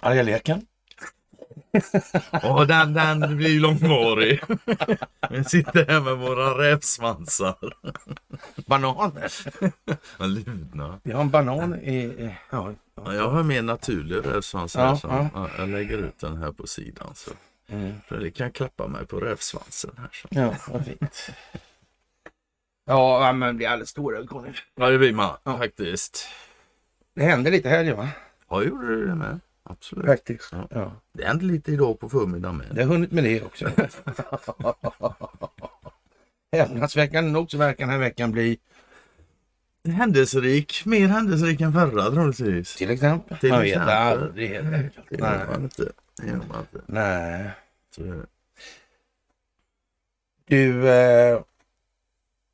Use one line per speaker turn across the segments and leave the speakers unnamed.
Arga leken.
Ja, den, den blir ju långvarig. Vi sitter här med våra rävsvansar.
Bananer.
Vad ludna.
Vi har en banan i... ja,
Ja, jag har mer naturlig rävsvans
Ja,
här. Så,
ja.
ja, jag lägger ut den här på sidan. Så
mm.
Fredrik kan klappa mig på rävsvansen här. Så.
ja vad fint. Ja, men det blir alldeles stora Conny.
Ja, det blir man
Ja.
faktiskt.
Det hände lite här va?
Ja, gjorde det det med. Absolut.
Faktiskt.
Ja.
Ja.
Det hände lite idag på förmiddagen med.
Det har hunnit med det också. Häpnadsväckande nog så verkar den här veckan bli
Händelserik, mer händelserik än förra troligtvis.
till exempel.
Till
man vet aldrig helt enkelt.
Det gör
Nej.
man inte.
Nej.
Så är det.
Du, eh,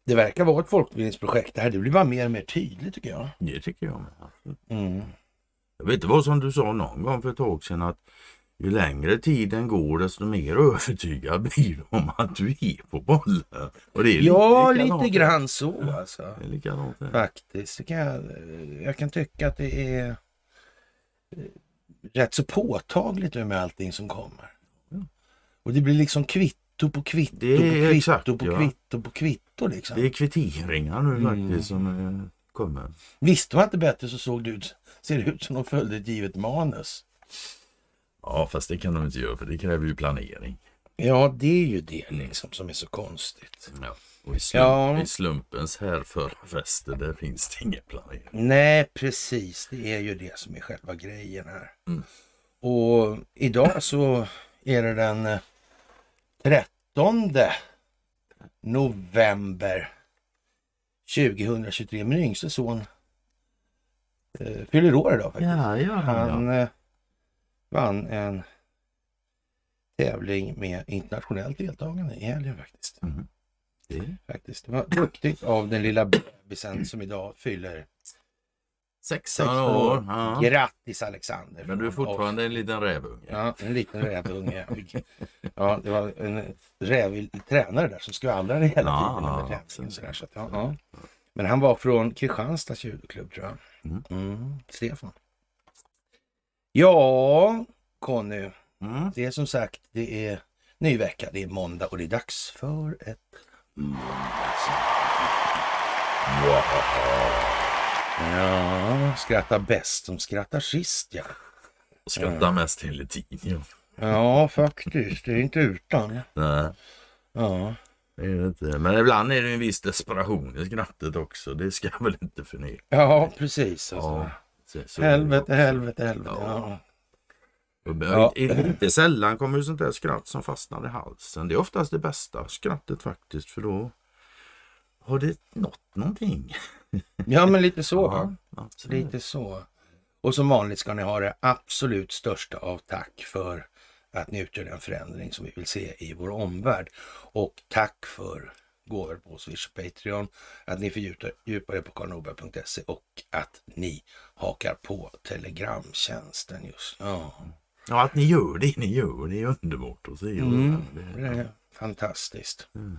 det verkar vara ett folkbildningsprojekt det här. Det blir bara mer och mer tydligt tycker jag.
Det tycker jag med.
Mm.
Jag vet inte vad som du sa någon gång för ett tag sedan att ju längre tiden går desto mer övertygad blir du om att du är på bollen. Och det är
Ja,
likadant.
lite grann så alltså.
Det är likadant.
Faktiskt. Det kan jag, jag kan tycka att det är rätt så påtagligt med allting som kommer. Och det blir liksom kvitto på kvitto på kvitto
exakt,
på
ja.
kvitto på kvitto liksom.
Det är kvitteringar nu
Mm.
faktiskt som eh, kommer.
Visste man inte bättre så såg det ut, ser det ut som de följde ett givet manus.
Ja, fast det kan de inte göra för det kräver ju planering.
Ja, det är ju det liksom som är så konstigt.
Ja. Och i, slump,
Ja.
i slumpens härförarfester där finns det ingen planering.
Nej, precis. Det är ju det som är själva grejen här.
Mm.
Och idag så är det den eh, 13 november 2023. Min yngste son eh, fyller år idag faktiskt.
Ja, ja,
Han eh, vann en tävling med internationellt deltagande i helgen faktiskt.
Mm. Det.
faktiskt. Det var duktigt av den lilla bebisen som idag fyller
16
16
år.
år.
Ja.
Grattis Alexander!
Men du är fortfarande en liten rävunge.
Ja, en liten rävunge. Ja, det var en rävig tränare där som skvallrade hela tiden
Ja,
under
ja,
träningen.
absolut.
Så där, så att, ja, ja. Men han var från Kristianstads judoklubb tror jag.
Mm.
Mm, Stefan. Ja, Conny.
Mm.
Det är som sagt, det är ny vecka, det är måndag och det är dags för ett Ja, skratta bäst som skrattar sist ja.
Skrattar mest hela tiden. Ja.
Ja, faktiskt. Det är inte utan.
Nej,
Ja,
det är det inte. Men ibland är det en viss desperation i skrattet också. Det ska jag väl inte förneka.
ja precis. Alltså.
Ja, så, så
helvete, helvete, helvete.
Ja.
Ja.
Ja. Inte sällan kommer det sånt där skratt som fastnar i halsen. Det är oftast det bästa skrattet faktiskt för då har det nått någonting.
ja, men lite så.
absolut.
Lite så. Och som vanligt ska ni ha det absolut största av tack för att ni utgör den förändring som vi vill se i vår omvärld. Och tack för gåvor på Swish och Patreon, att ni fördjupar djupare på karlnorberg.se och att ni hakar på Telegramtjänsten just. Ja,
Ja, att ni gör det ni gör, det är underbart att se.
Mm.
Det-
är fantastiskt.
Mm.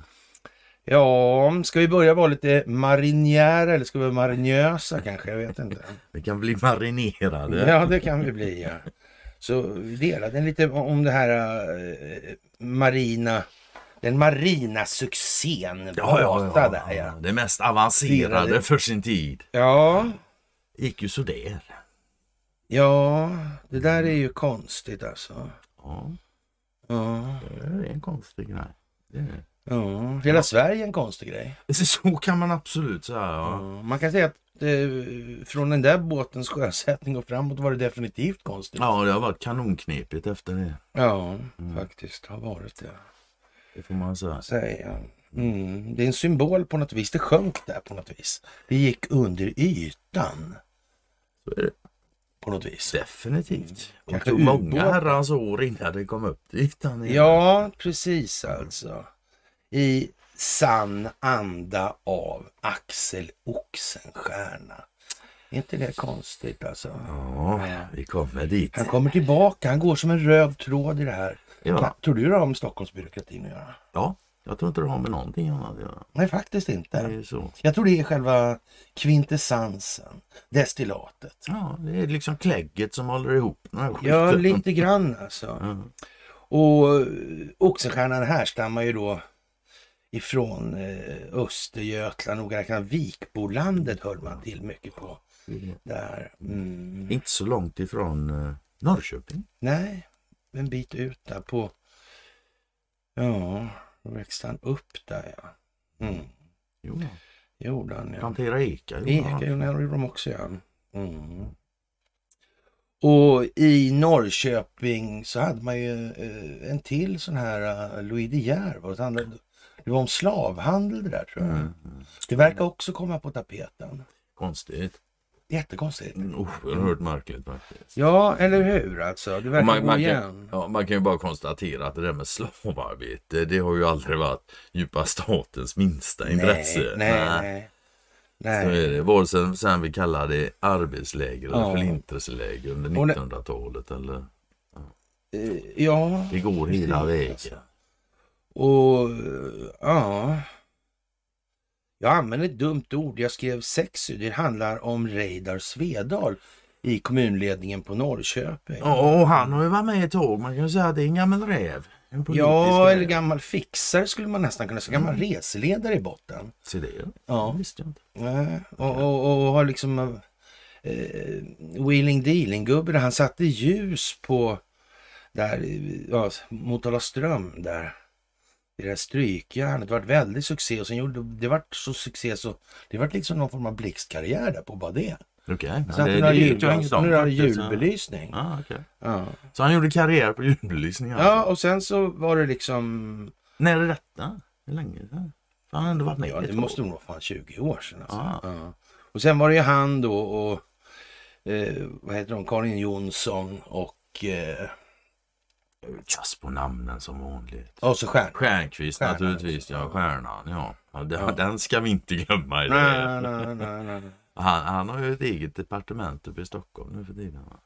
Ja, ska vi börja vara lite marinjära eller ska vi vara marinösa kanske? Jag vet inte.
Vi kan bli marinerade.
Ja, det kan vi bli. Ja. Så vi delade lite om det här eh, marina, den marina succén. Vasa där ja.
Det mest avancerade
Firade.
för sin tid.
Ja,
gick ju sådär.
Ja, det där är ju konstigt alltså.
Ja,
Ja,
det är en konstig grej. Det är.
ja. Hela Sverige är en konstig grej.
Så- kan man absolut säga. Ja.
Ja. Man kan säga att eh, från den där båtens sjösättning och framåt var det definitivt konstigt.
ja, det har varit kanonknepigt efter det.
Ja, faktiskt har varit det.
Det får man säga.
Säga. Mm. Det är en symbol på något vis. Det sjönk där på något vis. Det gick under ytan
Så är det
på något vis.
definitivt. Och
Kanske
tog många herrans år innan det kom upp till ytan. igen.
Ja, precis alltså. I sann anda av Axel Oxenstierna. Är inte det konstigt alltså?
Ja, vi kommer dit.
Han kommer tillbaka. Han går som en röd tråd i det här
Ja,
Tror du det har med Stockholmsbyråkratin att göra?
ja, jag tror inte det har med någonting annat att göra.
Nej, faktiskt inte. Jag tror det är själva kvintessensen, destillatet.
Ja, det är liksom klägget som håller ihop den här
Ja,
skiten.
lite grann alltså.
Ja.
Och eh, Oxenstiernan härstammar ju då ifrån eh, Östergötland, nog räknat Vikbolandet höll man till mycket på. Där. Mm.
Inte så långt ifrån eh, Norrköping.
Nej, en bit ut där på... Ja, då växte han upp där ja. Mm.
Jo,
Gjorde han ja.
plantera eka.
Eka gjorde de också ja. Mm. Och i Norrköping så hade man ju eh, en till sån här uh, Louis De Geer. Det var om slavhandel det där tror jag.
Mm.
Det verkar också komma på tapeten.
Konstigt.
Jättekonstigt.
Mm, Oerhört märkligt faktiskt.
Ja, eller hur alltså? Det verkar
Man, man,
igen.
kan, ja, man kan ju bara konstatera att det där med slavarbete, det har ju aldrig varit djupa statens minsta intresse.
Nej, nej, nej.
Så är det. Vare sig sen vi kallar det arbetsläger eller
Ja.
förintelseläger under
Och det-
1900-talet. Eller,
Eh, Ja,
det går hela vägen.
alltså. och ja. Jag använde ett dumt ord. Jag skrev sexy. Det handlar om Reidar Svedal i kommunledningen på Norrköping.
Ja, och han har ju varit med ett tag. Man kan ju säga att det är en gammal räv. En
Ja,
räv.
eller gammal fixare skulle man nästan kunna säga. Gammal reseledare i botten.
Se det.
Ja.
visste jag inte.
Nej, och, och, och har liksom eh, wheeling dealing-gubbe han satte ljus på där, ja, Motala ström där. I det där strykjärnet. Det var väldigt succé och sen gjorde det var så succé så det var liksom någon form av blixtkarriär där på bara det.
Okej,
Så
ja, det, det vet jag inget om
nu det julbelysning.
Ja, okej.
Ja.
Så han gjorde karriär på julbelysning alltså.
ja, och sen så var det liksom,
När är detta? Hur länge sedan? Han har ändå varit med
ja det måste nog vara fan 20 år sedan. Alltså.
Ah.
Ja. Och sen var det ju han då och eh, vad heter de, Karin Jonsson och eh,
Just på namnen som vanligt.
och så Stjärn.
Stjärnqvist
Stjärnan,
naturligtvis. Ja, stjärnan. Ja. Ja, det,
Ja.
Den ska vi inte glömma i det.
Nej, nej, nej, nej.
Han, han har ju ett eget departement uppe i Stockholm nu för tiden. va?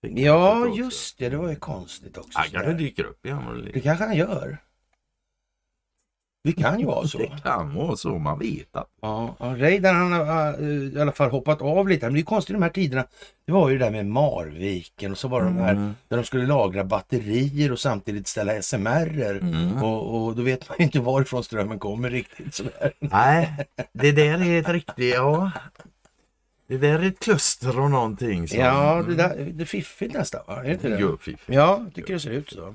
Ja, just det. Det var ju konstigt också.
Han kanske dyker upp igen. vad det
kanske han gör. Det kan ju vara så.
Det kan vara så, man vet att.
Ja, ja Reidar han har i alla fall hoppat av lite. Men det är konstigt de här tiderna. Det var ju det där med Marviken och så var det de här
Mm.
där de skulle lagra batterier och samtidigt ställa SMR.
Mm.
Och, och då vet man ju inte varifrån strömmen kommer riktigt. Sådär.
Nej, det där är ett riktigt, ja. Det där är ett kluster och någonting. Som,
Ja, det, där, det är fiffigt nästan va? Är det inte det?
Gubbfiff.
Ja, jag tycker det ser ut så.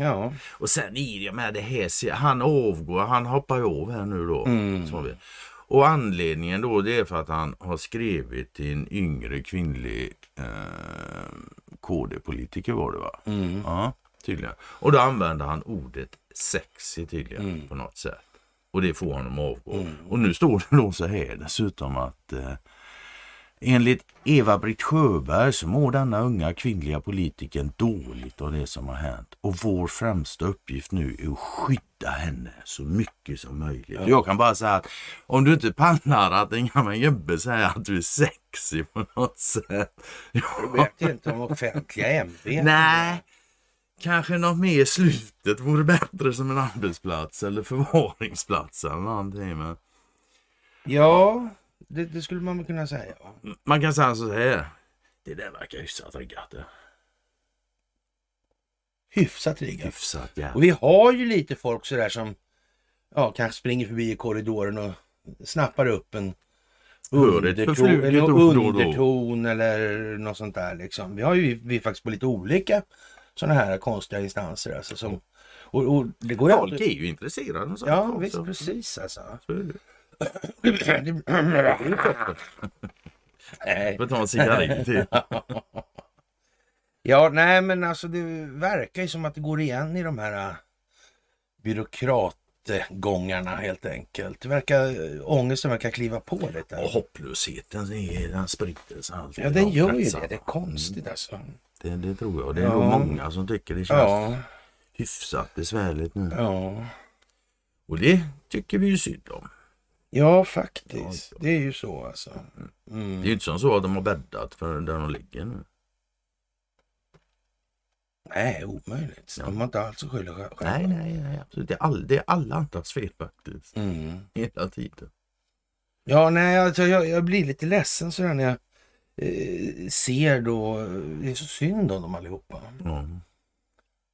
Ja.
Och sen är det med det här, han avgår, han hoppar ju av här nu då.
Mm.
Och anledningen då det är för att han har skrivit till en yngre kvinnlig eh, KD-politiker var det va?
Mm.
Ja, tydligen. Och då använder han ordet sexy tydligen
Mm.
på något sätt. Och det får honom att avgå.
Mm.
Och nu står det då så här dessutom att eh, enligt Eva-Britt Sjöberg så mår denna unga kvinnliga politikern dåligt av det som har hänt. Och vår främsta uppgift nu är att skydda henne så mycket som möjligt. Jag kan bara säga att om du inte pallar att en gammal gubbe säger att du är sexy på något sätt.
Jag vet inte om offentliga ämbeten.
Nej, kanske något mer i slutet vore bättre som en arbetsplats eller förvaringsplats eller någonting. Men
Ja, det, det skulle man kunna säga. va?
man kan säga så här. Det där verkar hyfsat riggat.
Hyfsat riggat.
Hyfsat ja.
Och vi har ju lite folk sådär som ja, kanske springer förbi i korridoren och snappar upp en underton, eller underton eller något sånt där. Liksom. Vi har ju vi faktiskt på lite olika sådana här konstiga instanser. Alltså, som, och, och det går
Folk
alltid...
är ju intresserade.
Ja,
också.
visst precis alltså.
Så.
Nej.
Får ta en cigarett till.
Ja, nej men alltså det verkar ju som att det går igen i de här äh, byråkratgångarna helt enkelt. Det verkar, äh, ångesten verkar kliva på lite.
Och hopplösheten den sprider sig alltid.
Ja, den gör ju det. Det är konstigt alltså.
Det, det tror jag. Det är
Ja.
nog många som tycker det känns
Ja,
hyfsat besvärligt nu.
ja.
Och det tycker vi ju synd om.
Ja, faktiskt. Det är ju så alltså. Mm.
Det är ju inte som så att de har bäddat för där de ligger nu.
Nej, omöjligt. De har inte alls att skylla själva.
Nej, nej, nej. Absolut. Det, är all, det är alla andras fel faktiskt.
Mm.
Hela tiden.
Ja, nej, alltså, jag, jag blir lite ledsen sådär när jag eh, ser då. Det är så synd om dem allihopa.
Ja,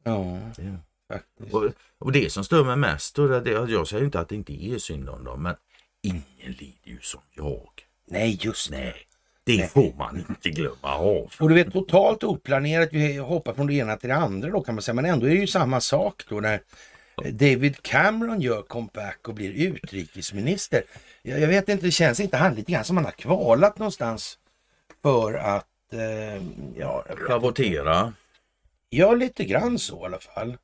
Ja, faktiskt.
Och, och det som stör mig mest, och det, det, jag säger inte att det inte är synd om dem, men ingen lider ju som jag.
Nej, just det.
Nej, det får man inte glömma av.
Och du vet totalt oplanerat, vi hoppar från det ena till det andra då kan man säga. Men ändå är det ju samma sak då när David Cameron gör comeback och blir utrikesminister. Jag, jag vet inte, det känns inte han lite grann som han har kvalat någonstans för att, eh, ja,
Schavottera.
Ja, lite grann så i alla fall.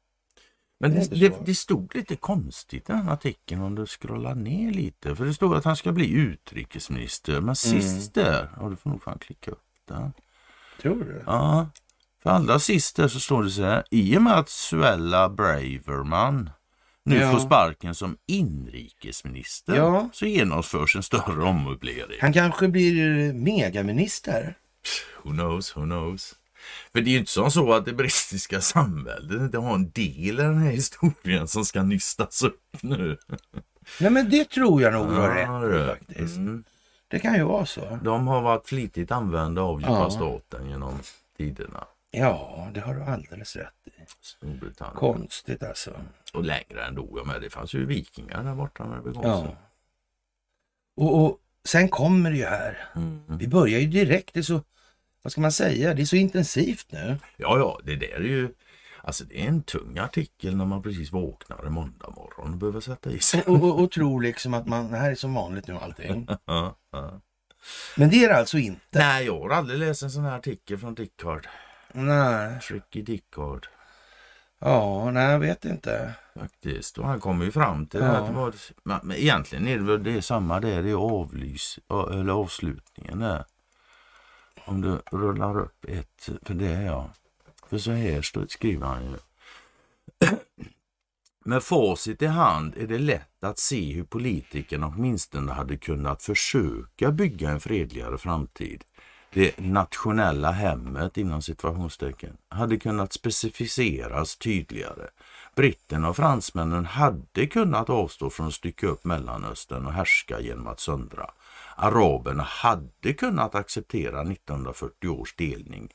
Men
Det
det, det, stod lite konstigt i den artikeln om du scrollar ner lite. För det stod att han ska bli utrikesminister. Men sist där, ja du får nog fan klicka upp den.
Tror du?
Ja, för allra sist där så står det så här. I och med att Suella Braverman nu
Ja.
får sparken som inrikesminister
Ja.
så genomförs en större ommöblering.
Han kanske blir megaminister.
Who knows, who knows. För det är ju inte som så att det brittiska samhället inte har en del i den här historien som ska nystas upp nu.
Nej, men det tror jag nog du har
Ja,
rätt
du.
faktiskt.
Mm.
Det kan ju vara så.
De har varit flitigt använda av djupa
Ja.
staten genom tiderna.
Ja, det har du alldeles rätt i.
Storbritannien.
Konstigt alltså.
Och längre ändå. Ja, men det fanns ju vikingar där borta när det begav
Ja.
sig.
Och, och sen kommer det ju här.
Mm.
Vi börjar ju direkt. Det är så, vad ska man säga, det är så intensivt nu.
Ja, ja, det där är ju... Alltså det är en tung artikel när man precis vaknar en måndag morgon och behöver sätta i sig.
Och, och, och tror liksom att man, det här är som vanligt nu allting. Men det är det alltså inte.
Nej, jag har aldrig läst en sån här artikel från Dickard.
Nej,
Tricky Dickard.
ja, nej jag vet inte.
Faktiskt. Och han kommer ju fram till
Ja.
att det var... Men, men egentligen är det väl det är samma där. Det är avlys, eller avslutningen där. Om du rullar upp ett, för det är jag. För så här skriver han ju. Med facit i hand är det lätt att se hur politikerna åtminstone hade kunnat försöka bygga en fredligare framtid. Det nationella hemmet inom situationstecken hade kunnat specificeras tydligare. Britterna och fransmännen hade kunnat avstå från att stycka upp Mellanöstern och härska genom att söndra. Araberna hade kunnat acceptera 1940 års delning.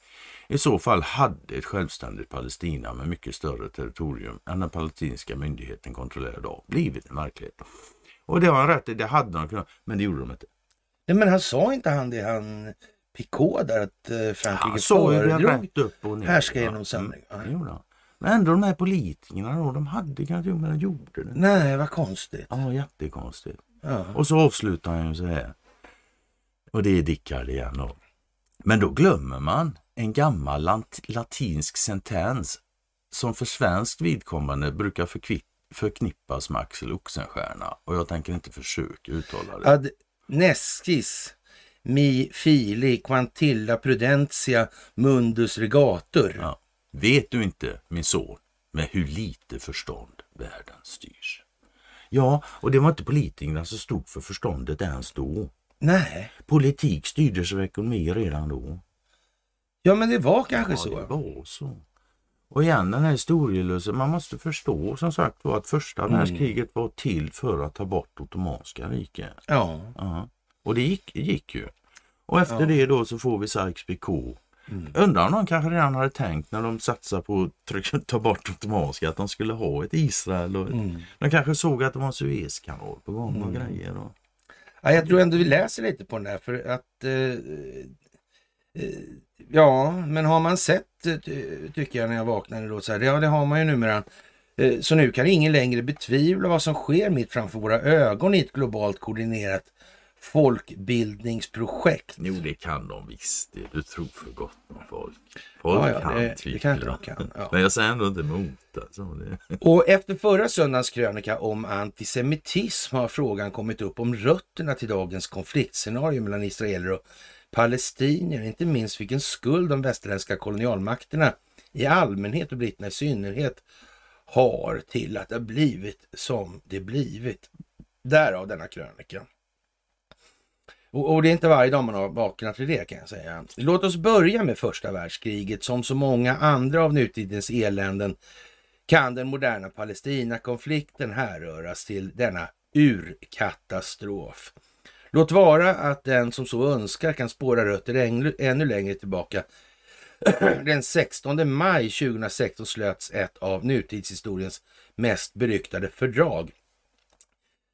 I så fall hade ett självständigt Palestina med mycket större territorium än den palestinska myndigheten kontrollerar idag blivit en verklighet. Och det har han rätt i, det hade de kunnat, men det gjorde de inte.
Nej, men han sa inte han det han Picot där att eh, Frankrike föredrog
och ner.
härska
Ja.
genom.
Mm, det gjorde han. Men ändå de här politikerna då, de hade kanske, men de gjorde det.
Nej, vad konstigt.
Ja, jättekonstigt.
Ja.
Och så avslutar han ju så här. Och det är Dickard igen då. Men då glömmer man en gammal lat- latinsk sentens som för svenskt vidkommande brukar förkvitt- förknippas med Axel Oxenstierna. Och jag tänker inte försöka uttala det.
Ad nescis mi fili quantilla prudentia mundus regatur.
Ja. Vet du inte, min son, med hur lite förstånd världen styrs? Ja, och det var inte politikerna som stod för förståndet ens då.
Nej,
Politik styrdes av ekonomi redan då.
ja men det var kanske
Ja,
så.
det var så. Och igen den här historielösa, man måste förstå som sagt var att första
Mm.
världskriget var till för att ta bort Ottomanska riket.
Ja,
Ja. Och det gick, gick ju. Och efter
Ja.
det då så får vi Sykes-Picot.
Mm.
Undrar om de kanske redan hade tänkt när de satsade på att ta bort Ottomanska att de skulle ha ett Israel. Och ett,
Mm.
De kanske såg att det var en Suezkanal på gång och grejer. Och,
ja, jag tror ändå vi läser lite på den här för att eh, eh Ja, men har man sett, eh, tycker jag när jag vaknade då, så här, ja det har man ju numera. Eh, så nu kan ingen längre betvivla vad som sker mitt framför våra ögon i ett globalt koordinerat folkbildningsprojekt.
jo, det kan de visst. Det. Du tror för gott om folk. Folk
Ja, ja,
kan
det, det kanske de kan. Ja.
Men jag säger ändå inte emot. Alltså.
Och efter förra söndagens krönika om antisemitism har frågan kommit upp om rötterna till dagens konfliktscenario mellan israeler och palestinier. Inte minst vilken skuld de västerländska kolonialmakterna i allmänhet och britterna i synnerhet har till att det har blivit som det blivit. Därav denna krönika. Och, och, det är inte varje dag man har vaknat till det kan jag säga. Låt oss börja med första världskriget. Som så många andra av nutidens eländen kan den moderna Palestinakonflikten härröras till denna urkatastrof. Låt vara att den som så önskar kan spåra rötter ännu längre tillbaka. Den 16 maj 2016 slöts ett av nutidshistoriens mest beryktade fördrag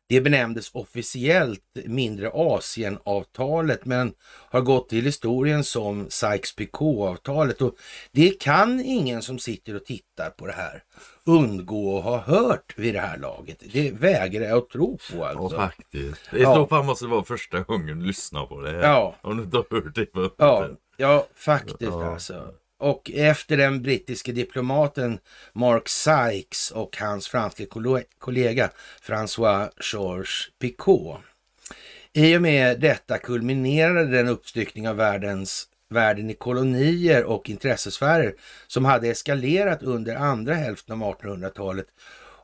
det benämndes officiellt Mindre Asienavtalet men har gått till historien som Sykes-Picot-avtalet och det kan ingen som sitter och tittar på det här undgå att ha hört vid det här laget. Det vägrar jag att tro på alltså.
Ja, faktiskt. I ja. så fall måste det vara första gången du lyssnar på det här.
Ja.
Om du inte har hört det.
Ja, ja faktiskt ja. alltså. Och efter den brittiske diplomaten Mark Sykes och hans franske kollega François Georges Picot. I och med detta kulminerade den uppstyckning av världens, världen i kolonier och intressesfärer som hade eskalerat under andra hälften av 1800-talet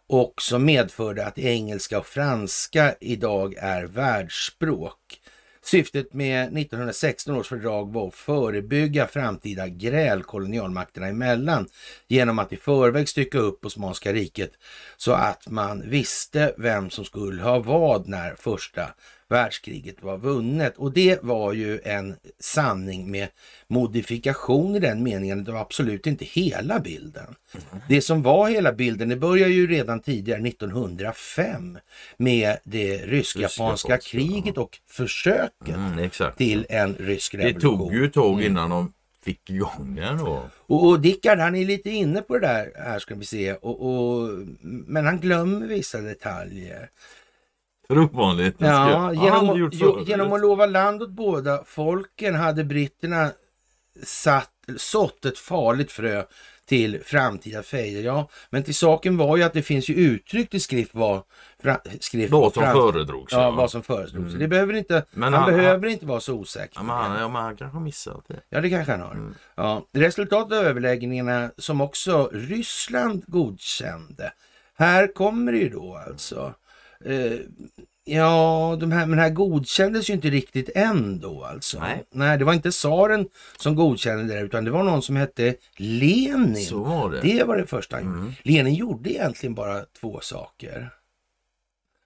och som medförde att engelska och franska idag är världsspråk. Syftet med 1916 års fördrag var att förebygga framtida gräl kolonialmakterna emellan genom att i förväg stycka upp Osmanska riket så att man visste vem som skulle ha vad när första världskriget var vunnet. Och det var ju en sanning med modifikation i den meningen. Det var absolut inte hela bilden. Det som var hela bilden, det började ju redan tidigare 1905 med det rysk-japanska kriget och försöket mm, till en rysk revolution.
Det tog ju ett tag mm. innan de fick igång den då.
Och, och Dickard han är lite inne på det där här ska vi se. Och, och, men han glömmer vissa detaljer.
För ovanligt.
Ja, genom, jo, genom att lova land åt båda folken hade britterna satt, sått ett farligt frö till framtida fejder. Ja, men till saken var ju att det finns ju uttryckt i skrift vad, fra, skrift
vad som föredrogs.
Ja, vad som föredrogs. Mm. Det behöver inte, men han, han behöver inte vara så osäker.
Ja, men han, ja, men han kanske har missat det.
Ja, det kanske han har. Mm. Ja, resultatet av överläggningarna som också Ryssland godkände. Här kommer det ju då alltså Eh, ja, de här, men det här godkändes ju inte riktigt än då alltså. Nej. Nej, det var inte tsaren som godkände det utan det var någon som hette Lenin.
Så var det.
Det var det första. Mm. Lenin gjorde egentligen bara två saker.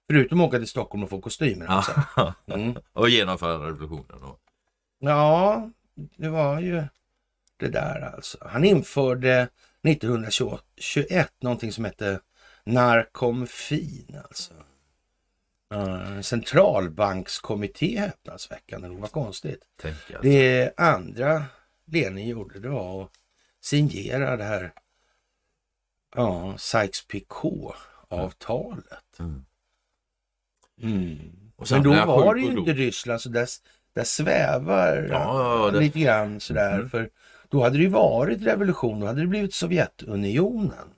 Förutom att åka till Stockholm och få kostymer. Alltså.
Mm. och genomföra revolutionen. Då.
Ja, det var ju det där alltså. Han införde 1921 någonting som hette narkomfin alltså. Uh, centralbankskommitté häpnadsväckande nog. Vad konstigt. Det andra Lenin gjorde det var att signera det här ja, Sykes-Picot-avtalet. Mm. Mm. Men då var det ju inte Ryssland, så där, där svävar ja, det... lite grann sådär. Mm. För då hade det ju varit revolution, då hade det blivit Sovjetunionen.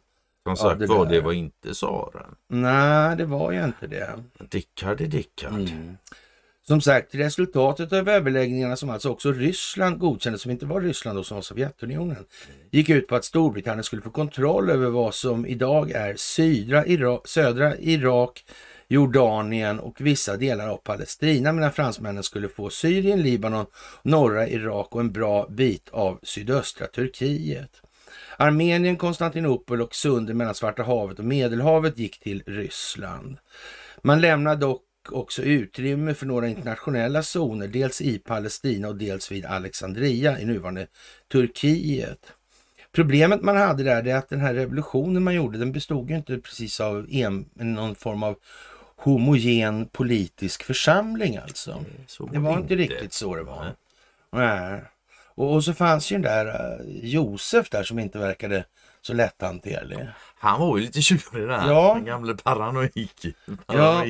Som sagt ja, det, var, det var inte tsaren.
Nej, det var ju inte det.
Dickard är Dickard. Mm.
Som sagt, resultatet av överläggningarna som alltså också Ryssland godkände, som inte var Ryssland och som var Sovjetunionen, gick ut på att Storbritannien skulle få kontroll över vad som idag är södra Irak, södra Irak, Jordanien och vissa delar av Palestina medan fransmännen skulle få Syrien, Libanon, norra Irak och en bra bit av sydöstra Turkiet. Armenien, Konstantinopel och sundet mellan Svarta havet och Medelhavet gick till Ryssland. Man lämnade dock också utrymme för några internationella zoner, dels i Palestina och dels vid Alexandria i nuvarande Turkiet. Problemet man hade där är att den här revolutionen man gjorde, den bestod ju inte precis av en, någon form av homogen politisk församling alltså. det var inte riktigt så det var. Nej. Och, och så fanns ju den där uh, Josef där som inte verkade så lätthanterlig.
Han var ju lite tjurig där, ja. den gamle paranoik.
Ja,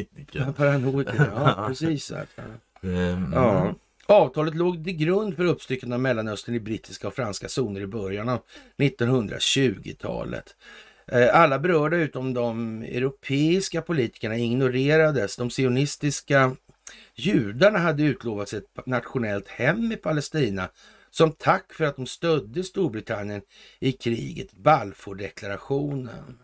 paranoiker, ja precis. Mm. Ja. Avtalet låg till grund för uppstycket av Mellanöstern i brittiska och franska zoner i början av 1920-talet. Eh, alla berörda utom de europeiska politikerna ignorerades. De sionistiska judarna hade utlovats ett nationellt hem i Palestina som tack för att de stödde Storbritannien i kriget, Balfourdeklarationen.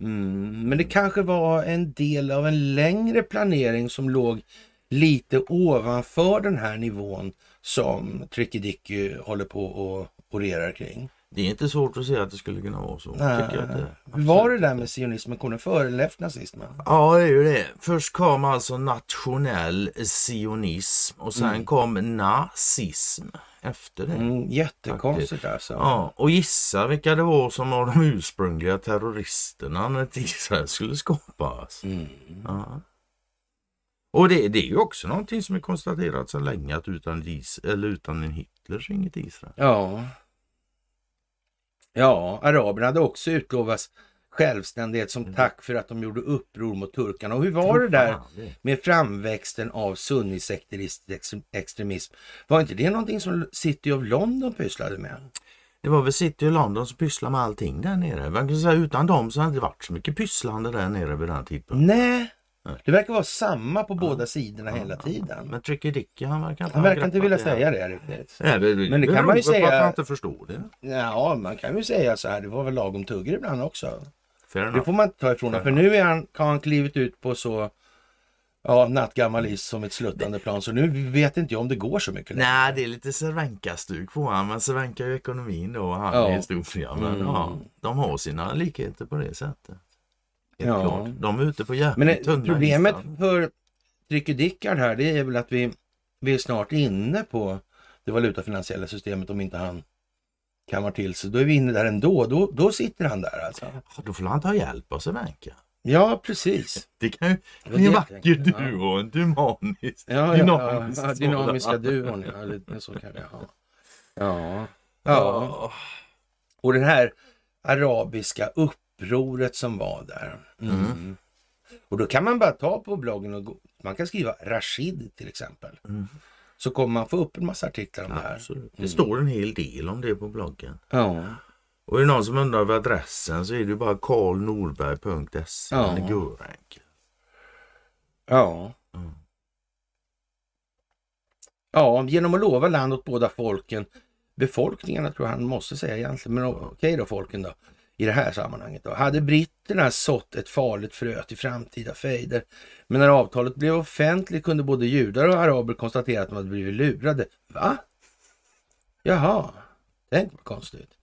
Mm, men det kanske var en del av en längre planering som låg lite ovanför den här nivån som Tricky håller på och orerar kring.
Det är inte svårt att se att det skulle kunna vara så.
Nej.
det,
var det där med sionismen? Kom den före eller efter nazismen?
Ja, det är ju det. Först kom alltså nationell sionism och sen mm. kom nazism efter det.
Mm, jättekonstigt faktiskt. alltså.
Ja, och gissa vilka det var som var de ursprungliga terroristerna när Israel skulle skapas. Mm. Ja. Och det, det, är ju också någonting som är konstaterat sedan länge att utan, eller utan en Hitler så inget Israel.
Ja. Ja, araberna hade också utlovats självständighet som mm. tack för att de gjorde uppror mot turkarna. Och hur var det där med framväxten av sunnisekteristisk extremism? Var inte det någonting som City of London pysslade med?
Det var väl City of London som pysslade med allting där nere. Man kan säga, utan dem så hade det inte varit så mycket pysslande där nere vid den tidpunkten.
Nej, det verkar vara samma på båda sidorna hela tiden.
Men Tricky Dicky han verkar
inte Han verkar inte vilja säga det riktigt.
Ja, det, men det kan man ju säga. att han inte förstår det.
Ja, man kan ju säga så här. Det var väl lagom tugger ibland också. Det får man inte ta ifrån honom. För nu är han, har han klivit ut på så ja, nattgammal is som ett sluttande plan. Så nu vet inte jag om det går så mycket
längre. Nej, det är lite Cervenka-stuk på honom. Men Cervenka är ju ekonomin då och han ja. är historia. Men mm. ja, de har sina likheter på det sättet. ja. klart. De är ute på jävligt
Men tunna problemet isar. för Tricky Dickard här det är väl att vi, vi är snart inne på det valutafinansiella systemet om inte han kammar till sig. Då är vi inne där ändå. Då, då sitter han där alltså.
Då får han ta hjälp av Cervenka.
Ja, precis.
Det kan ju bli en vacker duo, en dynamisk,
ja, dynamisk ja, ja, dynamiska duon. Ja, det, så kan vi ha. Ja. ja. Och den här arabiska upproret som var där. Mm. Mm. Och då kan man bara ta på bloggen och gå, man kan skriva Rashid till exempel. Mm. Så kommer man få upp en massa artiklar om det här.
Absolut. Det står en hel del om det på bloggen. Ja. Och är det någon som undrar över adressen så är det bara karlnorberg.se. Ja. Den är gurenkel.
Ja. Mm. Ja, genom att lova land åt båda folken, befolkningarna tror jag han måste säga egentligen, men okej då folken då, i det här sammanhanget då. Hade britterna sått ett farligt frö till framtida fejder, men när avtalet blev offentligt kunde både judar och araber konstatera att de hade blivit lurade. Va? Jaha, tänk vad konstigt.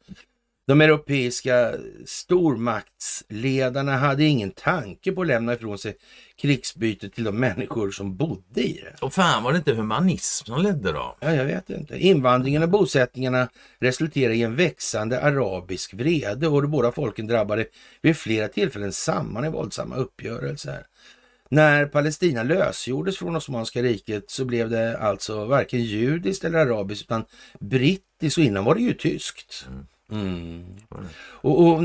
De europeiska stormaktsledarna hade ingen tanke på att lämna ifrån sig krigsbytet till de människor som bodde i det.
Och fan var det inte humanism som ledde då?
Ja, jag vet inte. Invandringen och bosättningarna resulterade i en växande arabisk vrede och de båda folken drabbade vid flera tillfällen samman i våldsamma uppgörelser. När Palestina lösgjordes från Osmanska riket så blev det alltså varken judiskt eller arabiskt utan brittiskt och innan var det ju tyskt. Mm. Mm. Och, och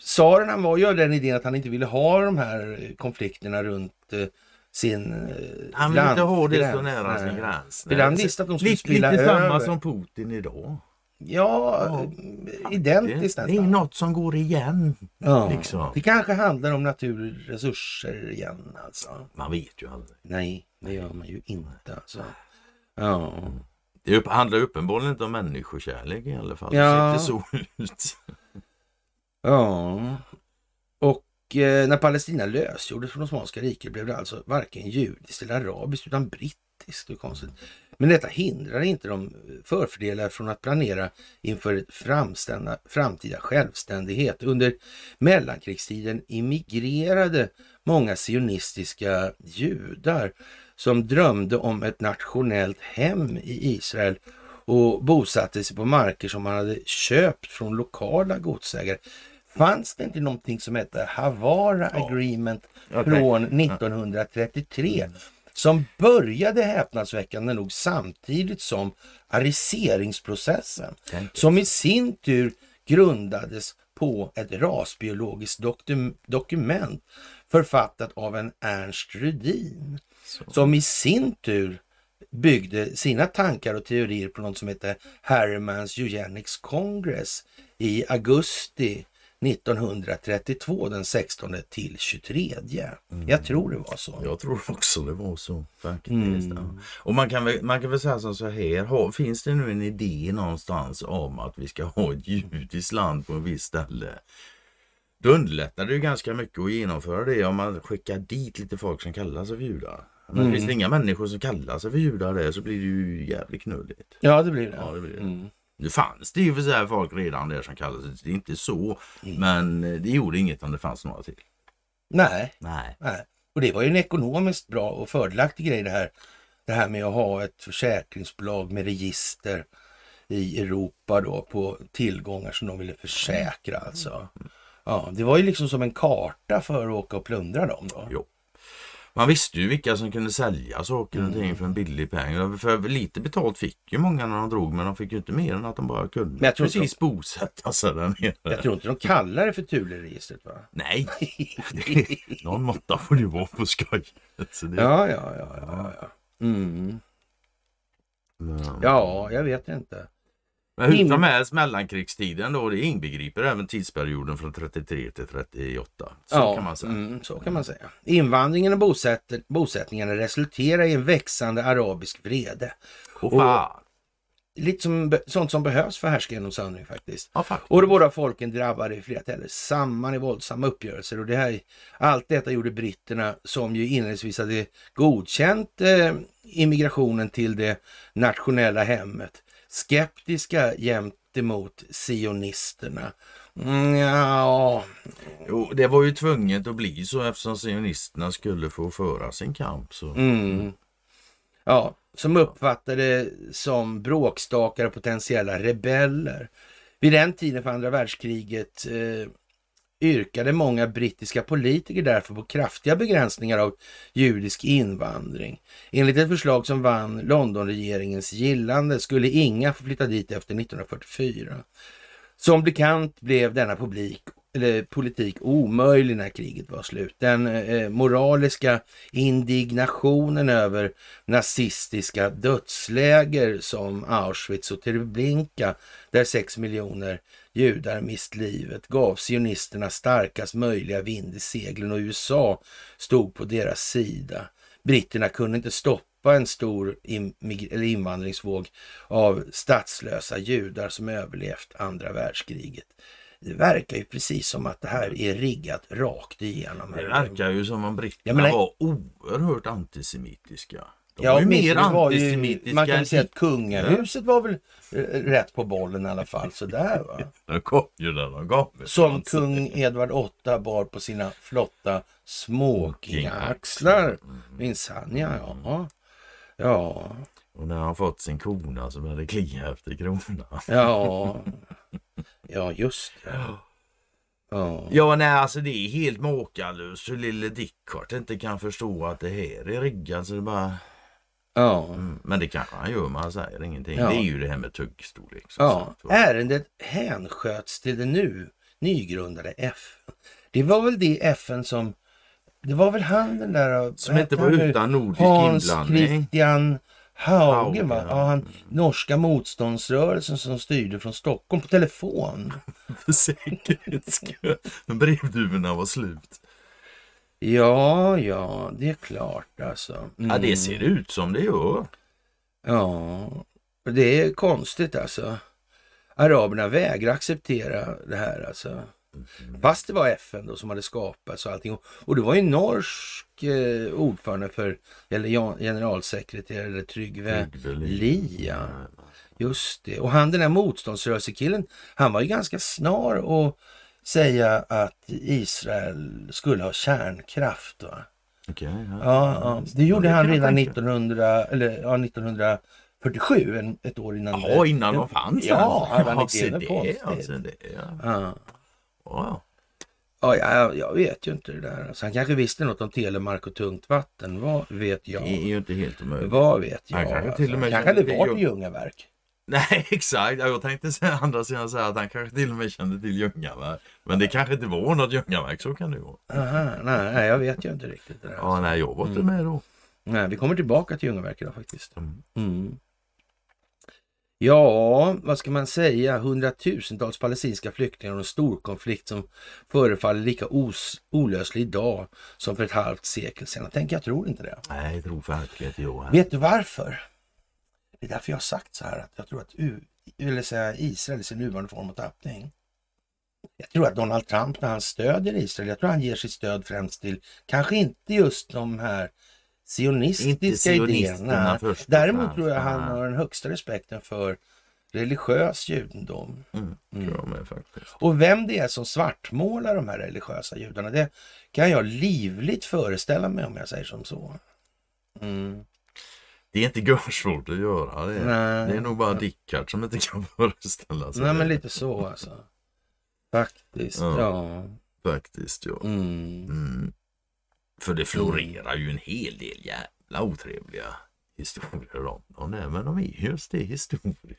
tsaren var ju av den idén att han inte ville ha de här konflikterna runt eh, sin eh,
Han vill inte ha det så nära sin gräns.
För han visste att de skulle lite, spela
Lite över. samma som Putin idag.
Ja, ja identiskt
nästan. Det är något som går igen.
Ja, liksom. Det kanske handlar om naturresurser igen alltså.
Man vet ju aldrig.
Nej, det gör man ju inte alltså. Ja.
Det handlar uppenbarligen inte om människokärlek i alla fall. Ja. Det ser så ut.
Ja. Och eh, när Palestina lösgjordes från Osmanska riket blev det alltså varken judiskt eller arabiskt utan brittiskt. Det konstigt. Men detta hindrar inte de förfördelar från att planera inför framtida självständighet. Under mellankrigstiden immigrerade många sionistiska judar som drömde om ett nationellt hem i Israel och bosatte sig på marker som man hade köpt från lokala godsägare. Fanns det inte någonting som hette Havara ja. Agreement okay. från 1933 som började häpnadsväckande nog samtidigt som ariseringsprocessen som i sin tur grundades på ett rasbiologiskt dokument författat av en Ernst Rudin så. som i sin tur byggde sina tankar och teorier på något som heter Harrimans Eugenics Congress i augusti 1932 den 16 till 23. Mm. Jag tror det var så.
Jag tror också det var så faktiskt. Mm. Och man kan, väl, man kan väl säga som så här, har, finns det nu en idé någonstans om att vi ska ha ett judiskt land på en viss ställe då underlättar det ju ganska mycket att genomföra det om man skickar dit lite folk som kallar sig för judar. Men
Mm.
finns det inga människor som kallar sig för judar där så blir det ju jävligt knulligt.
Ja, det blir det.
Ja, det blir det.
Mm.
Nu fanns det ju för sig folk redan där som kallade sig, det är inte så.
Mm.
Men det gjorde inget om det fanns några till.
Nej,
Nej.
nej. Och det var ju en ekonomiskt bra och fördelaktig grej det här. Det här med att ha ett försäkringsbolag med register i Europa då på tillgångar som de ville försäkra alltså. Ja, det var ju liksom som en karta för att åka och plundra dem då.
Jo. Man visste ju vilka som kunde sälja saker och
Mm.
ting för en billig peng. För lite betalt fick ju många när de drog men de fick ju inte mer än att de bara kunde
Men jag tror
precis bosätta sig där nere.
Jag tror inte de kallar det för Thule-registret va?
Nej, någon måtta får det ju vara på skoj. Det...
Ja, ja, ja, ja. ja. Mm.
Men-
Ja, jag vet inte.
Men hur som helst mellankrigstiden då, det inbegriper även tidsperioden från 33 till 38. Så
ja,
kan man säga.
Mm, så kan man säga. Invandringen och bosätt bosättningarna resulterar i en växande arabisk vrede.
Och fan.
Lite som, sånt som behövs för härskaren och söndring faktiskt.
Ja, faktiskt.
Och de båda folken drabbade i flera täller samman i våldsamma uppgörelser. Och det här, allt detta gjorde britterna, som ju inledningsvis hade godkänt eh, immigrationen till det nationella hemmet, skeptiska gentemot sionisterna. Mm, ja,
Jo, det var ju tvunget att bli så eftersom sionisterna skulle få föra sin kamp. Så.
mm, ja, som uppfattade som bråkstakar och potentiella rebeller. Vid den tiden för andra världskriget eh, yrkade många brittiska politiker därför på kraftiga begränsningar av judisk invandring. Enligt ett förslag som vann Londonregeringens gillande skulle inga få flytta dit efter 1944. Som bekant blev denna publik, eller politik omöjlig när kriget var slut. Den eh, moraliska indignationen över nazistiska dödsläger som Auschwitz och Treblinka, där sex miljoner judar mist livet, gav sionisterna starkast möjliga vind i seglen och USA stod på deras sida. Britterna kunde inte stoppa en stor invandringsvåg av statslösa judar som överlevt andra världskriget. Det verkar ju precis som att det här är riggat rakt igenom.
Det verkar ju som om britterna var oerhört antisemitiska. De
Ja,
var ju mer antisemitiska
man kan väl säga att kungahuset var väl eh, rätt på bollen i alla fall. Sådär va.
De kom ju där de gav.
Som kung Edvard VIII bar på sina flotta smokingaxlar. Minsann ja. ja. Ja,
Och när han fått sin krona så började det klia efter kronan.
ja. Ja, just det. Ja.
Ja, nej, alltså det är helt makalöst hur lille Dickhart inte kan förstå att det här är riggat. Så det bara...
Ja.
Mm, men det kanske han gör, men han säger ingenting.
Ja.
Det är ju det här med tuggstorlek.
Ja,
sagt
ärendet hänsköts till det nu nygrundade FN. Det var väl det FN som, det var väl han den där...
Som inte var utan nordisk
Hans
inblandning.
Christian Haugen, va?
Haugen, ja.
Ja, han, norska motståndsrörelsen som styrde från Stockholm på telefon.
För säkerhets skull. Men brevduvorna var slut.
Ja, ja, det är klart alltså.
Ja,
Mm.
det ser ut som det gör.
Ja, det är konstigt alltså. Araberna vägrar acceptera det här alltså. Fast det var FN då som hade skapats och allting. Och det var ju norsk eh, ordförande för, eller ja- generalsekreterare Tryggve
Tryggve
Lia. Just det. Och han den där motståndsrörelsekillen, han var ju ganska snar att säga att Israel skulle ha kärnkraft. Va?
Okej, ja.
Ja, ja. det gjorde
det
han redan
tänka.
1900, eller, ja, 1947, en, ett år innan.
Jaha, innan de fanns?
Ja, hade han inte
se
det
det. Alltså, det ja.
Ja.
Ja,
Ja, jag, jag vet ju inte det där. Alltså, han kanske visste något om telemark och tungt vatten. Vad vet
det
jag?
är ju inte helt omöjligt.
Vad vet jag?
Han kanske
alltså.
till och med
kanske hade varit i
Ljung-
Ljungaverk.
Nej, exakt. Ja, Jag tänkte säga andra sidan säga att han kanske till och med kände till Ljungaverk. Men det kanske inte var något Ljungaverk, så kan det vara.
Aha, nej, nej, jag vet ju inte riktigt det där.
Ja, nej, jag var inte
Mm.
med då.
Nej, vi kommer tillbaka till Ljungaverk idag faktiskt.
Mm.
Mm. Ja, vad ska man säga? Hundratusentals palestinska flyktingar och en storkonflikt som förefaller lika os- olöslig idag som för ett halvt sekel sedan. Tänk, jag tror inte det.
Nej, jag tror verkligen inte jag.
Vet du varför? Det är därför jag har sagt så här att jag tror att U- eller säga Israel i sin nuvarande form och tappning. Jag tror att Donald Trump när han stödjer Israel, jag tror han ger sitt stöd främst till, kanske inte just de här sionistiska idéerna. Däremot tror jag han
nej.
har den högsta respekten för religiös judendom.
Mm, faktiskt.
Och vem det är som svartmålar de här religiösa judarna, det kan jag livligt föreställa mig om jag säger som så. Mm.
Det är inte görsvårt att göra det.
Nej.
Det är nog bara Dickard som inte kan föreställa sig
Nej
det.
men lite så alltså. Faktiskt,
Ja.
ja.
Faktiskt ja.
Mm.
Mm. För det florerar ju en hel del jävla otrevliga historier om dem. Nej, Men de är just det, historier.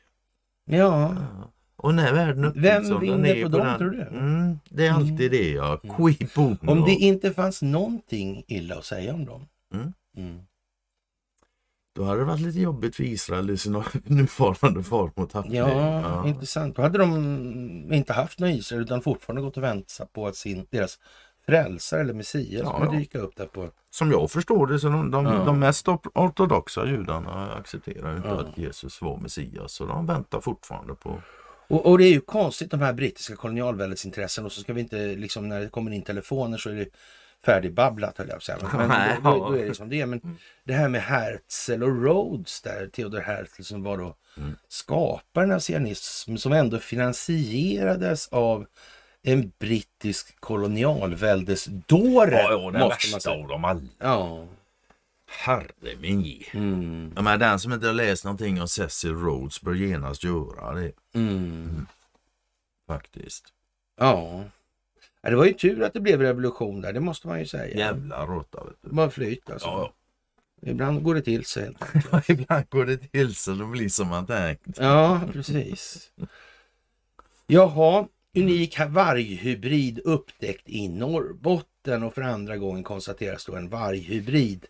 Ja,
Ja. Och när världen är uppbyggd
Vem
som den
vinner
är
på dem,
den-
tror du?
Mm, det är alltid det ja.
Mm.
Qui bono.
om det inte fanns någonting illa att säga om dem.
Då hade det varit lite jobbigt för Israel i sin nuvarande form och tappning.
Ja, intressant. Då hade de inte haft någon Israel utan fortfarande gått och väntat på att sin, deras frälsare eller Messias
Ja,
skulle
ja.
dyka upp där på...
Som jag förstår det så de, de,
Ja.
de mest or- ortodoxa judarna accepterar inte
Ja.
att Jesus var Messias. Så de väntar fortfarande på...
Och, och det är ju konstigt de här brittiska kolonialväldesintressen och så ska vi inte liksom när det kommer in telefoner så är det färdigbabblat höll jag på att säga. Men
Nej,
då, då,
ja.
då är det som det är. Men det här med Herzl och Rhodes där, Theodor Herzl som var då
Mm.
skaparen av sionism som ändå finansierades av en brittisk kolonialväldesdåre. måste man säga.
dem alla.
Ja.
Herre min.
Mm.
Ja, men den som inte har läst någonting om Cecil Rhodes bör genast göra det
Mm.
faktiskt.
Ja. Ja. Det var ju tur att det blev revolution där, det måste man ju säga.
Jävla råtta
var flyt alltså.
Ja,
Ibland går det till sig. helt enkelt.
Ibland går det till så det blir som man tänkt.
Ja, precis. Jaha, unik varghybrid upptäckt i Norrbotten och för andra gången konstateras då en varghybrid.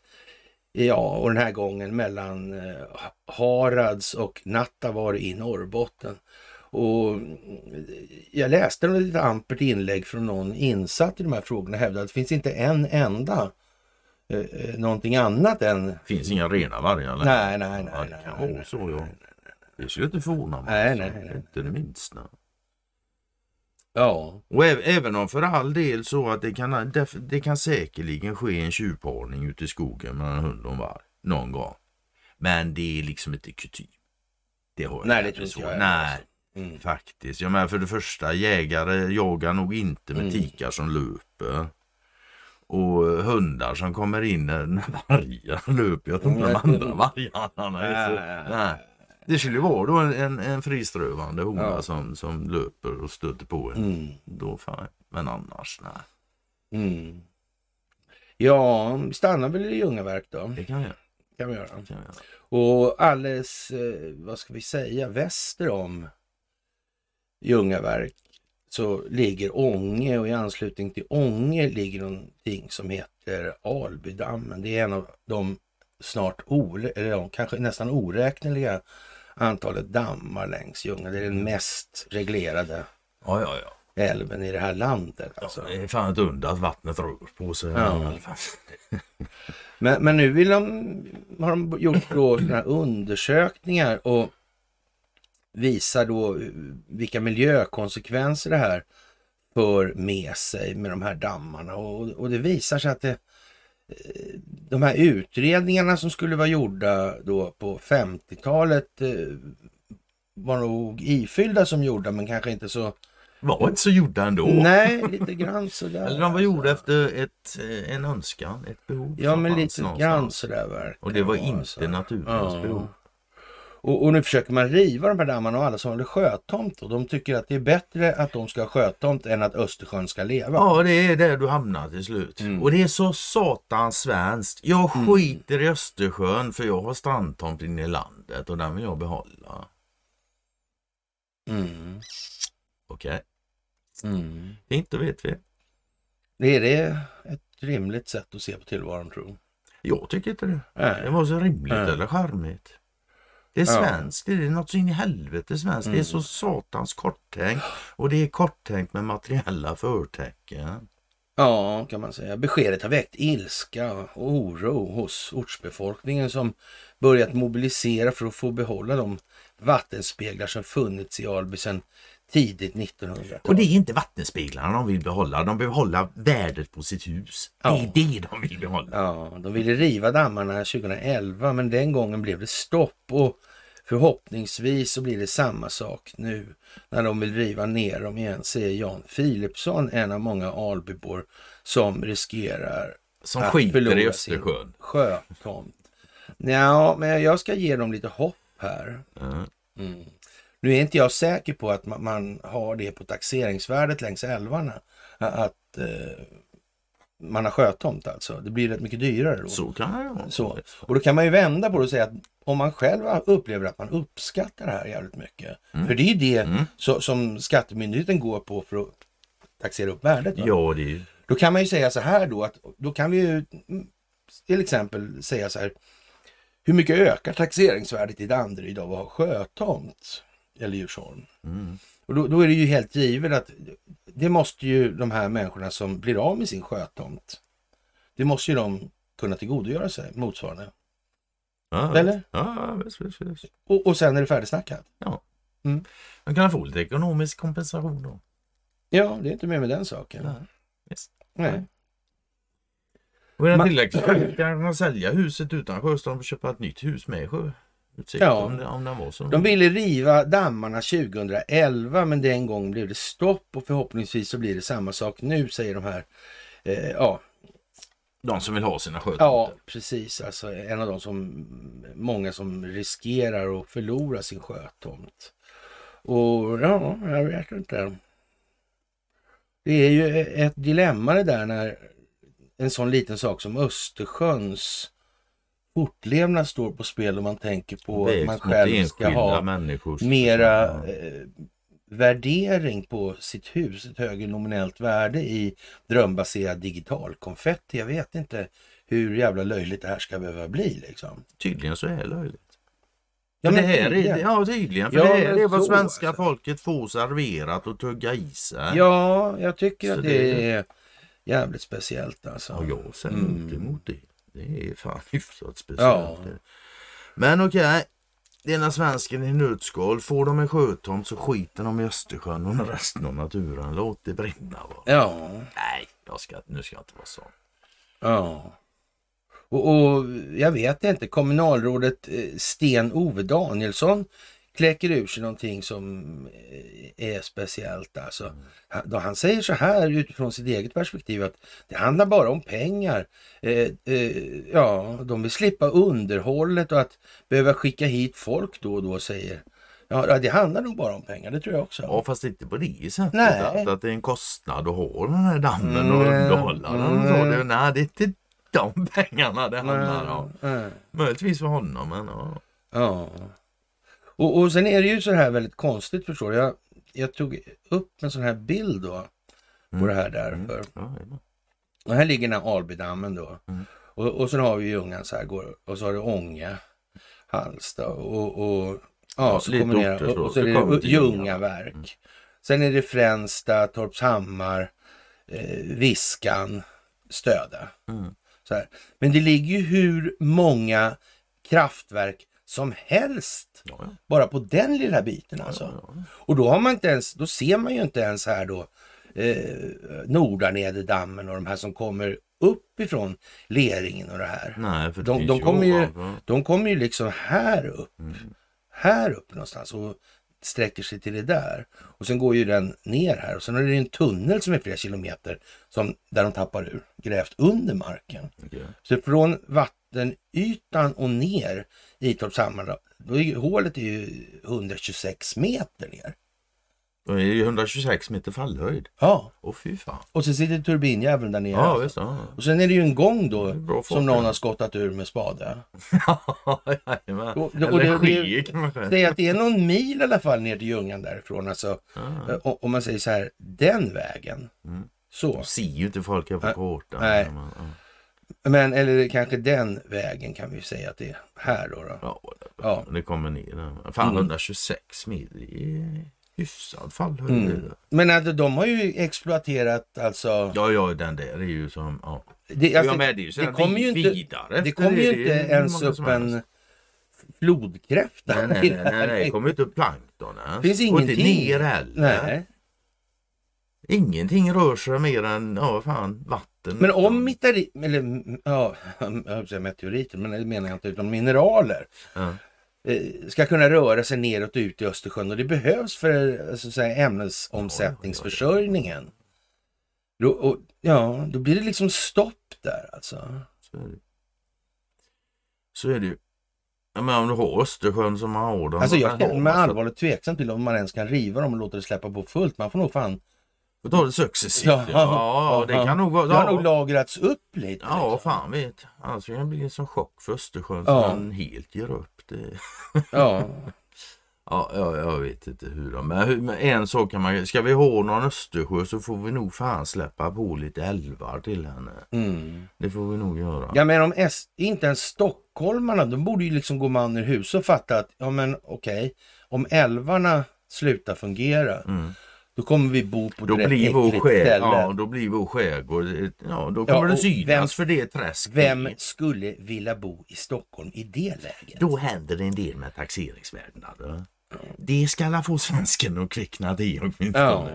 Ja, och den här gången mellan eh, Harads och Nattavaara i Norrbotten. Och mm, jag läste ett lite ampert inlägg från någon insatt i de här frågorna och hävdade att det finns inte en enda eh, eh, någonting annat än...
finns inga rena vargar.
Nej, nej, nej.
Ja, det
nej, nej, nej,
så
nej,
ja.
nej, nej.
Det skulle inte förvåna mig.
Nej, nej, nej.
Inte det minsta.
Ja,
Och äv- även om för all del så att det kan, det kan säkerligen ske en tjuvparning ute i skogen mellan hund och varg någon gång. Men det är liksom inte kutym. Det har jag
Nej, det tror inte jag
Nej,
alltså. Mm.
faktiskt. Jag menar för det första, jägare jagar nog inte med
Mm.
tikar som löper. Och hundar som kommer in när vargar löper. Jag tror inte de
Mm.
andra vargarna är så.
Nej.
Det skulle ju vara då en, en, en friströvande hona
Ja.
som, som löper och stöter på en.
Mm.
Då fan. Men annars, nej.
Mm. Ja, vi stannar väl i Ljungaverk då.
Det kan göra.
Kan vi göra.
Kan jag göra.
Och alldeles, eh, vad ska vi säga, väster om Ljungaverk så ligger Ånge och i anslutning till Ånge ligger någonting som heter Albydammen. Det är en av de snart, ore, eller kanske nästan oräkneliga antalet dammar längs Ljungan. Det är den mest reglerade
Ja, ja, ja.
älven i det här landet. Alltså.
Det är fan ett under att vattnet rör på sig.
Men, men nu vill de, har de gjort då här undersökningar och visar då vilka miljökonsekvenser det här för med sig med de här dammarna. Och, och det visar sig att det, eh, de här utredningarna som skulle vara gjorda då på 50-talet eh, var nog ifyllda som gjorda men kanske inte så...
Var inte så gjorda ändå.
Nej, lite grann sådär.
Eller de var gjorda efter ett, eh, en önskan, ett behov.
Ja, men lite
någonstans.
grann sådär verkar
Och det var
vara,
inte
alltså.
naturens
Ja.
behov.
Och, och nu försöker man riva de här dammarna och alla som håller sjötomt och de tycker att det är bättre att de ska ha sjötomt än att Östersjön ska leva.
Ja, det är där du hamnar till slut.
Mm.
Och det är så satans svenskt. Jag skiter i Östersjön för jag har strandtomt inne i landet och den vill jag behålla.
Mm.
Okej,
Mm.
inte vet vi.
Det är det ett rimligt sätt att se på tillvaron tror jag.
Jag tycker inte det.
Nej.
Det var så rimligt
Nej.
eller charmigt. Det är
Ja.
svenskt, det är något så in i helvete svenskt. Det är
Mm.
så satans korttänkt. Och det är korttänkt med materiella förtecken.
Ja, kan man säga. Beskedet har väckt ilska och oro hos ortsbefolkningen som börjat mobilisera för att få behålla de vattenspeglar som funnits i Alby sedan tidigt 1900-tal.
Och det är inte vattenspeglarna de vill behålla. De vill behålla värdet på sitt hus.
Ja.
Det är det de vill behålla.
Ja, de ville riva dammarna 2011 men den gången blev det stopp och förhoppningsvis så blir det samma sak nu när de vill riva ner dem igen, säger Jan Philipsson, en av många Albybor som riskerar
Som
att förlora
i
sin. Sjötomt. Ja, men jag ska ge dem lite hopp här.
Ja.
Mm. Nu är inte jag säker på att man, man har det på taxeringsvärdet längs älvarna. Att eh, man har sjötomt alltså. Det blir rätt mycket dyrare då.
Så kan det vara.
Så. Och då kan man ju vända på det och säga att om man själv upplever att man uppskattar det här jävligt mycket. För det är ju det
Mm.
så, som skattemyndigheten går på för att taxera upp värdet. va?
Ja, det är.
Då kan man ju säga så här då att då kan vi ju mm, till exempel säga så här. Hur mycket ökar taxeringsvärdet i Danderyd av att ha sjötomt? Eller Djursholm?
Mm.
Och då, då är det ju helt givet att det måste ju de här människorna som blir av med sin sjötomt. Det måste ju de kunna tillgodogöra sig motsvarande.
Ja,
Eller?
Ja, visst, visst, visst.
Och, och sen är det färdigsnackat.
Man kan få lite ekonomisk kompensation då.
Ja, det är inte mer med den saken.
Ja, visst.
Nej.
Och är den
Man-
tillräckligt kan man sälja huset utan sjöstånd och köpa ett nytt hus med sjöutsikt
Ja.
om, om den var så.
De ville riva dammarna 2011 men den gången blev det stopp och förhoppningsvis så blir det samma sak nu säger de här. Eh, ja,
De som vill ha sina sjötomter.
ja, precis. Alltså en av de som många som riskerar att förlora sin sjötomt. Och ja, jag vet inte. Det är ju ett dilemma det där när en sån liten sak som Östersjöns fortlevnad står på spel och man tänker på att man
mot
själv ska ha
människors...
mera
Ja.
eh, värdering på sitt hus, ett högre nominellt värde i drömbaserad digitalkonfetti. Jag vet inte hur jävla löjligt det här ska behöva bli liksom.
Tydligen så är det löjligt.
Ja, men
det här är,
tydligen.
ja tydligen. För
Ja,
det här är vad
så,
svenska
alltså.
folket får serverat och tugga i sig.
Ja, jag tycker
Så
att
det-
är jävligt speciellt alltså.
Och jag säger
Mm.
inte emot det. Det är fan hyfsat speciellt.
Ja.
Men okej. Denna svensken i nötskal. Får de en sjötomt så skiter de i Östersjön och resten av naturen. Låt det brinna. Va?
Ja,
Nej, jag ska, nu ska jag inte vara så.
ja. Och, och jag vet inte, kommunalrådet eh, Sten-Ove Danielsson kläcker ur sig någonting som eh, är speciellt. Alltså. Han, då han säger så här utifrån sitt eget perspektiv att det handlar bara om pengar. Eh, eh, ja, de vill slippa underhållet och att behöva skicka hit folk då och då säger. Ja, det handlar nog bara om pengar, det tror jag också.
Ja, fast inte på det sättet.
Nej.
Att, att det är en kostnad att ha den här dammen och
Mm.
underhålla den. Och så.
Mm.
Det, nej, det är inte de pengarna det handlar om.
Nej.
Möjligtvis för honom, men ja.
Ja. Och, och sen är det ju så här väldigt konstigt förstår du. Jag, jag tog upp en sån här bild då. På
Mm.
det här därför.
jajamän.
Och här ligger den här Albydammen då.
Mm.
Och, och sen har vi Ljungans herrgård och så har du Ånge, Halmstad och, och ja,
Ja,
så
lite
kommer
orter
och,
så.
och så
Så
är det
Ljungan.
Ljungaverk.
Mm.
Sen är det Fränsta, Torpshammar, eh, Viskan, Stöda.
Mm.
Så här. Men det ligger ju hur många kraftverk som helst
Ja,
bara på den lilla biten alltså.
Ja.
Och då har man inte ens, då ser man ju inte ens här då eh, Nordanederdammen och de här som kommer uppifrån Leringen och det här.
Nej, för det
De, de, kommer ju, de kommer ju liksom här upp,
Mm.
här upp någonstans och sträcker sig till det där. Och sen går ju den ner här och sen är det en tunnel som är flera kilometer som, där de tappar ur, grävt under marken.
Okej.
Så från vattenytan och ner i är ju, hålet är ju 126 meter ner.
Då är det ju 126 meter fallhöjd.
Ja,
Åh fy fan.
och så sitter turbinjäveln där nere.
Ja,
alltså.
visst. Ja.
Och sen är det ju en gång då
Det är
som någon
ja.
har skottat ur med spade.
Jajamän.
Och- och
Eller
det-
ske kan man säga.
Säg att det är någon mil i alla fall ner till Ljungan därifrån. Alltså,
Ja.
eh, om man säger så här, den vägen.
Mm.
Så.
De ser ju inte folk här på kartan.
Nej.
Men, ja.
Men, eller kanske den vägen kan vi säga att det är här då. då.
Ja,
Ja.
det kommer ner. Fan,
Mm.
126 meter. Det är hyfsad fallhöjd.
Mm. Men alltså, de har ju exploaterat alltså.
Ja, ja, den där är ju som... Ja.
Det, alltså,
men det ju
det kommer ju inte-
vidare.
det kommer ju inte ens upp en flodkräfta.
Nej, nej, nej,
det
nej, det kommer ju inte upp plankton 17 ens.
Finns
Och inte
ingenting.
ner heller.
Nej.
Ingenting rör sig mer än ja, fan, vatten.
Men om metari, eller, ja, jag säga meteoriter, men det menar jag inte, utan mineraler
Ja.
eh, ska kunna röra sig neråt och ut i Östersjön och det behövs för så att säga, ämnesomsättningsförsörjningen. Då, och, ja, då blir det liksom stopp där alltså.
Så är det, så är det ju. Ja, men om du har Östersjön som man har den.
Alltså jag känner mig
massa-
allvarligt tveksam till om man ens kan riva dem och låta det släppa på fullt. Man får nog fan...
Får ta det successivt.
Ja,
Ja, det kan nog vara.
Det har nog lagrats upp lite.
ja
liksom.
fan vet. Annars kan det bli en sån chock för Östersjön så
Ja.
man helt ger upp. Det.
Ja.
Ja, ja, jag vet inte hur de... Men, en sak kan man... Ska vi ha någon Östersjö så får vi nog fan släppa på lite älvar till henne.
Mm.
Det får vi nog göra.
Ja men om S, inte ens stockholmarna, de borde ju liksom gå man ur hus och fatta att, ja men okej, om älvarna slutar fungera,
Mm.
Då kommer vi bo på ett
Då
rätt
blir, vår
äckligt
skär,
ställe.
ja, då blir vår skärgård... Ja, då kommer
Ja,
det synas
vem-
för det träsk.
Vem skulle vilja bo i Stockholm i det läget?
Då händer det en del med taxeringsvärdena. Då. Det ska alla få svensken att kvickna det åtminstone.
Ja.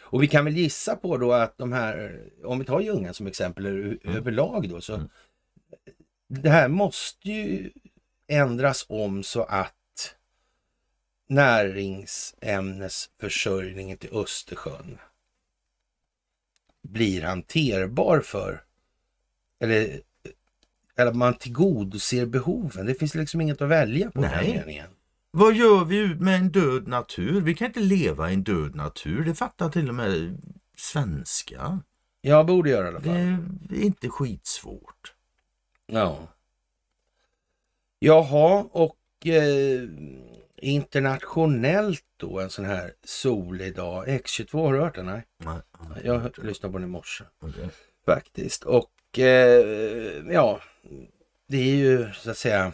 Och vi kan väl gissa på då att de här, om vi tar Ljungan som exempel ö- överlag då, så
Mm.
det här måste ju ändras om så att näringsämnesförsörjningen till Östersjön blir hanterbar för, eller, eller man tillgodoser behoven. Det finns liksom inget att välja på i den
Nej.
meningen.
Vad gör vi med en död natur? Vi kan inte leva i en död natur. Det fattar till och med svenskar.
Jag borde göra i alla
Det
fall.
är inte skitsvårt.
Ja. Jaha, och eh, internationellt då en sån här solig dag. X22, har du hört den? Nej,
Nej,
jag lyssnade på den i morse
Okej.
faktiskt. Och eh, ja, det är ju så att säga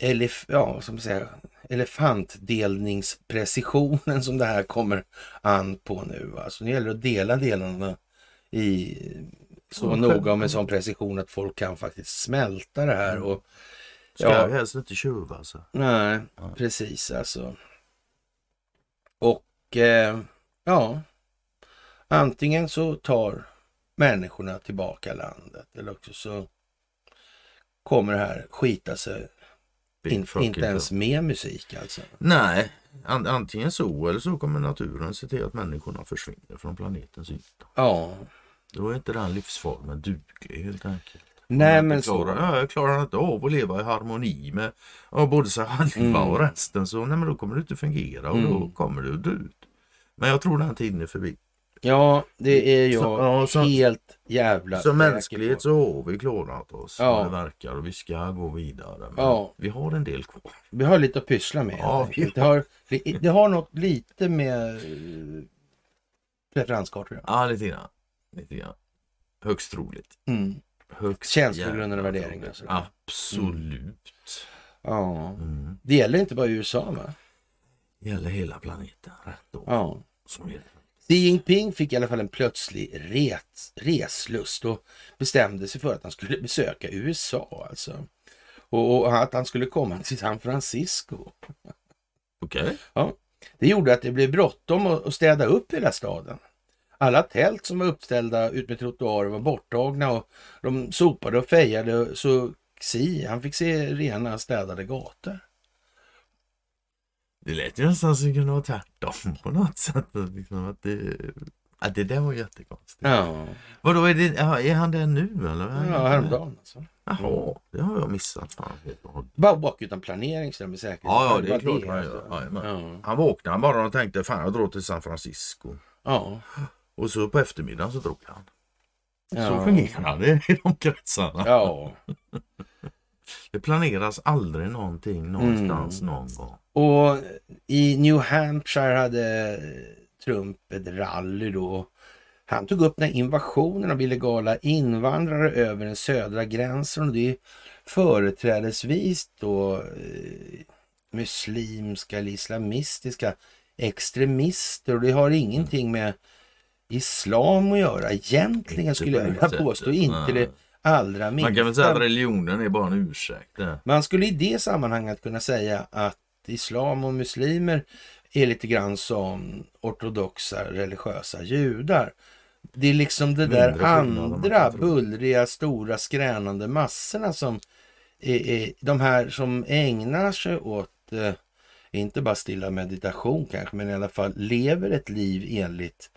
elef ja, man säga, elefantdelningsprecisionen som det här kommer an på nu. Alltså det gäller att dela delarna i så
Mm,
noga och med sån precision att folk kan faktiskt smälta det här. Och,
Ska
Ja.
jag helst inte tjuva alltså.
nej, precis alltså. Och eh, ja, antingen så tar människorna tillbaka landet eller också så kommer det här skita sig in, inte ens med musik alltså.
Nej, an- antingen så eller så kommer naturen se till att människorna försvinner från planetens yta.
Ja,
Då är inte den livsformen duglig helt enkelt.
Nej
Jag
men
klarar,
så.
ja, jag klarar inte av att leva i harmoni med ja, både sig själva och resten. Så nej, men då kommer det inte fungera och då
Mm.
kommer du dö ut. Men jag tror den tiden är förbi.
Ja, det är jag
Så- ja, så-
helt jävla
Som mänsklighet så har vi klarat oss
Ja.
det verkar och vi ska gå vidare.
Ja.
Vi har en del kvar.
Vi har lite att pyssla med.
Ja, vi
det, har, det, har något lite med eh, preferenskartor.
Ja, lite grann. Lite grann. Högst troligt.
mm.
Högst
Känslogrundande
jävla
värderingar,
troligt.
alltså.
Absolut.
Ja,
Mm.
det gäller inte bara USA va?
Gäller hela planeten. Rätt då.
Ja.
Det.
Xi Jinping fick i alla fall en plötslig res, reslust och bestämde sig för att han skulle besöka USA alltså. Och, och att han skulle komma till San Francisco.
Okej.
Det gjorde att det blev bråttom att städa upp hela staden. Alla tält som var uppställda ut med trottoarer var borttagna och de sopade och fejade så Xi, han fick se rena städade gator.
Det lät ju nästan som det kunde vara tvärtom på något sätt. Liksom att det, att det där var jättekonstigt.
Ja,
Vadå, är, det, ja, är han där nu eller?
ja häromdagen alltså.
Jaha, det har jag missat. Fan.
Bara bak utan planering så med säkerhet.
Ja, ja, det är klart han
alltså.
Jajamän.
Ja.
Han vaknade bara och tänkte fan jag drar till San Francisco.
Ja.
Och så på eftermiddagen så drog han.
Ja.
Så fungerar det i de kretsarna.
Ja,
Det planeras aldrig någonting någonstans någon gång.
och i New Hampshire hade Trump ett rally då. Han tog upp den här invasionen av illegala invandrare över den södra gränsen och det är företrädesvis då eh, muslimska eller islamistiska extremister och det har ingenting med islam att göra egentligen
Inte
skulle jag vilja påstå. Inte det allra minsta.
Man kan väl säga att religionen är bara en ursäkt. Det.
Man skulle i det sammanhanget kunna säga att islam och muslimer är lite grann som ortodoxa religiösa judar. Det är liksom det
Mindre
där andra bullriga, stora, skränande massorna som är, är de här som ägnar sig åt, eh, inte bara stilla meditation kanske, men i alla fall lever ett liv enligt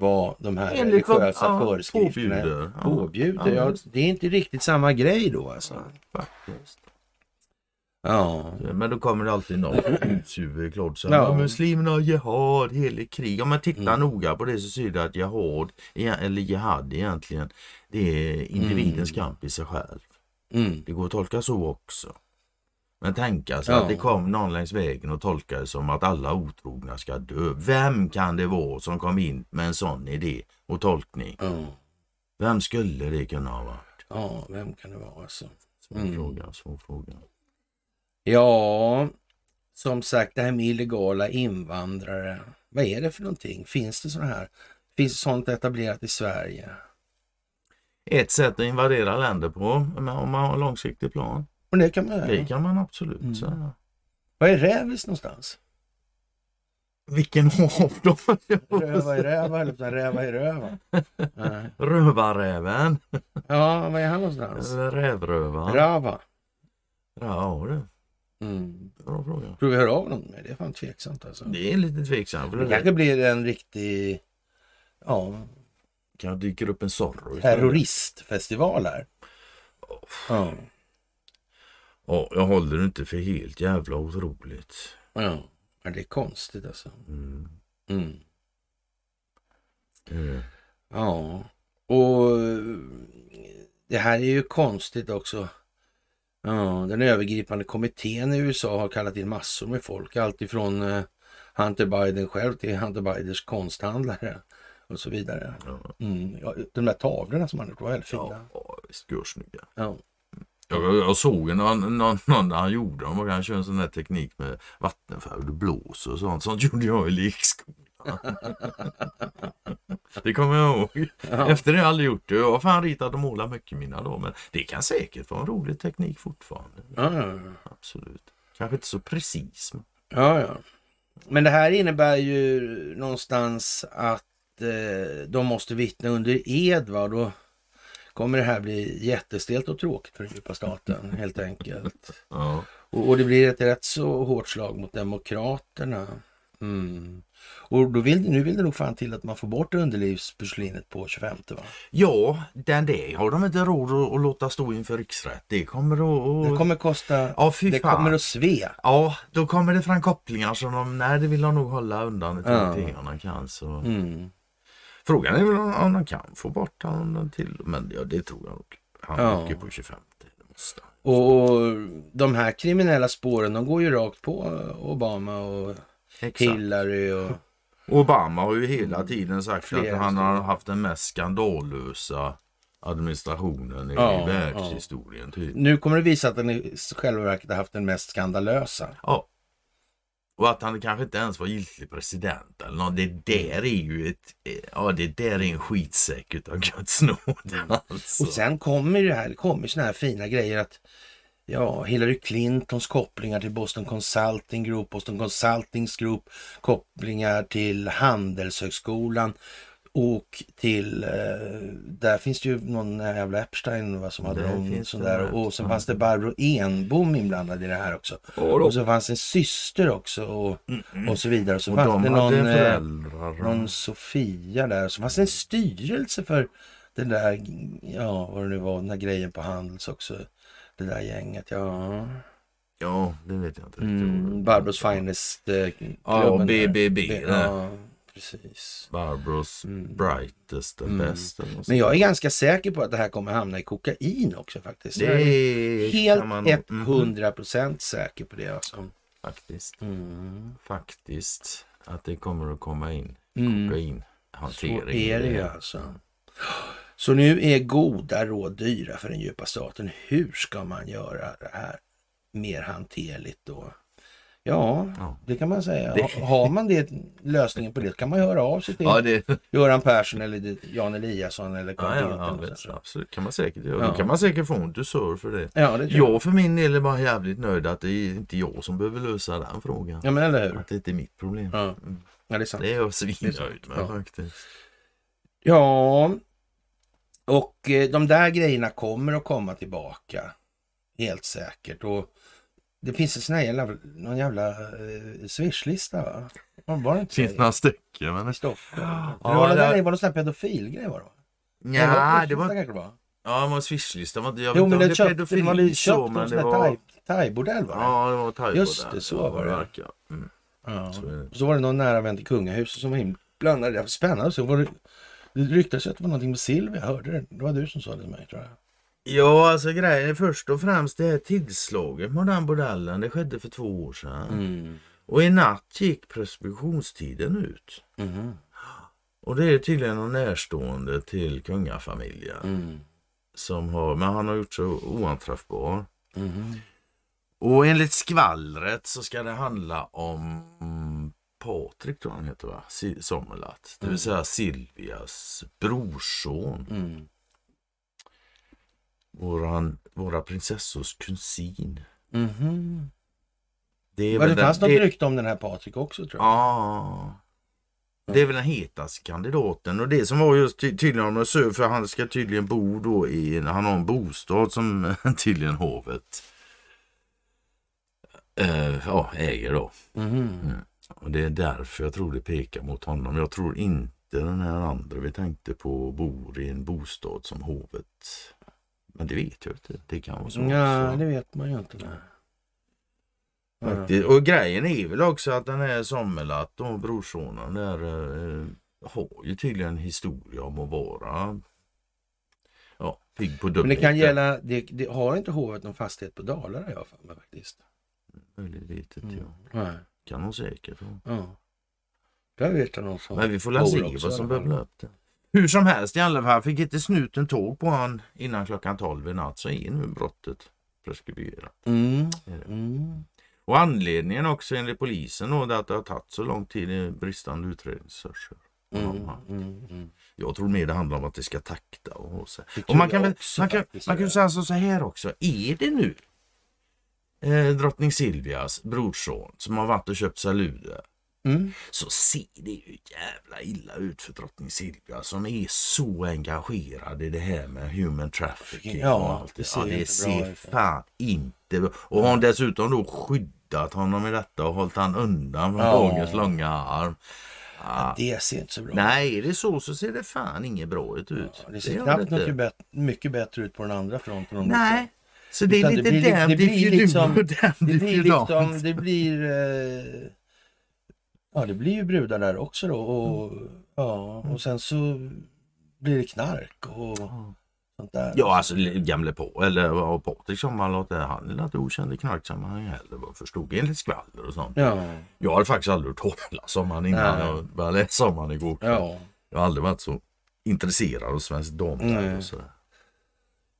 vad de här
Enligt vad-
religiösa
ja,
föreskrifterna
påbjuder. Ja.
påbjuder.
Ja,
det är inte riktigt samma grej då alltså.
Faktiskt.
Ja,
Men då kommer det alltid någon klart så
Ja.
muslimerna har jihad, helig krig. Om man tittar
Mm.
noga på det så ser du att jihad, e- eller jihad egentligen, det är individens
Mm.
kamp i sig själv.
mm.
Det går att tolka så också. Men tänka sig
Ja.
att det kom någon längs vägen och tolkade det som att alla otrogna ska dö. Vem kan det vara som kom in med en sån idé och tolkning?
ja.
Vem skulle det kunna ha varit?
ja, vem kan det vara alltså?
Svår
Mm.
fråga, svår fråga.
Ja, som sagt det här med illegala invandrare. Vad är det för någonting? Finns det sådana här? Finns sånt etablerat i Sverige?
Ett sätt att invadera länder på om man har en långsiktig plan.
Och det kan man
Det
göra.
kan man absolut
Mm.
säga.
Var är Rävis någonstans?
Vilken av dem?
Röva i röva eller här, räva i röva?
Rövarräven.
Ja, var är han någonstans?
Eller rävrövan.
Rava.
Ja, det
Mm.
bra fråga.
Tror vi hör av någon med det? är fan tveksamt alltså.
Det är lite tveksamt.
Det
det
kanske blir en riktig ja,
kan dyker upp en Zorro
terroristfestival här. Ja,
Ja, jag håller det inte för helt jävla otroligt.
ja. Men det är konstigt alltså.
Mm.
Mm.
Eh,
Ja, och eh, det här är ju konstigt också. Ja, den övergripande kommittén i USA har kallat in massor med folk. Alltifrån eh, Hunter Biden själv till Hunter Bidens konsthandlare och så vidare.
Ja,
Mm. Ja, de där tavlorna som han gjort var väldigt fina.
ja visst, görsnygga.
Ja.
Jag, jag såg någon, någon, någon han gjorde dem och han kör en sån där teknik med vattenfärg och det blåser och sånt. Sånt gjorde jag i lekskolan. det kommer jag ihåg.
Ja.
Efter det har jag aldrig gjort det. Jag har fan ritat och målat mycket mina då. Men det kan säkert vara en rolig teknik fortfarande.
Ja, ja,
Absolut. Kanske inte så precis. Men...
ja, ja. Men det här innebär ju någonstans att eh, de måste vittna under ed. Va? Då kommer det här bli jättestelt och tråkigt för den djupa staten helt enkelt.
Ja.
Och, och det blir ett rätt så hårt slag mot Demokraterna. Mm. Och då vill, nu vill det nog fan till att man får bort underlivsporslinet på 25 va?
ja, den där har de inte råd att, att låta stå inför riksrätt. Det kommer att...
Det kommer kosta...
Ja, fy
det
fan.
kommer att sve.
Ja, då kommer det fram kopplingar som de, nej det vill de nog hålla undan
Ja.
till de kan. Så.
Mm.
Frågan är väl om, de kan få bort honom till, men ja, det tror jag nog. Han
Ja.
åker på 25. Det måste han.
Och, de här kriminella spåren de går ju rakt på Obama och
Exakt.
Hillary och...
Obama har ju hela tiden sagt
Flera
att han har haft den mest skandalösa administrationen i
Ja,
världshistorien. Typ.
Nu kommer det visa att den i själva verket har haft den mest skandalösa.
Ja. Och att han kanske inte ens var giltig president eller något. Det där är ju ett, ja det där är en skitsäck utav Guds nåd. Alltså.
Och sen kommer det här, det kommer såna här fina grejer att ja, Hillary Clintons kopplingar till Boston Consulting Group, Boston Consulting Group kopplingar till Handelshögskolan och till, eh, där finns det ju någon jävla Epstein va, som hade
Där
någon sån
det
där och
Ja.
fanns det Barbro Enbom inblandad i det här också. Och så fanns en syster också och, och så vidare. Och så
Mm, Och
fanns
de
det någon, eh,
föräldrar.
någon Sofia där. Så fanns det en styrelse för den där, ja vad det nu var, den där grejen på Handels också. Det där gänget, ja.
Ja, det vet jag inte.
Mm, Barbros Finest. Eh,
Ja. BBB.
Ja, precis.
Barbros
Mm.
brightest and
Mm.
best.
Men jag är ganska säker på att det här kommer hamna i kokain också faktiskt. Jag är
det
helt
man nog- Mhm.
100 procent säker på det alltså.
Faktiskt.
Mm.
Faktiskt. Att det kommer att komma in
Mm.
kokain.
Så är det ju alltså. Så nu är goda råd dyra för den djupa staten. Hur ska man göra det här mer hanterligt då? Ja,
Ja.
det kan man säga.
Det-
Ha- Har man det, lösningen på det kan man höra av sig till
Ja, det,
Göran Persson eller Jan Eliasson eller Carl
ja, ja,
eller
ja,
sånt.
absolut. kan man säkert göra.
Ja.
Då kan man säkert få en dusör för det.
Ja, det jag.
Jag för min del är bara jävligt nöjd att det är inte jag som behöver lösa den frågan.
Ja, men eller hur?
Att det inte är mitt problem.
Ja,
Mm.
ja det är sant.
Det är jag svinnöjd med
ja.
faktiskt.
Ja, och eh, de där grejerna kommer att komma tillbaka. Helt säkert. Och det finns en sån här jävla, någon jävla eh, swishlista va? Var det inte
Finns
det?
några stycken men...
I Stockholm?
Ja,
det var, det
det-
där, var någon sån här pedofilgrej var det va? Nej,
Ja, det
Swishlista
var...
kanske det var.
Ja, det var en swishlista. var Jag vet
Jo,
inte
men
om
det
det är pedofili
man hade
så,
köpt
men
någon
det
sån
var...
thai-bordell va?
Ja, det var thai
Just det, så
Ja,
var det.
verkar. Mm.
Ja.
Så det.
Var det någon nära vän till kungahuset som var inblandad. Det var spännande. Så var det, det ryktades att det var någonting med Silvia. Hörde det. Det var du som sa det till mig tror jag.
Ja, alltså grejen är först och främst det här tillslaget med den bordellen. Det skedde för två år sedan.
Mm.
Och i natt gick preskriptionstiden ut.
Mhm.
Och det är tydligen någon närstående till kungafamiljen.
Mm.
Som har, men han har gjort sig oanträffbar.
Mhm.
Och enligt skvallret så ska det handla om mm, Patrik tror han heter va? Sommerlath. Det vill säga Silvias brorson.
Mm.
Våran, våra prinsessors kusin.
Mhm.
Det är
Men det
den-
fanns något
det-
rykte om den här Patrik också tror jag.
Ja. Det är väl den hetaste kandidaten och det som var just ty tydligen om för han ska tydligen bo då i, han har en bostad som tydligen hovet eh, ja, äger då.
Mhm.
Och det är därför jag tror det pekar mot honom. Jag tror inte den här andra vi tänkte på bor i en bostad som hovet. Men det vet jag inte. Det kan vara så.
Ja,
också.
det vet man ju inte. Nej.
Faktiskt. Och grejen är väl också att den här Sommerlath och brorsonen där eh, har ju tydligen en historia om att vara ja, pigg på
Men det kan gälla, det, det har inte hovet någon fastighet på Dalarna jag har för mig faktiskt.
Möjligt vet inte
Mm.
jag.
Nej.
Kan hon säkert. ha.
Ja. Där vet jag någon som
Men vi får väl se vad
i
som
alla fall.
bubblar upp det. Hur som helst i alla fall fick inte snuten tåg på han innan klockan 12 i natt så är nu brottet preskriberat.
Mm.
Är.
Mm.
Och anledningen också enligt polisen då, är att det har tagit så lång tid i bristande utredningsresurser.
Mm. Mm. Mm.
Jag tror mer det handlar om att det ska takta och sig.
Det
Och man kan, väl, man kan, man kan säga så så här också. Är det nu eh, drottning Silvias brorson som har varit och köpt saluder
Mm.
så ser det ju jävla illa ut för drottning Silvia som är så engagerad i det här med human trafficking
Ja,
och allt
det
det.
ser
Ja, det ser
ut.
fan inte bra Och har hon dessutom då skyddat honom i detta och hållit han undan från
Ja.
dagens långa arm. Ja.
Det ser inte så bra
Nej, är det så så ser det fan inget bra ut.
Ja, det ser knappt
det inte.
mycket, bet- mycket bättre ut på den andra fronten. om
Nej, så det är
Utan
lite
det
damned
det blir
if you
liksom-
do och damned
Det
if you
liksom,
don't.
det blir... Eh, ja, det blir ju brudar där också då. Och, ja, och sen så blir det knark och sånt där.
Ja, alltså gamle på eller Patrik som han låter han är inte okänd i knarksammanhang heller vad förstod enligt skvaller och sånt.
Ja,
Jag har faktiskt aldrig hört talas om han innan
Nej.
jag började läsa om han igår kväll.
ja.
Jag har aldrig varit så intresserad av svensk damträd
Nej.
och sådär.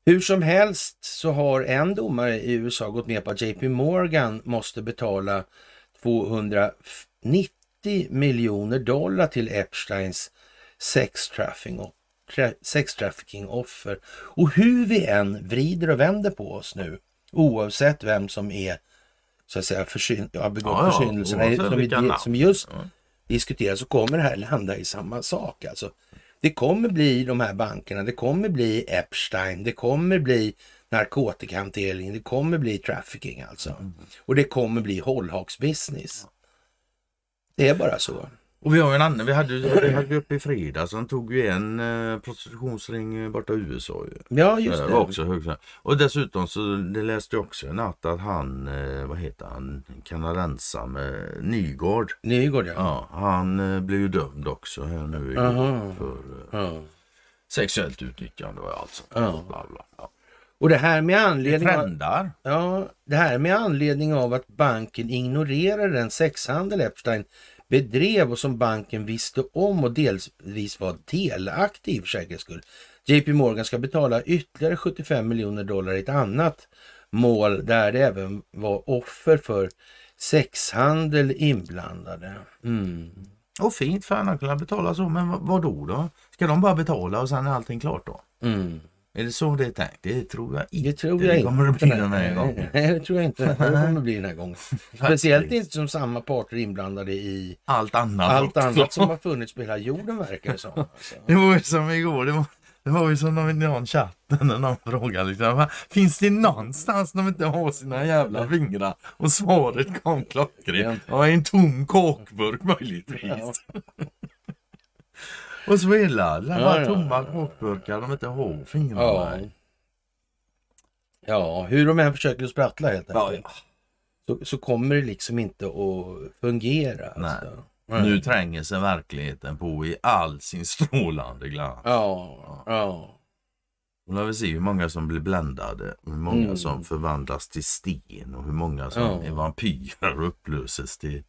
Hur som helst så har en domare i USA gått med på att JP Morgan måste betala 290 miljoner dollar till Epsteins sex trafficking, tra- sex trafficking offer. Och hur vi än vrider och vänder på oss nu, oavsett vem som är så att säga försyn- har begått
Ja, ja,
försyndelserna som, som just
Ja.
diskuteras så kommer det här landa i samma sak. Alltså, det kommer bli de här bankerna, det kommer bli Epstein, det kommer bli narkotikahantering, det kommer bli trafficking alltså.
Mm.
Och det kommer bli hållhaksbusiness. Det är bara så.
Och vi har ju en annan, vi hade, vi hade ju uppe i fredags, han tog ju en eh, prostitutionsring eh, borta i USA ju.
Ja, just
det
det.
var också. Och dessutom så det läste jag också i natt att han, eh, vad heter han, kanadensaren med Nygård.
Nygård ja.
Ja, han eh, blev ju dömd också här nu igår för eh,
ja.
sexuellt utnyttjande och allt sånt.
Ja.
Bla, bla. Ja.
Och det här med anledning av, ja, det här med anledning av att banken ignorerar den sexhandel Epstein bedrev och som banken visste om och delvis var delaktig i för säkerhets skull. JP Morgan ska betala ytterligare 75 miljoner dollar i ett annat mål där det även var offer för Sexhandel inblandade. Mm.
Och fint för han kunna betala så, men vad, vad då då? Ska de bara betala och sen är allting klart då?
Mm.
Är det så det är tänkt? Det tror jag inte.
Det tror jag
det
inte.
kommer det bli den här gången.
Nej, det tror jag inte. Det kommer bli den här gången. Speciellt inte som samma parter inblandade i
Allt annat
allt annat som har funnits på hela jorden verkar det som. Alltså.
Det var ju som igår, det var, det var ju som någon, någon chatten när någon frågade liksom, "Va, Finns det någonstans de inte har sina jävla fingrar? Och svaret kom klockrent. Ja, en tom kakburk möjligtvis.
Ja.
Och så hela, det
Ja,
bara
ja,
tomma
ja.
kakburkar de inte har fingrarna
Ja.
i.
ja, hur de än försöker att sprattla helt
Ja,
enkelt. Så, så kommer det liksom inte att fungera.
Nej.
Alltså.
Nu tränger sig verkligheten på i all sin strålande glans.
Ja, ja.
Och när vi ser hur många som blir bländade, hur många
Mm.
som förvandlas till sten och hur många som
Ja.
är vampyrer och upplöses till,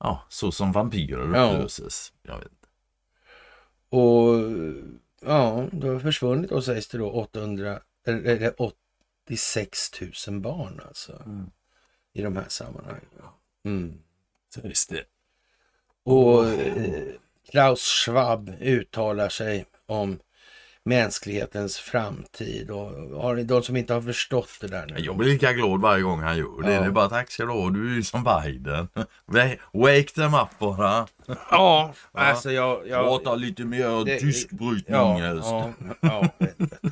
ja, så som vampyrer
Ja.
upplöses. Jag vet.
Och ja, det har försvunnit då sägs det då 800, eller eller 86 000 barn alltså.
Mm.
I de här sammanhangen. Mm.
Så visst det.
Och eh, Klaus Schwab uttalar sig om mänsklighetens framtid och har ni de som inte har förstått det där nu?
Jag blir lika glad varje gång han gör det.
Ja.
Det är bara tack ska du ha, du är ju som Biden. Wake them up bara.
Ja, alltså jag... jag
Prata lite mer
det-
tyskbrytning
ja,
helst.
ja, ja,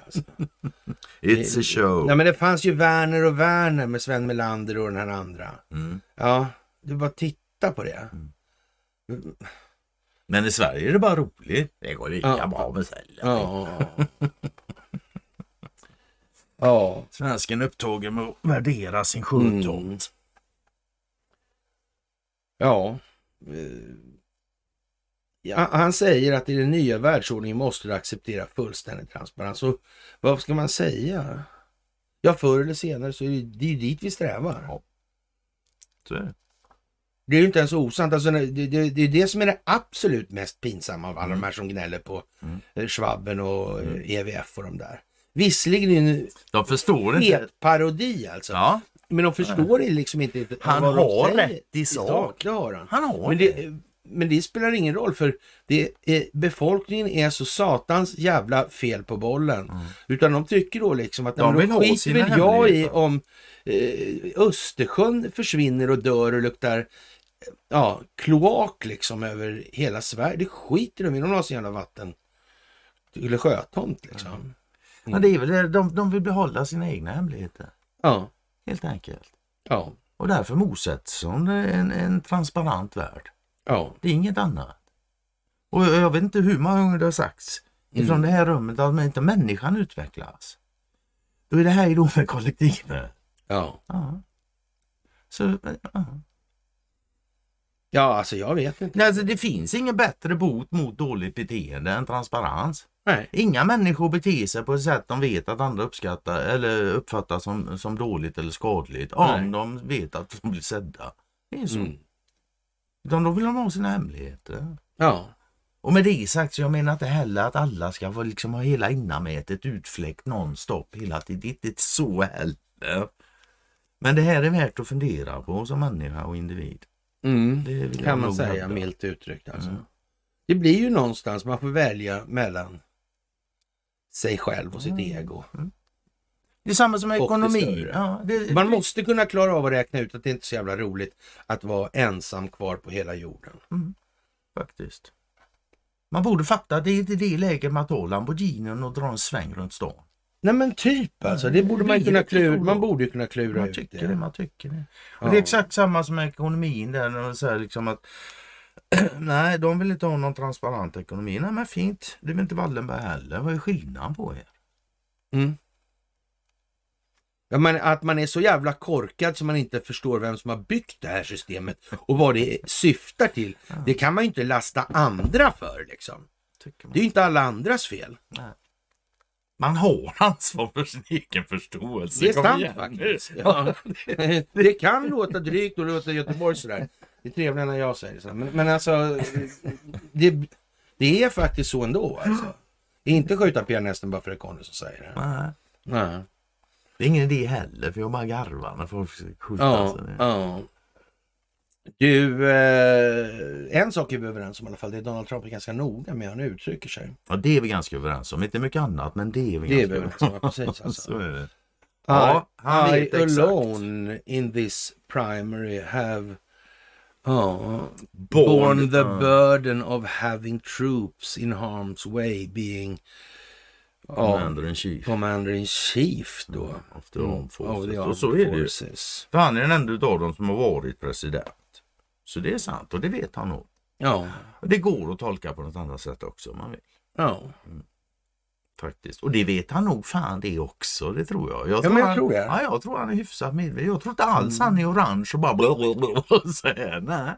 alltså.
It's a show.
Nej men det fanns ju Werner och Werner med Sven Melander och den här andra.
Mm.
Ja, du bara titta på det.
Men i Sverige är det bara roligt. Det går lika
Ja.
bra med sälja.
Ja. ja.
Svensken upptagen med att värdera sin sjötomt.
Ja. Eh, ja. Han säger att i den nya världsordningen måste du acceptera fullständig transparens. Och vad ska man säga? Ja, förr eller senare så är det, det är ju dit vi strävar.
Ja. Så är det.
Är ju inte ens osant. Alltså, det, det, det är det som är det absolut mest pinsamma av alla de här som gnäller på
Mm.
eh, Schwabben och eh, EVF och de där. Visserligen är det
De förstår
en
inte.
parodi alltså.
Ja,
Men de förstår det liksom inte.
Han
vad de
har
säger.
rätt i sak.
Han.
han har
Men
det.
det, men det spelar ingen roll för det är, befolkningen är så satans jävla fel på bollen. Utan de tycker då liksom att
Mm. De
nej,
vill
skiter väl jag i om eh, Östersjön försvinner och dör och luktar ja, kloak liksom över hela Sverige. Det skiter de i. De vill ha sin jävla vatten. Eller sjötomt liksom.
Men det är väl det, de, de vill behålla sina egna hemligheter.
Ja,
Helt enkelt.
ja,
Och därför motsätts de en, en transparent värld.
ja.
Det är inget annat. Och jag jag vet inte hur många gånger det har sagts ifrån
Mm.
det här rummet att om inte människan utvecklas. Då är det här då med kollektivet.
ja.
Ja. Så, ja.
Ja, alltså jag vet inte.
Nej, Alltså, det finns ingen bättre bot mot dåligt beteende än transparens.
Nej.
Inga människor beter sig på ett sätt de vet att andra uppskattar eller uppfattar som, som dåligt eller skadligt om
Nej.
de vet att de blir sedda. Det är så.
Mm.
Utan då vill de ha sina hemligheter.
Ja,
Och med det sagt så jag menar inte heller att alla ska få liksom ha hela innanmätet utfläckt nonstop hela tiden. Det är inte så heller. Men det här är värt att fundera på som människa och individ.
Mm.
Det
kan man säga
hävda.
milt uttryckt. Alltså.
Mm.
Det blir ju någonstans man får välja mellan sig själv och sitt
Mm.
ego.
Det är samma som
det
ekonomi. Ja, det,
Man måste kunna klara av att räkna ut att det inte är så jävla roligt att vara ensam kvar på hela jorden.
Faktiskt. Man borde fatta att det är inte det läget man tar Lamborghinin och drar en sväng runt stan.
Nej men typ alltså, det borde man kunna klura, man borde kunna klura
Man
ut
tycker
det.
det, man tycker det. Och
Ja.
det är exakt samma som med ekonomin där. När de säger liksom att nej, de vill inte ha någon transparent ekonomi. Nej men fint, det vill inte Wallenberg heller. Vad är skillnaden på er?
Mm. Ja, men att man är så jävla korkad så man inte förstår vem som har byggt det här systemet och vad det syftar till. Det kan man ju inte lasta andra för liksom.
Man.
Det är ju inte alla andras fel.
Man har ansvar för sin egen förståelse.
Det är sant faktiskt. Ja. Det kan låta drygt och låta Göteborg sådär. Det är trevligare när jag säger det så. Men, men alltså, det, det är faktiskt så ändå. Alltså. Inte skjuta pianisten bara för att det är Conny som säger det.
Nej,
Nej.
det är ingen idé heller för jag bara garvar när folk skjuta
Ja, ja. Du, eh, en sak är vi överens om i alla fall. Det är Donald Trump är ganska noga med hur han uttrycker sig.
Ja, det är vi ganska överens om. Inte mycket annat, men det är vi
Det är
ganska
vi överens om, ja, precis. Alltså.
Det. Ja, han
I
vet exakt.
alone in this primary have oh, born the
ja.
burden of having troops in harm's way being ja,
Commander in chief.
commander in chief då.
Of the armed
Of
forces.
the
Och så är det ju. För han är den enda av dem som har varit president. Så det är sant och det vet han nog.
Ja,
det går att tolka på något annat sätt också om man vill.
ja.
Faktiskt. Och det vet han nog fan det också, det tror jag. jag
Ja, men jag
han,
tror det.
Ja, jag tror han är hyfsat medveten. Jag tror inte alls han är orange och bara blablabla så här. Nej,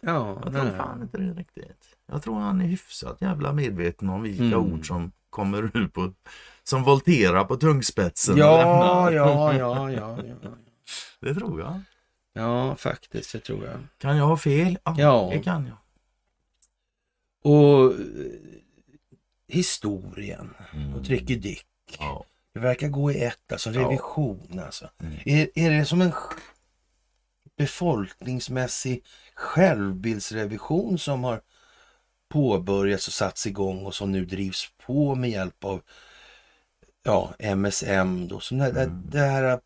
Ja,
jag tror
nej.
fan inte det riktigt. Jag tror han är hyfsat jävla medveten om vilka
Mm.
ord som kommer ut på som volterar på tungspetsen.
Ja, ja, ja, ja, ja.
Det tror jag.
Ja, faktiskt, det tror jag.
Kan jag ha fel? Ja,
Ja.
det kan jag.
Och eh, historien
Mm.
och Tricky
Ja.
Det verkar gå i ett, alltså
Ja.
revision alltså.
Mm.
Är, är det som en befolkningsmässig självbildsrevision som har påbörjats och satts igång och som nu drivs på med hjälp av ja, MSM då. Som det,
Mm.
det här,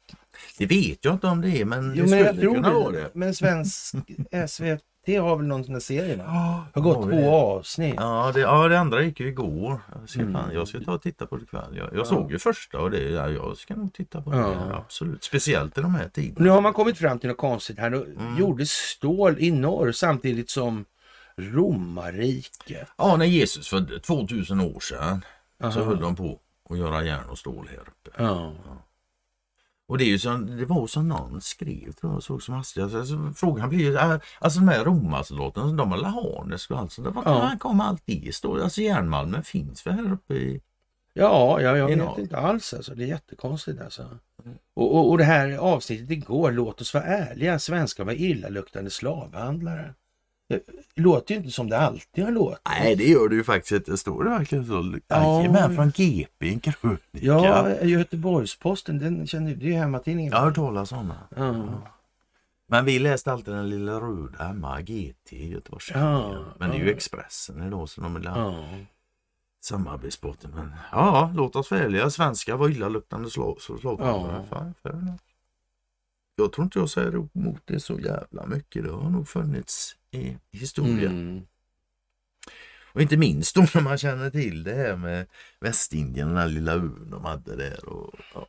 Det vet jag inte om det är, men
jo,
det
men
skulle
jag tror
kunna vara
det. Men svensk SVT har väl någon sån där serie va?
Ja,
Har gått två avsnitt.
Ja det, ja, det andra gick ju igår. Jag ska,
Mm.
fan, jag ska ta och titta på det ikväll. Jag, jag
Ja.
såg ju första och det, ja, jag ska nog titta på det.
Ja.
Ja. Absolut. Speciellt i de här tiderna.
Nu har man kommit fram till något konstigt här. Då
Mm.
gjordes stål i norr samtidigt som romarriket.
Ja, när Jesus föddes 2000 år sedan så
Aha.
höll de på att göra järn och stål här uppe.
Ja.
Och det, är ju som, det var som någon skrev, tror jag, såg som hastigast. Alltså, frågan blir ju, äh, alltså de här romarsoldaterna, de har harnesk och allt sånt där. Var
Ja.
kom allt det stå? Alltså järnmalmen finns väl här uppe i...
Ja, ja, jag
I
vet
norr.
inte alls alltså. Det är jättekonstigt alltså. Och, och, och det här avsnittet igår, låt oss vara ärliga, svenskar var illaluktande slavhandlare. Det låter ju inte som det alltid har låtit.
Nej, det gör det ju faktiskt inte. Står det verkligen så?
Ja.
Jajamän, från GP, en krönika.
Ja, Göteborgs-Posten, den känner det är hemmatidningen.
Jag har hört talas om.
Ja.
Men vi läste alltid den lilla röda hemma, GT i Göteborgs
Ja,
Men det är ju. Expressen idag så de är
Ja.
samarbetspartner. Men ja, låt oss välja. Svenskar var illaluktande slavhandlare.
Ja.
Fan. Jag tror inte jag säger emot det så jävla mycket. Det har nog funnits i historien.
Mm.
Och inte minst då när man känner till det här med Västindien, den här lilla ön de hade där. Och, ja.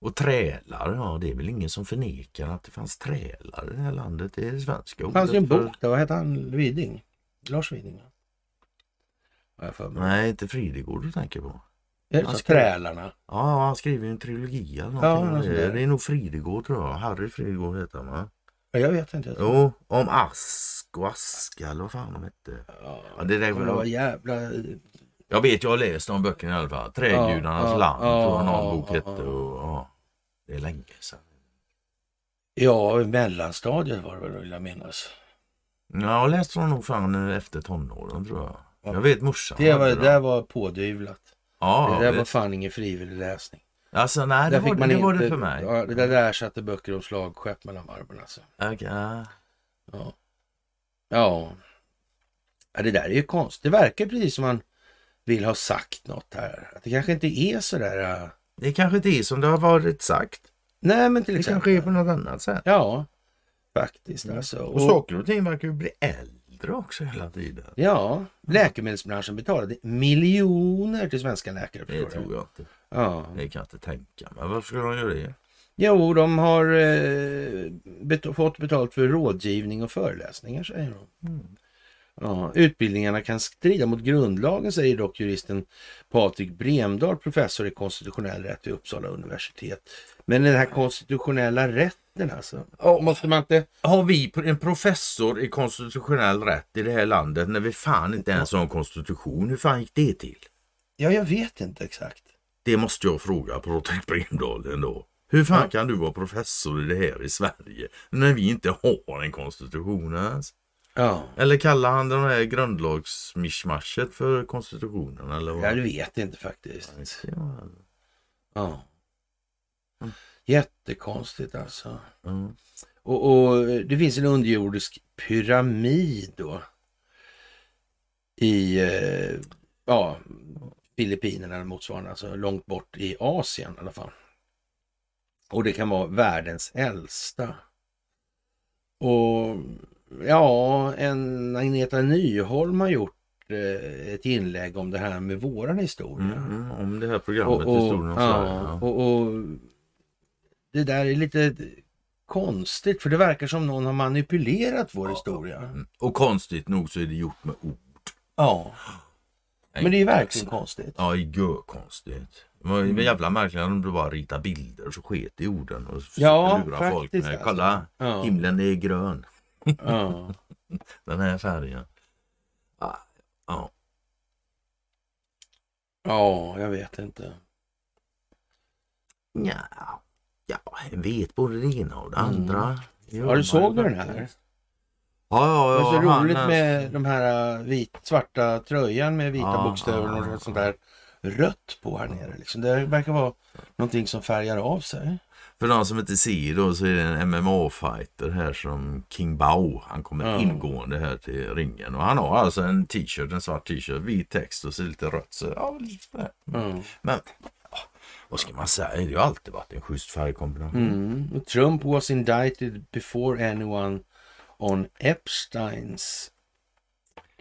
och trälar, ja det är väl ingen som förnekar att det fanns trälar i det här landet. Det är det svenska
Det fanns ju en
ordet
bok där, vad hette han? Widing? Lars Widing?
Nej, inte Fridegård du tänker på. Han skrev-
Trälarna?
Ja, han skriver ju en trilogi eller
Ja,
någonting.
något sånt
det, det är nog Fridegård tror jag. Harry Fridegård heter han va?
Ja, Jag vet inte.
Jo, om Ask och Aska eller vad fan de hette.
Ja,
Ja, det där
det var jävla...
Jag vet, jag har läst de böckerna i alla fall. Trädgudarnas
Ja,
land
ja,
tror jag någon bok hette. Och, ja, det är länge sedan.
Ja, i mellanstadiet var det väl, vill jag minnas.
Ja, jag har läst dem nog fan efter tonåren tror jag.
Ja.
Jag vet morsan
Det, var, det där var pådyvlat.
Ja,
det där
det-
var fan ingen frivillig läsning.
Alltså nej, det,
Där
var,
fick man
det, det var
inte,
det för mig.
Ja, det där ersatte böcker om slagskepp mellan varven alltså.
Okej, ja.
Ja. det där är ju konstigt. Det verkar precis som man vill ha sagt något här. Att det kanske inte är så där... äh,
Det kanske inte är som det har varit sagt.
Nej, men till
Det
exempel.
kanske är på något annat sätt.
Ja, faktiskt alltså.
Och
Och,
saker och ting verkar ju bli äldre också hela tiden.
ja, läkemedelsbranschen betalade miljoner till svenska läkare.
Det tror jag inte.
Ja.
Det kan jag inte tänka mig. Varför skulle de göra det?
Jo, de har eh, bet- fått betalt för rådgivning och föreläsningar, säger de.
Mm.
Ja, utbildningarna kan strida mot grundlagen, säger dock juristen Patrik Bremdahl, professor i konstitutionell rätt vid Uppsala universitet. Men den här konstitutionella rätten alltså,
Ja,
måste man inte...
Har vi en professor i konstitutionell rätt i det här landet när vi fan inte ens har en konstitution? Hur fan gick det till?
Ja, jag vet inte exakt.
Det måste jag fråga Patrik Bremdahl ändå. Hur fan
Ja.
kan du vara professor i det här i Sverige när vi inte har en konstitution ens?
Ja,
Eller kallar han den här grundlagsmischmaschet för konstitutionen eller vad?
jag vet inte faktiskt.
Ja.
Ja.
Mm.
Jättekonstigt alltså.
Mm.
Och, och det finns en underjordisk pyramid då i eh, ja, Filippinerna eller motsvarande, alltså långt bort i Asien i alla fall. Och det kan vara världens äldsta. Och ja, en Agneta Nyholm har gjort eh, ett inlägg om det här med våran historia.
Mm, mm, om det här programmet,
och, och,
historien om
ja.
Ja.
och, och det där är lite konstigt för det verkar som någon har manipulerat vår historia.
Mm. Och konstigt nog så är det gjort med ord.
Ja, men det är ju verkligen konstigt.
Ja, konstigt. Det var ju jävla märkligt om du bara ritar bilder och så sket i orden och försökte
Ja,
lura folk med.
alltså.
Kolla,
Ja.
himlen är grön.
Ja.
Den här färgen. Ja, ja.
ja, jag vet inte.
Ja, ja, jag vet både det ena och det andra.
Mm. Ja, du såg den här?
Ja, ja,
Det
ja.
var så
han-
roligt med de här äh, vit, svarta tröjan med vita
Ja,
bokstäver och något sånt där rött på här nere. Liksom. Det verkar vara någonting som färgar av sig.
För de som inte ser då så är det en MMA-fighter här som King Bao. Han kommer
Ja.
ingående här till ringen och han har alltså en t-shirt, en svart t-shirt, vit text och så lite rött. Så, ja, lite.
Mm.
Men vad ska man säga? Det har alltid varit en schysst färgkombination.
Mm. Trump was indicted before anyone on Epsteins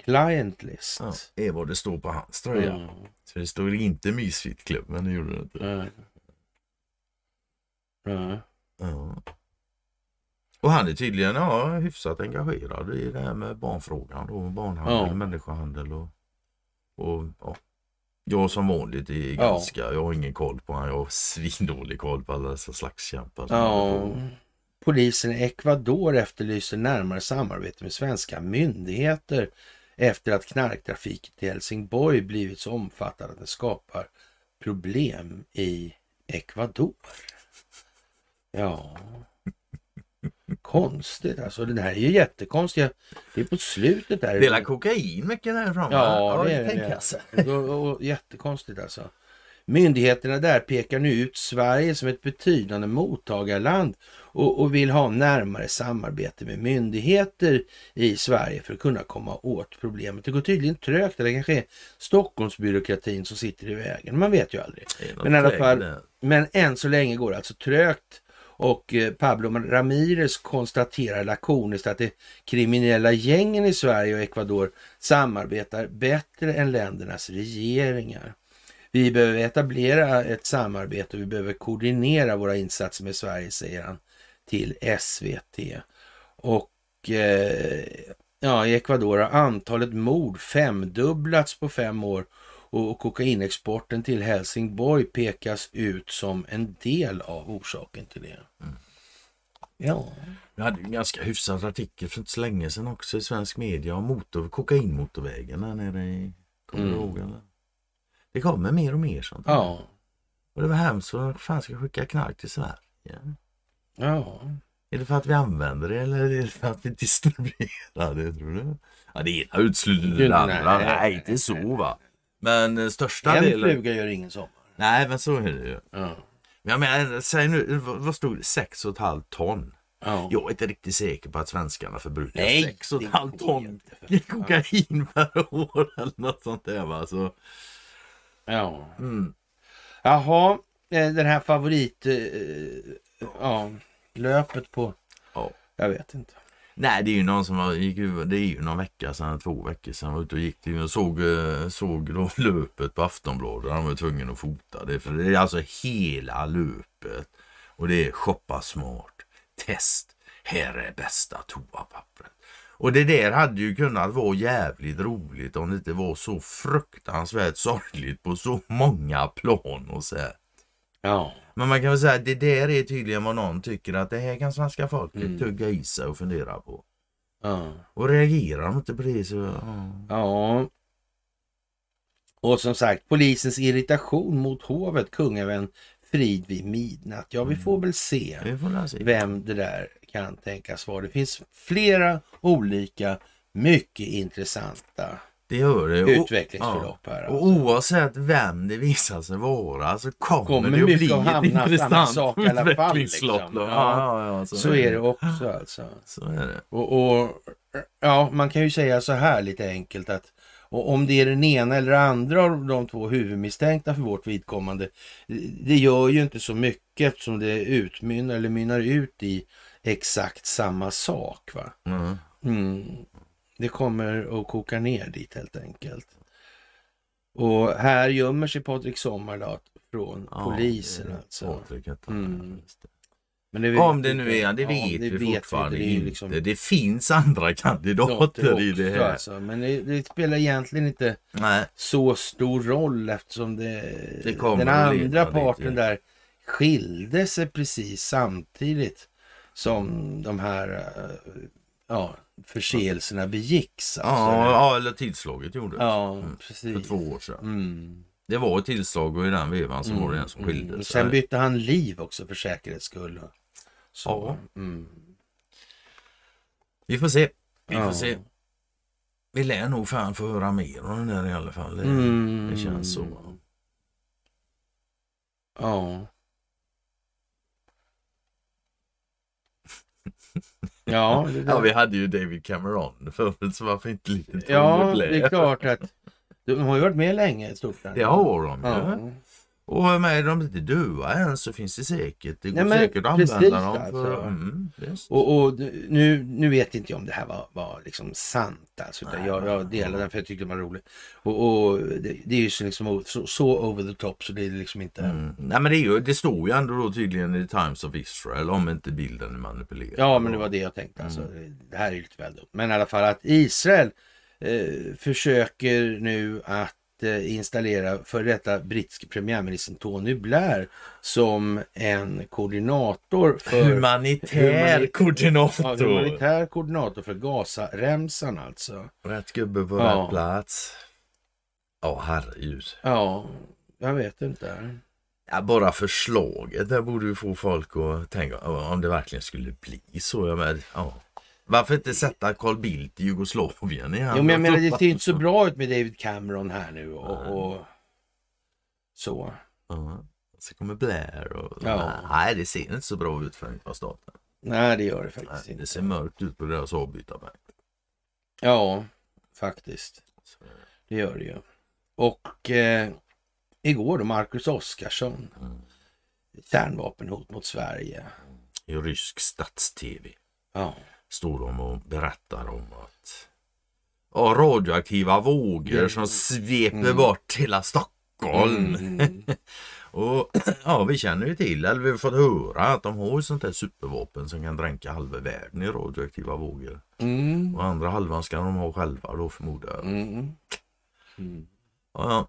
client list.
Ja, det är vad det står på hans tröja.
Mm.
Så det står inte Mysfit-klubben, det gjorde det inte.
Nej. Nej.
Ja. Och han är tydligen ja, hyfsat engagerad i det här med barnfrågan då, barnhandel,
Ja.
människohandel och, och ja. Jag som vanligt är
Ja.
ganska, jag har ingen koll på honom, jag har svindålig koll på alla dessa slagskämpar.
Ja. Polisen i Ecuador efterlyser närmare samarbete med svenska myndigheter efter att knarktrafiken till Helsingborg blivit så omfattande att det skapar problem i Ecuador. Ja, konstigt alltså. Den här är ju jättekonstigt. Det är på slutet där.
Delar kokain mycket därifrån?
Ja, det är det. och, jättekonstigt alltså. Myndigheterna där pekar nu ut Sverige som ett betydande mottagarland och, och vill ha närmare samarbete med myndigheter i Sverige för att kunna komma åt problemet. Det går tydligen trögt. Det kanske är Stockholmsbyråkratin som sitter i vägen. Man vet ju aldrig. Men i alla fall-. Men än så länge går det alltså trögt. Och eh, Pablo Ramirez konstaterar lakoniskt att de kriminella gängen i Sverige och Ecuador samarbetar bättre än ländernas regeringar. Vi behöver etablera ett samarbete och vi behöver koordinera våra insatser med Sverige, säger han till SVT. Och eh, ja, i Ecuador har antalet mord femdubblats på fem år och kokainexporten till Helsingborg pekas ut som en del av orsaken till det. Ja,
Vi hade en ganska hyfsad artikel för inte så länge sedan också i svensk media om motor, kokainmotorvägen där nere i... Kommer du
Mm.
ihåg eller? Det kommer mer och mer sånt.
ja,
Och det var hemskt vad fan ska skicka knark till Sverige?
Ja.
Är det för att vi använder det eller är det för att vi distribuerar det tror du? Ja det ena utesluter det andra.
nej,
inte så va. Men eh, största
En
delen...
fluga gör ingen sommar.
Nej men så är det ju.
Ja,
Men jag menar, säg nu, vad stod det? 6,5 ton?
ja.
Jag är inte riktigt säker på att svenskarna förbrukar
Nej,
6,5
det
ton kokain per år eller något sånt där va. Så,
Ja.
mm.
Jaha, eh, den här favorit... Ja, löpet på...
Ja.
Jag vet inte.
Nej det är ju någon som var, gick det är ju någon vecka sedan, två veckor sedan, var ute och gick och såg, eh, såg då löpet på Aftonbladet. Han var tvungen att fota det för det är alltså hela löpet. Och det är shoppa smart, test, här är bästa toapappret. Och det där hade ju kunnat vara jävligt roligt om det inte var så fruktansvärt sorgligt på så många plan och här.
Ja,
Men man kan väl säga att det där är tydligen vad någon tycker att det här kan svenska folket
Mm.
tugga i sig och fundera på.
ja.
Och reagerar de inte på det så... Ja.
Ja. Och som sagt, polisens irritation mot hovet, kungavän frid vid midnatt. Ja, vi får väl se
får se.
vem det där kan tänkas vara. Det finns flera olika mycket intressanta
Det gör det.
utvecklingsförlopp här.
Och oavsett vem det visar sig vara så kommer,
Kommer
det att bli ett intressant
sak
utvecklingslopp.
liksom. Ja.
Ja, ja, ja,
Så är det också alltså.
Så är det.
Och, och ja, man kan ju säga så här lite enkelt att och om det är den ena eller andra av de två huvudmisstänkta för vårt vidkommande, det gör ju inte så mycket eftersom det utmynnar eller mynnar ut i exakt samma sak. va?
Mm.
Mm. Det kommer att koka ner dit helt enkelt. Och här gömmer sig Patrik Sommarlat från
Ja,
polisen
det
alltså.
Han.
Mm. Det
Om
vet
det
vi
nu är, det
Ja,
vet
det
vi fortfarande
Det, är ju
inte.
liksom
Det finns andra kandidater i det här.
Alltså. Men det, det spelar egentligen inte
Nej,
så stor roll eftersom det,
Det
den andra
dit,
parten
ja.
där skilde sig precis samtidigt som de här eh, ja, förseelserna begicks.
Ja, ja, eller tillslaget gjorde det.
ja
Mm.
precis.
För två år sedan.
Mm.
Det var ett tillslag och i den vevan så var det en som
Mm.
skilde
Och
sig.
Sen bytte han liv också för säkerhets skull. Så,
Ja.
mm.
Vi får se. Vi
Ja.
får se. Vi lär nog fan få höra mer om den där i alla fall. Det,
Mm.
det känns så.
Ja. Ja, det,
Ja, vi hade ju David Cameron förut så varför inte lite
ja, det är klart att de har ju varit med länge ett stort.
Det har de ju.
Ja.
Och med de inte döda än så finns det säkert. Det går
Nej,
säkert att
precis,
använda dem
alltså.
för... Mm, visst.
Och, och nu, nu vet inte jag om det här var, var liksom sant. Alltså,
Nej,
jag, jag delade den för jag tyckte det var roligt. Och, och det, det är ju så, liksom, så, så over the top så det är liksom inte...
Mm. Nej men det, är ju, det står ju ändå då tydligen i Times of Israel om inte bilden är manipulerad.
Ja, men det var det jag tänkte. Alltså, Det här är ju lite väl dumt. Men i alla fall att Israel eh, försöker nu att eh, installera för detta brittiska premiärministern Tony Blair som en koordinator för
Humanitär
Humanit-
koordinator.
Ja, humanitär koordinator för Gazaremsan alltså.
Rätt gubbe på
Ja.
rätt plats. Ja, herregud.
Ja, jag vet inte.
Ja, bara förslaget där borde ju få folk att tänka om det verkligen skulle bli så. Jag med, ja. Varför inte sätta Carl Bildt i Jugoslavien igen?
Jo, men jag menar, det ser inte så bra ut med David Cameron här nu och, och så.
Ja. Så kommer Blair och...
Ja.
Nej, det ser inte så bra ut för Förenta staten.
Nej, det gör det
Nej,
faktiskt
det
inte.
ser mörkt ut på deras avbytarbänk.
Ja, faktiskt.
Så,
Det gör det ju. Och eh, igår då, Marcus Oskarsson.
mm.
Kärnvapenhot mot Sverige.
I rysk stats-tv
Ja,
står de och berättar om att ja, radioaktiva vågor
Mm.
som sveper
Mm.
bort hela Stockholm.
Mm.
Och ja, vi känner ju till, eller vi har fått höra att de har ett sånt där supervapen som kan dränka halva världen i radioaktiva vågor.
Mm.
Och andra halvan ska de ha själva då förmodar jag.
Mm. Mm.
Ja,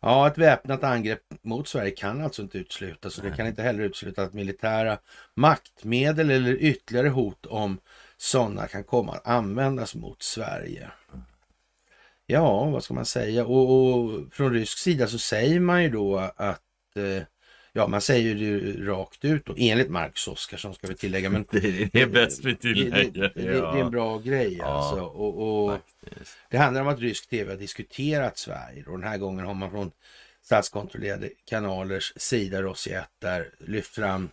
ja.
Ett väpnat angrepp mot Sverige kan alltså inte uteslutas. Och det kan inte heller utesluta att militära maktmedel eller ytterligare hot om sådana kan komma att användas mot Sverige. Ja, vad ska man säga? Och, och från rysk sida så säger man ju då att eh, Ja, man säger det ju rakt ut då, enligt Marcus Oskarsson ska vi tillägga. Men
Det är bäst vi
det, det,
tillägger.
det, det är en bra grej
Ja.
alltså. Och, och, det handlar om att rysk tv har diskuterat Sverige och den här gången har man från statskontrollerade kanalers sida, Rossi 1 där, lyft fram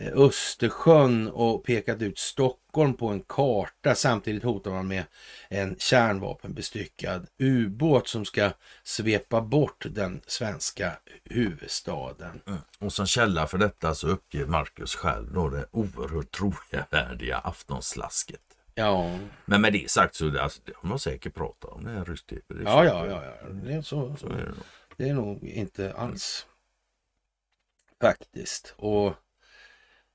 Östersjön och pekat ut Stockholm på en karta. Samtidigt hotar man med en kärnvapenbestyckad ubåt som ska svepa bort den svenska huvudstaden.
Mm. Och som källa för detta så uppger Marcus själv då det oerhört trovärdiga aftonslasket.
Ja,
Men med det sagt så alltså, det har man säkert pratat om det här tv. Det
ja, ja, ja, ja. Det, är så,
Så är det nog.
det är nog inte alls faktiskt. Och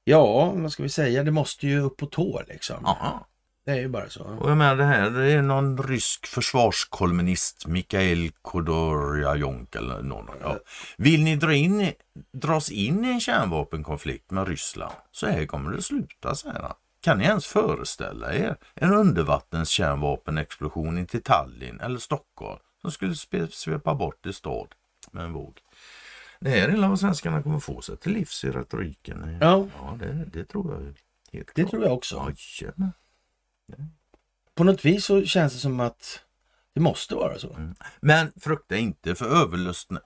ja, vad ska vi säga, det måste ju upp på tå liksom.
Ja.
Det är ju bara så.
Och jag menar det här, det är någon rysk försvarskolumnist, Mikhail Khodoryajonk eller någon. Ja. Vill ni dra in, dras in i en kärnvapenkonflikt med Ryssland så här kommer det sluta, säger han. Kan ni ens föreställa er en undervattenskärnvapenexplosion in till Tallinn eller Stockholm som skulle svepa bort i stad med en våg? Det här är vad svenskarna kommer få sig till livs i retoriken.
Ja,
Ja, det, det tror jag. Helt
det
klart.
tror jag också.
Jajamän.
På något vis så känns det som att Det måste vara så.
Mm. Men frukta inte för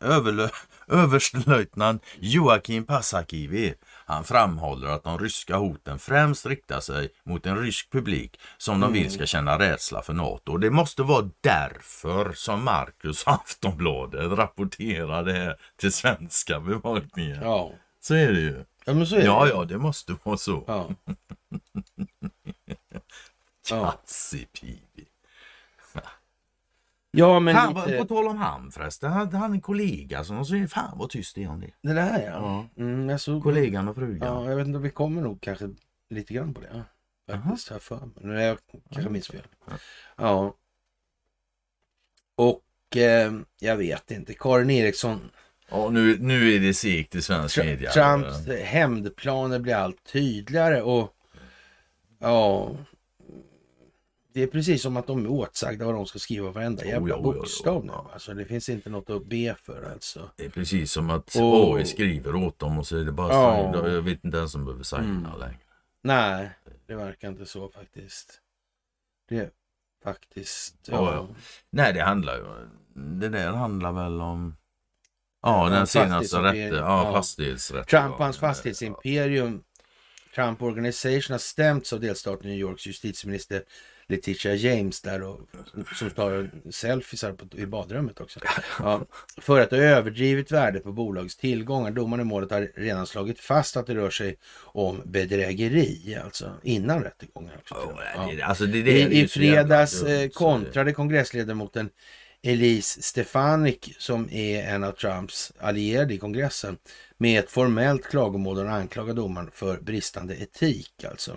överlö, överstelöjtnant Joakim Passakivi. Han framhåller att de ryska hoten främst riktar sig mot en rysk publik som de vill mm. ska känna rädsla för NATO. Och det måste vara därför som Marcus Aftonbladet rapporterar det här till svenska befolkningen.
Ja.
Så är det ju.
Ja, men så är
ja,
det.
ja, det måste vara så.
Ja.
Tassipivi.
Ja, men
fan,
lite...
På tal om han förresten, han hade en kollega som sa fan vad tyst är om det.
Det där ja. ja. Mm, jag såg...
Kollegan och frugan.
Ja, jag vet inte, vi kommer nog kanske lite grann på det. Faktiskt, har för mig. Nu är jag kanske minns fel. Ja. Och eh, jag vet inte, Karin Eriksson.
Ja, nu, nu är det segt i svensk Tr media.
Trumps hämndplaner blir allt tydligare och ja, det är precis som att de är åtsagda vad de ska skriva varenda jävla oh, bokstav nu. Alltså det finns inte något att be för alltså.
Det är precis som att och... AI skriver åt dem och så är det bara ja. så. Jag vet inte ens om behöver signa mm. längre.
Nej, det verkar inte så faktiskt. Det är faktiskt... Ja. ja.
Nej, det handlar ju... Det där handlar väl om... Ja, den senaste rätten. Ja, ja. fastighetsrätt.
Trump och hans fastighetsimperium Trump Organization har stämts av delstaten New Yorks justitieminister Letitia James där och, som tar selfies i badrummet också. Ja, för att ha överdrivit värdet på bolagets tillgångar. Domaren i målet har redan slagit fast att det rör sig om bedrägeri, alltså innan rättegången. Också,
ja. alltså, det, det
I, I fredags eh, kontrade kongressledamoten Elise Stefanik som är en av Trumps allierade i kongressen med ett formellt klagomål och anklagar domaren för bristande etik alltså.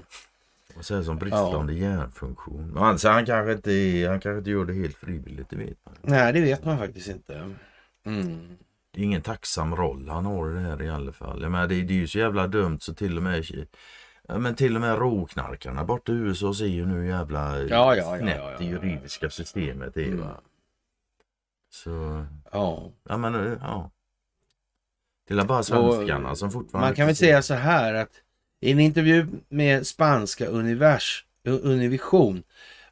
Och sen som bristande ja. hjärnfunktion. Alltså, han, kanske inte, han kanske inte gör det helt frivilligt, det vet man
Nej, det vet man faktiskt inte. Mm.
Det är ingen tacksam roll han har i det här i alla fall. Jag menar, det, det är ju så jävla dumt så till och med men till och med råknarkarna borta i USA ser ju nu jävla
ja, ja, snett ja, ja,
det juridiska systemet är. Mm. Så...
Ja.
Ja men ja. Det är bara svenskarna och, som fortfarande...
Man kan väl säga så här att i en intervju med spanska univers, Univision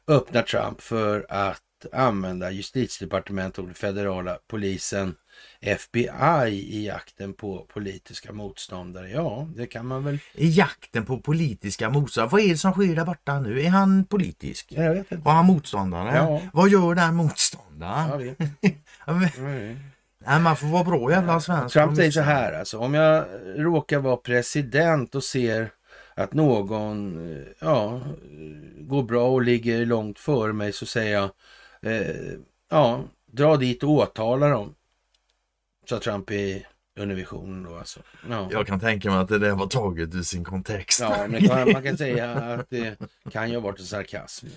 öppnar Trump för att använda justitiedepartementet och den federala polisen FBI i jakten på politiska motståndare. Ja, det kan man väl.
I jakten på politiska motståndare. Vad är det som sker där borta nu? Är han politisk?
Jag vet inte.
Var han motståndare? Ja. Vad gör den motståndaren?
Jag vet.
mm. Nej, man får vara bra jävla svensk.
Trump säger så här alltså. Om jag råkar vara president och ser att någon ja, går bra och ligger långt före mig så säger jag eh, ja, dra dit och åtala dem. Sa Trump i Univision då alltså.
Ja. Jag kan tänka mig att det där var taget ur sin kontext.
Ja, men kan, man kan säga att det kan ju ha varit en sarkasm.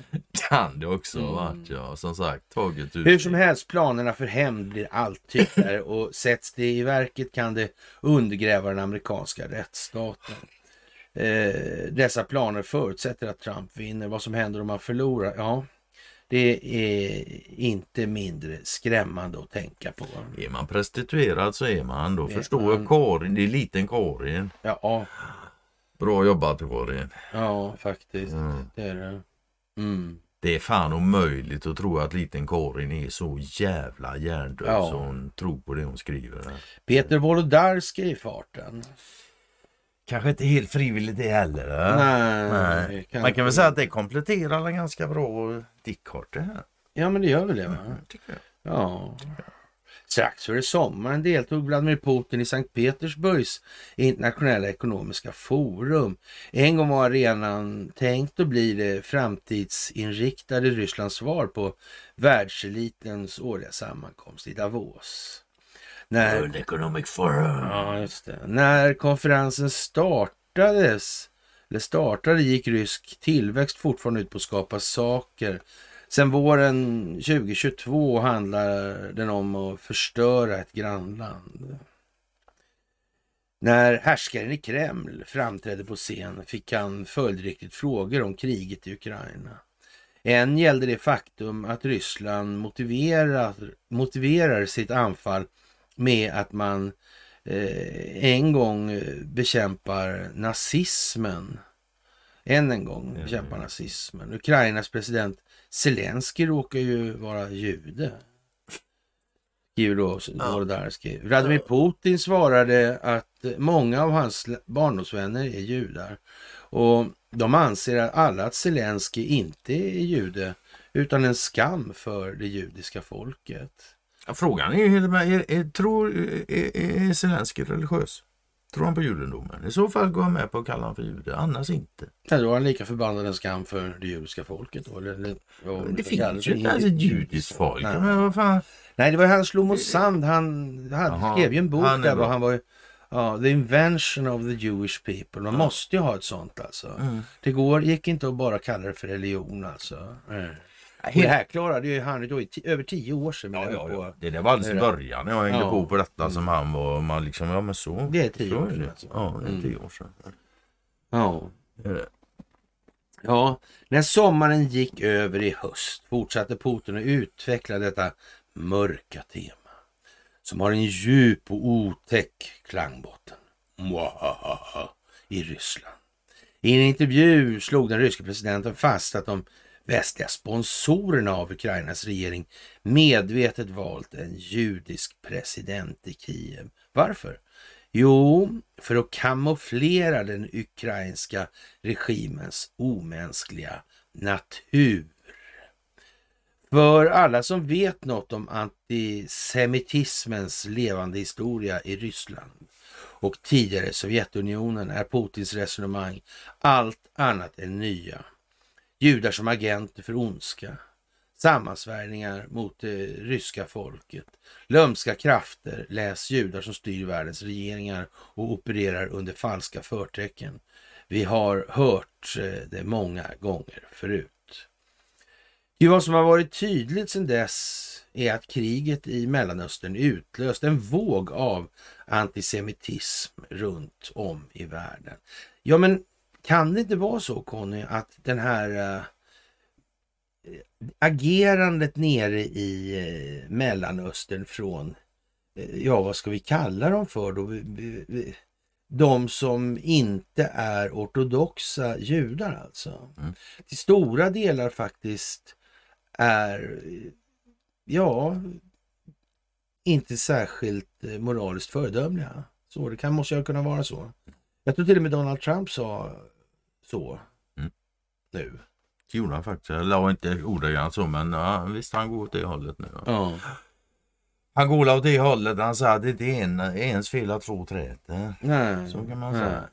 Kan det också ha mm. varit, ja. Som sagt, taget ur
Hur som helst, planerna för hämnd blir allt tydligare och sätts det i verket kan det undergräva den amerikanska rättsstaten. Eh, dessa planer förutsätter att Trump vinner. Vad som händer om man förlorar? Ja, det är inte mindre skrämmande att tänka på.
Är man prostituerad så är man. Då är förstår jag Karin. Det är liten Karin.
Ja.
Bra jobbat Karin.
Ja, faktiskt. Mm. Det är det. Mm.
Det är fan omöjligt att tro att liten Karin är så jävla hjärndöd ja. så hon tror på det hon skriver.
Peter Wolodarski i farten.
Kanske inte helt frivilligt det heller.
Nej, Nej.
Kan Man kan väl säga att det kompletterar en ganska bra dickkort det här.
Ja men det gör väl det va? Mm,
tycker jag.
Ja. Strax före sommaren deltog Vladimir Putin i Sankt Petersburgs internationella ekonomiska forum. En gång var arenan tänkt att bli det framtidsinriktade Rysslands svar på världselitens årliga sammankomst i Davos.
När, World Economic Forum.
Ja, just det. När konferensen startades, eller startade, gick rysk tillväxt fortfarande ut på att skapa saker. Sen våren 2022 handlar den om att förstöra ett grannland. När härskaren i Kreml framträdde på scen fick han följdriktigt frågor om kriget i Ukraina. En gällde det faktum att Ryssland motiverar, motiverar sitt anfall med att man eh, en gång eh, bekämpar nazismen. Än en gång bekämpar nazismen. Ukrainas president Zelensky råkar ju vara jude. Skriver då Wolodarski. Vladimir Putin svarade att många av hans barndomsvänner är judar. Och de anser att alla att Zelensky inte är jude utan en skam för det judiska folket.
Ja, frågan är ju, är, är, tror, är, är Zelenskyj religiös? Tror han på judendomen? I så fall går han med på att kalla honom för jude, annars inte.
Då är han lika förbannad en skam för det judiska folket. Då, eller, eller,
ja, det finns ju inte ens ett judiskt folk.
Nej.
Men vad fan?
Nej, det var han Shlomo Sand. Han, han skrev ju en bok där var han var Ja, the invention of the Jewish people. Man ja. måste ju ha ett sånt alltså. Mm. Det går, gick inte att bara kalla det för religion alltså. Mm. Det här klarade ju han då i över tio år sedan.
Ja, ja, ja. Det där var alldeles i början när jag hängde ja. på på detta som han var. Man liksom, ja men så.
Det är tio år sedan alltså.
Ja, det är tio år sedan.
Ja. Ja, när sommaren gick över i höst fortsatte Putin att utveckla detta mörka tema som har en djup och otäck klangbotten. Mwahaha, I Ryssland. I en intervju slog den ryske presidenten fast att de västliga sponsorerna av Ukrainas regering medvetet valt en judisk president i Kiev. Varför? Jo, för att kamouflera den ukrainska regimens omänskliga natur. För alla som vet något om antisemitismens levande historia i Ryssland och tidigare Sovjetunionen är Putins resonemang allt annat än nya. Judar som agenter för ondska, sammansvärjningar mot det ryska folket, lömska krafter, läs judar som styr världens regeringar och opererar under falska förtecken. Vi har hört eh, det många gånger förut. Det vad som har varit tydligt sedan dess är att kriget i Mellanöstern utlöst en våg av antisemitism runt om i världen. Ja, men kan det inte vara så Conny att den här äh, agerandet nere i äh, Mellanöstern från, äh, ja vad ska vi kalla dem för då? De som inte är ortodoxa judar alltså. Mm. Till stora delar faktiskt är, ja, inte särskilt moraliskt föredömliga. Så det kan, måste ju kunna vara så. Jag tror till och med Donald Trump sa så mm. nu.
Det gjorde han faktiskt. Jag la inte ordagrant så men ja, visst han går åt det hållet nu. Ja. Han går åt det hållet. Han sa att det inte är en, ens fel att två träter. Nej. Så kan man säga.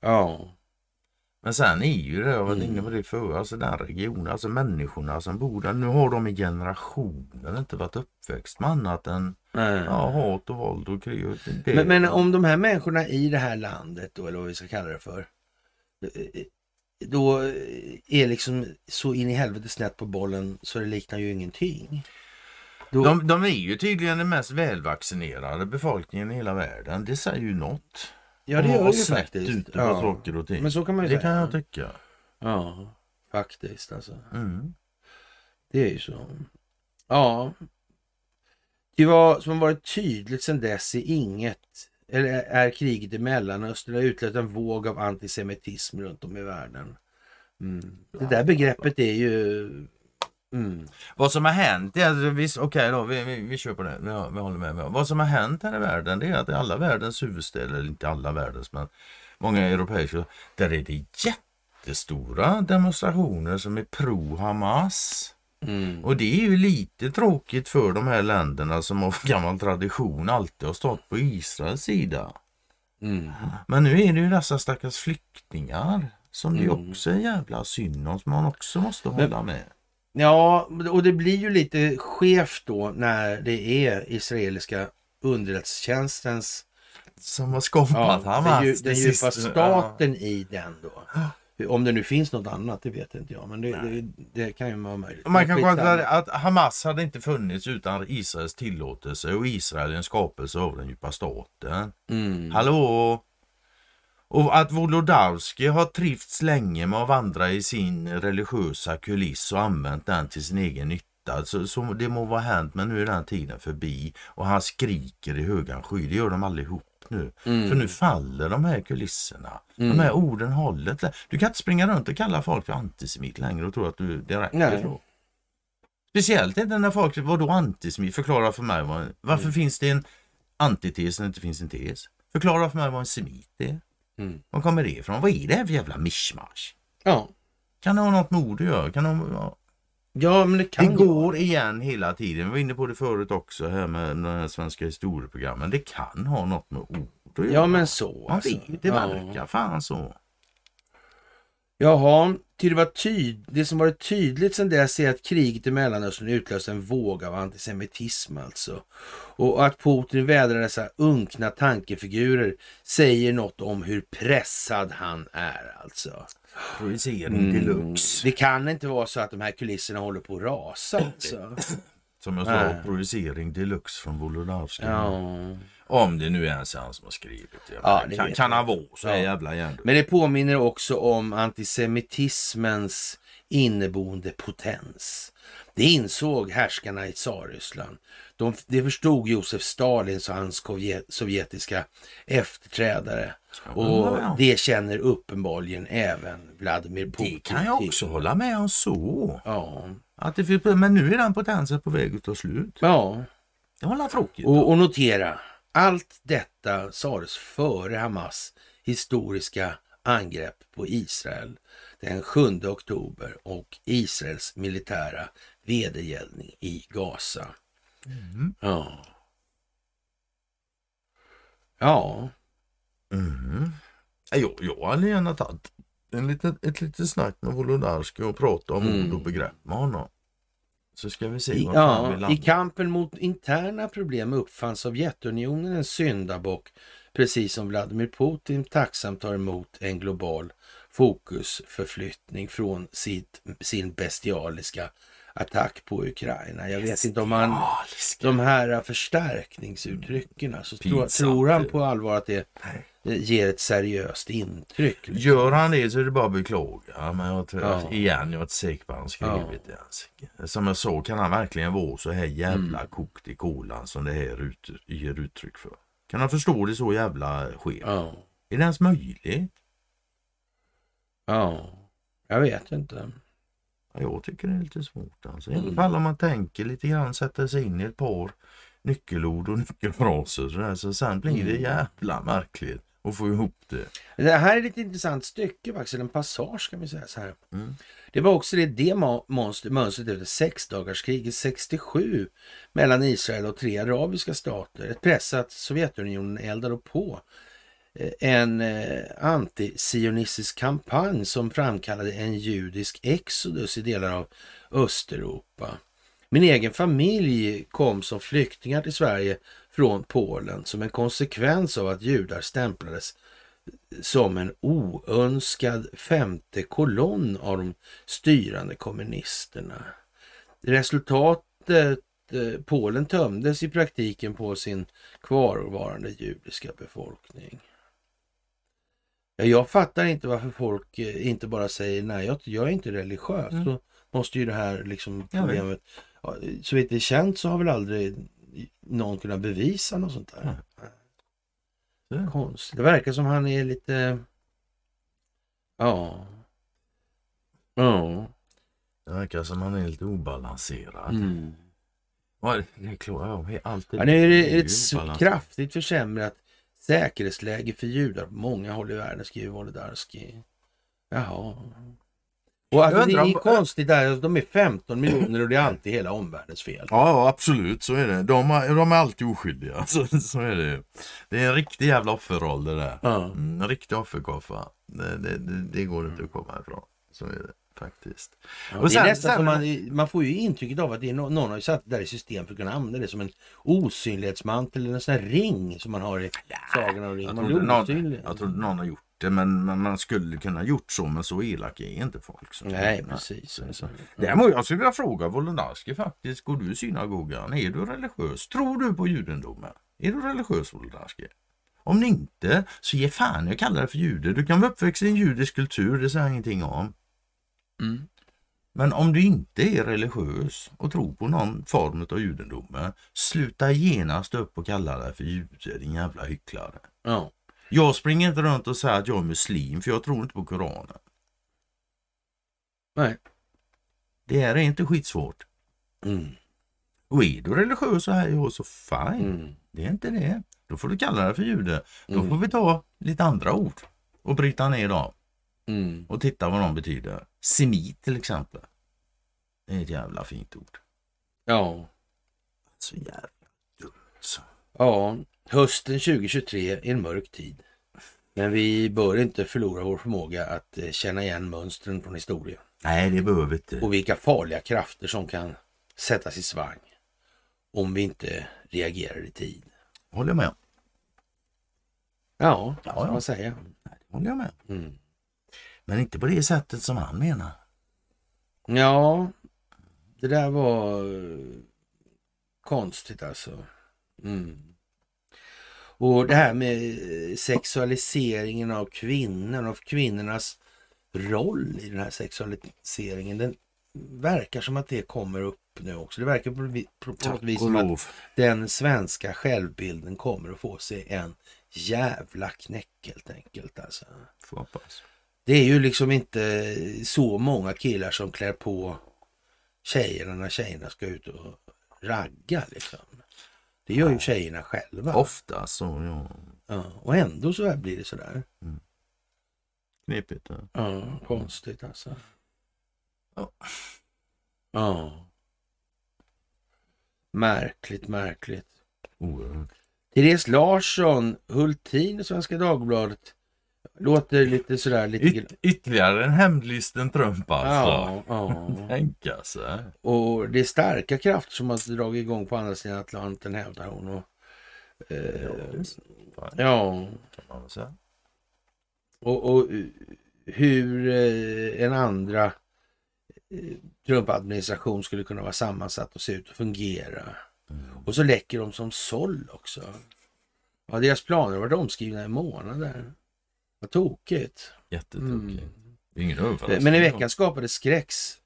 Ja.
Men sen är ju det, jag var inne på det förut, alltså den regionen, alltså människorna som bor där. Nu har de i generationer inte varit uppväxt med annat än ja, hat och våld och krig.
Men, men, om de här människorna i det här landet då, eller vad vi ska kalla det för. Då är liksom så in i helvete snett på bollen så det liknar ju ingenting.
Då... De, de är ju tydligen den mest välvaccinerade befolkningen i hela världen. Det säger ju något.
Ja det gör det ju faktiskt. Ute
på ja. saker och ting.
Men så kan man ju
det
säga.
kan jag tycka.
Ja, faktiskt alltså.
Mm.
Det är ju så. Ja. Det vad som har varit tydligt sedan dess är inget, eller är kriget i Mellanöstern har utlöst en våg av antisemitism runt om i världen. Mm. Det där begreppet är ju
Mm. Vad som har hänt, okej okay då, vi, vi, vi kör på det, vi, vi håller med. Vad som har hänt här i världen det är att i alla världens huvudstäder, eller inte alla världens men många europeiska, där är det jättestora demonstrationer som är pro-Hamas. Mm. Och det är ju lite tråkigt för de här länderna som av gammal tradition alltid har stått på Israels sida.
Mm.
Men nu är det ju dessa stackars flyktingar som mm. det också är jävla synd om som man också måste hålla med.
Ja, och det blir ju lite skevt då när det är israeliska underrättelsetjänstens
som har skapat ja, Hamas.
Den, den djupa staten ja. i den då. Om det nu finns något annat, det vet inte jag. Men det, det, det kan ju vara möjligt.
Man kan konstatera att Hamas hade inte funnits utan Israels tillåtelse och Israel är en skapelse av den djupa staten.
Mm.
Hallå! Och att Wolodarski har trivts länge med att vandra i sin religiösa kuliss och använt den till sin egen nytta. Så, så det må vara hänt men nu är den tiden förbi och han skriker i högan sky. Det gör de allihopa. Nu.
Mm.
För nu faller de här kulisserna. De här orden håller inte. Du kan inte springa runt och kalla folk för antisemit längre och tro att du, det räcker
Nej.
så. Speciellt inte när folk, vad då antisemit? Förklara för mig vad, varför
Mm.
finns det en antites när det inte finns en tes? Förklara för mig vad en semit är.
Mm.
Var kommer det ifrån? Vad är det här för jävla mischmasch?
Ja.
Kan det ha något med ord att göra? Kan det, ha-
ja, men det kan
det
ju
går igen hela tiden. Vi var inne på det förut också här med de här svenska historieprogrammen. Det kan ha något med ord att göra.
Ja, men så.
Man
alltså.
vet, det
Ja.
verkar fan så.
Jaha, till det, var tyd det som varit tydligt sedan dess är att kriget i Mellanöstern utlöst en våg av antisemitism alltså. Och att Putin vädrar dessa unkna tankefigurer säger något om hur pressad han är alltså.
Projicering deluxe.
Det kan inte vara så att de här kulisserna håller på att rasa alltså.
Som jag sa,
Nej.
projicering deluxe från Wolodarski.
Ja.
Om det nu är ens han som har skrivit det.
Ja, det
kan, kan han vara så
Ja.
jävla hjärndöd?
Men det påminner också om antisemitismens inneboende potens. Det insåg härskarna i Tsarryssland. De, det förstod Josef Stalins och hans sovjetiska efterträdare. Och det känner uppenbarligen även Vladimir Putin
Det kan jag också hålla med om så.
Ja,
Att det, men nu är den potensen på väg att ta slut.
ja.
Det var tråkigt.
Och, och notera, allt detta sades före Hamas historiska angrepp på Israel den 7 oktober och Israels militära vedergällning i Gaza. Ja. Ja.
Mhm. Jag, jag hade gärna tagit en liten, ett litet snack med Wolodarski och pratat om
Mm.
ord och begrepp med honom. Så ska vi se vi
Ja. I kampen mot interna problem uppfann Sovjetunionen en syndabock precis som Vladimir Putin tacksamt tar emot en global fokusförflyttning från sitt, sin bestialiska attack på Ukraina. Jag vet inte om han, de här förstärkningsuttrycken, så tror,
Pinsamt.
tror han på allvar att det ger ett seriöst intryck?
Gör han det så är det bara att beklaga. Men jag tror,
Ja.
igen, jag är inte säker på att han skrivit det. Ens. Som jag sa, kan han verkligen vara så här jävla
Mm.
kokt i kolan som det här ut, ger uttryck för? Kan han förstå det så jävla skevt?
Ja,
Är det ens möjligt?
ja, jag vet inte.
Ja, jag tycker det är lite svårt. Alltså. I alla
Mm.
fall om man tänker lite grann, sätter sig in i ett par nyckelord och nyckelfraser. Så, där, så sen blir det
Mm.
jävla märkligt att få ihop det.
Det här är ett intressant stycke faktiskt, en passage kan vi säga så här.
Mm.
Det var också det, det mönstret efter sexdagarskriget 67 mellan Israel och tre arabiska stater. Ett pressat Sovjetunionen eldade på Eh, en eh, antisionistisk kampanj som framkallade en judisk exodus i delar av Östeuropa. Min egen familj kom som flyktingar till Sverige från Polen som en konsekvens av att judar stämplades som en oönskad femte kolonn av de styrande kommunisterna. Resultatet, eh, Polen tömdes i praktiken på sin kvarvarande judiska befolkning. Ja, jag fattar inte varför folk eh, inte bara säger nej, jag, jag är inte religiös.
Mm.
Då måste ju det här liksom problemet... Ja, så vitt det är känt så har väl aldrig någon kunnat bevisa något sånt där.
Så.
Konstigt. Det verkar som han är lite... Ja. Ja.
Det verkar som han är lite obalanserad.
Mm.
Ja, det är klart, ja, allt
Ja, nu är det ett kraftigt försämrat säkerhetsläge för judar på många håll i världen, skriver Wolodarski. Jaha. Och alltså, det är
om-
konstigt där, de är 15 miljoner och det är alltid hela omvärldens fel.
Ja, absolut, så är det. De, är- de är alltid oskyldiga. Så, så är det. Det är en riktig jävla offerroll det där.
Ja.
Mm, en riktig offerkoffa. Det, det, det, det går inte att komma ifrån. Så är det faktiskt.
Ja,
Och
det är
sen-
nästan
sen-
man, man får ju intrycket av att det är no, någon har satt det där i system för att kunna använda det som en osynlighetsmantel eller en sån här ring som man har i Sagan om ringen.
Jag trodde, någon, jag trodde någon har gjort det, men, men man skulle kunna gjort så. Men så elak är inte folk. Så.
Nej, precis.
så-
Så,
Däremot, jag skulle vilja fråga Wolodarski faktiskt. Går du i synagogan? Är du religiös? Tror du på judendomen? Är du religiös Wolodarski? Om ni inte, så ge fan jag kallar det för jude. Du kan vara uppväxt i en judisk kultur, det säger jag ingenting om.
Mm.
Men om du inte är religiös och tror på någon form av judendomen, sluta genast upp och kalla dig för jude, din jävla hycklare.
Ja.
Jag springer inte runt och säger att jag är muslim för jag tror inte på Koranen.
Nej.
Det här är inte skitsvårt.
Mm.
Och är du religiös så här jag så fine.
Mm.
Det är inte det. Då får du kalla det för jude. Då
Mm.
får vi ta lite andra ord och bryta ner dem
Mm.
och titta vad de betyder. Semit till exempel. Det är ett jävla fint ord.
Ja.
Så jävla dumt. så.
ja, hösten 2023 är en mörk tid. Men vi bör inte förlora vår förmåga att eh, känna igen mönstren från historien.
Nej, det behöver vi inte.
Och vilka farliga krafter som kan sättas i svang om vi inte reagerar i tid.
Håller jag med.
Ja,
Ja,
vad
ja.
man säga.
Det håller jag med.
Mm.
Men inte på det sättet som han menar.
Ja, det där var eh, konstigt alltså. Mm. Och det här med sexualiseringen av kvinnor och kvinnornas roll i den här sexualiseringen. Den verkar som att det kommer upp nu också. Det verkar på, vi- på på något vis som att den svenska självbilden kommer att få sig en jävla knäck helt enkelt. Alltså.
Får hoppas.
Det är ju liksom inte så många killar som klär på tjejerna när tjejerna ska ut och ragga. Liksom. Det gör ju tjejerna själva.
Ofta så, ja.
Ja, och ändå så här blir det sådär.
Knepigt. Ja.
Ja, konstigt alltså.
Ja.
Ja. Märkligt, märkligt.
Oerhört.
Therese Larsson, Hultin i Svenska Dagbladet. Låter lite sådär lite...
Yt- ytterligare en hämndlysten Trump alltså.
ja, ja.
Tänka sig.
Och det är starka krafter som har dragit igång på andra sidan Atlanten hävdar hon. Och,
Ja,
eh,
visst.
Ja,
säga.
och, och hur eh, en andra eh, Trump-administration skulle kunna vara sammansatt och se ut och fungera.
Mm.
Och så läcker de som såll också. Ja, deras planer har varit omskrivna i månader. Vad tokigt.
Jättetokigt.
Mm.
Det ingen.
Men i veckan skapades skräcks,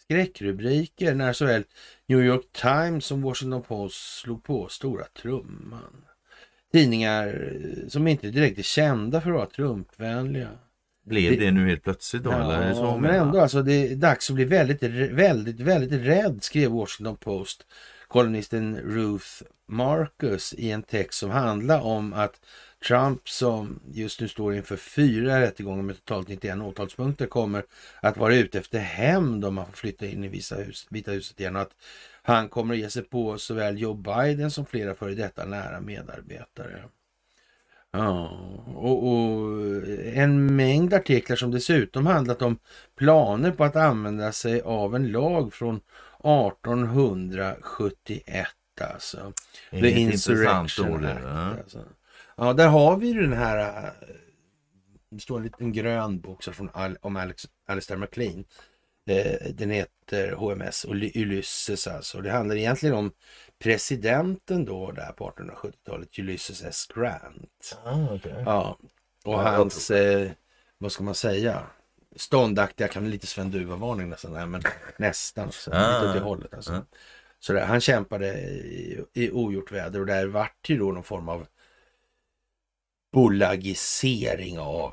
skräckrubriker när såväl New York Times som Washington Post slog på stora trumman. Tidningar eh, som inte direkt är kända för att vara Trumpvänliga.
Blev det nu helt plötsligt då? eller? Är det så
Ja, men ändå alltså det är dags att bli väldigt, väldigt, väldigt rädd skrev Washington Post kolumnisten Ruth Marcus i en text som handlar om att Trump som just nu står inför fyra rättegångar med totalt 91 åtalspunkter kommer att vara ute efter hämnd om han får flytta in i Vita, hus, Vita huset igen och att han kommer att ge sig på såväl Joe Biden som flera före detta nära medarbetare. Ja, och, och en mängd artiklar som dessutom handlat om planer på att använda sig av en lag från 1871 alltså.
Är
The Insurrection Act. Alltså. Ja, där har vi den här, äh, det står en liten grön bok så från Al, om Alex, Alistair MacLean. Eh, den heter HMS och Ulysses alltså. Det handlar egentligen om presidenten då där på 1870-talet, Ulysses S. Grant.
Ah, okej.
Ja, och
Ja,
hans, eh, vad ska man säga, ståndaktiga, kan lite Sven Duva-varning nästan, där, men nästan, alltså,
Ah.
lite åt det hållet. Alltså.
Ja.
Så där, han kämpade i, i ogjort väder och där vart ju då någon form av bolagisering av...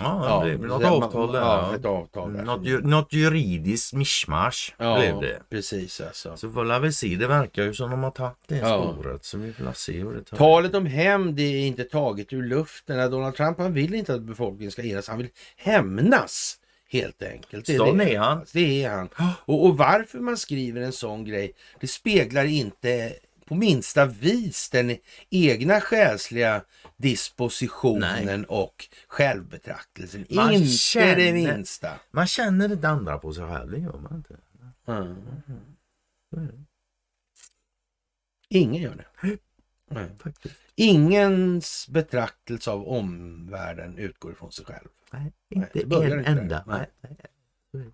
Ja, det blev något avtal där.
Ja, ett avtal där.
Något, ju- något juridiskt mischmasch
ja,
blev det.
precis alltså.
Så får vi se. Det verkar ju som de har tagit det
Ja.
spåret. Så vi får se hur det tar.
Talet om hämnd är inte taget ur luften. Donald Trump han vill inte att befolkningen ska enas. Han vill hämnas helt enkelt. Det
Sån
det.
är han.
Det är han. Och, och varför man skriver en sån grej, det speglar inte på minsta vis den egna själsliga dispositionen och självbetraktelsen.
Man
inte
känner-
det minsta.
Man känner inte andra på sig själv, det gör man inte.
Mm.
Mm.
Ingen gör det. Nej.
Faktiskt.
Ingens betraktelse av omvärlden utgår ifrån sig själv.
Nej,
Nej,
inte
det börjar
en
inte
enda.
Nej.
Nej. Nej.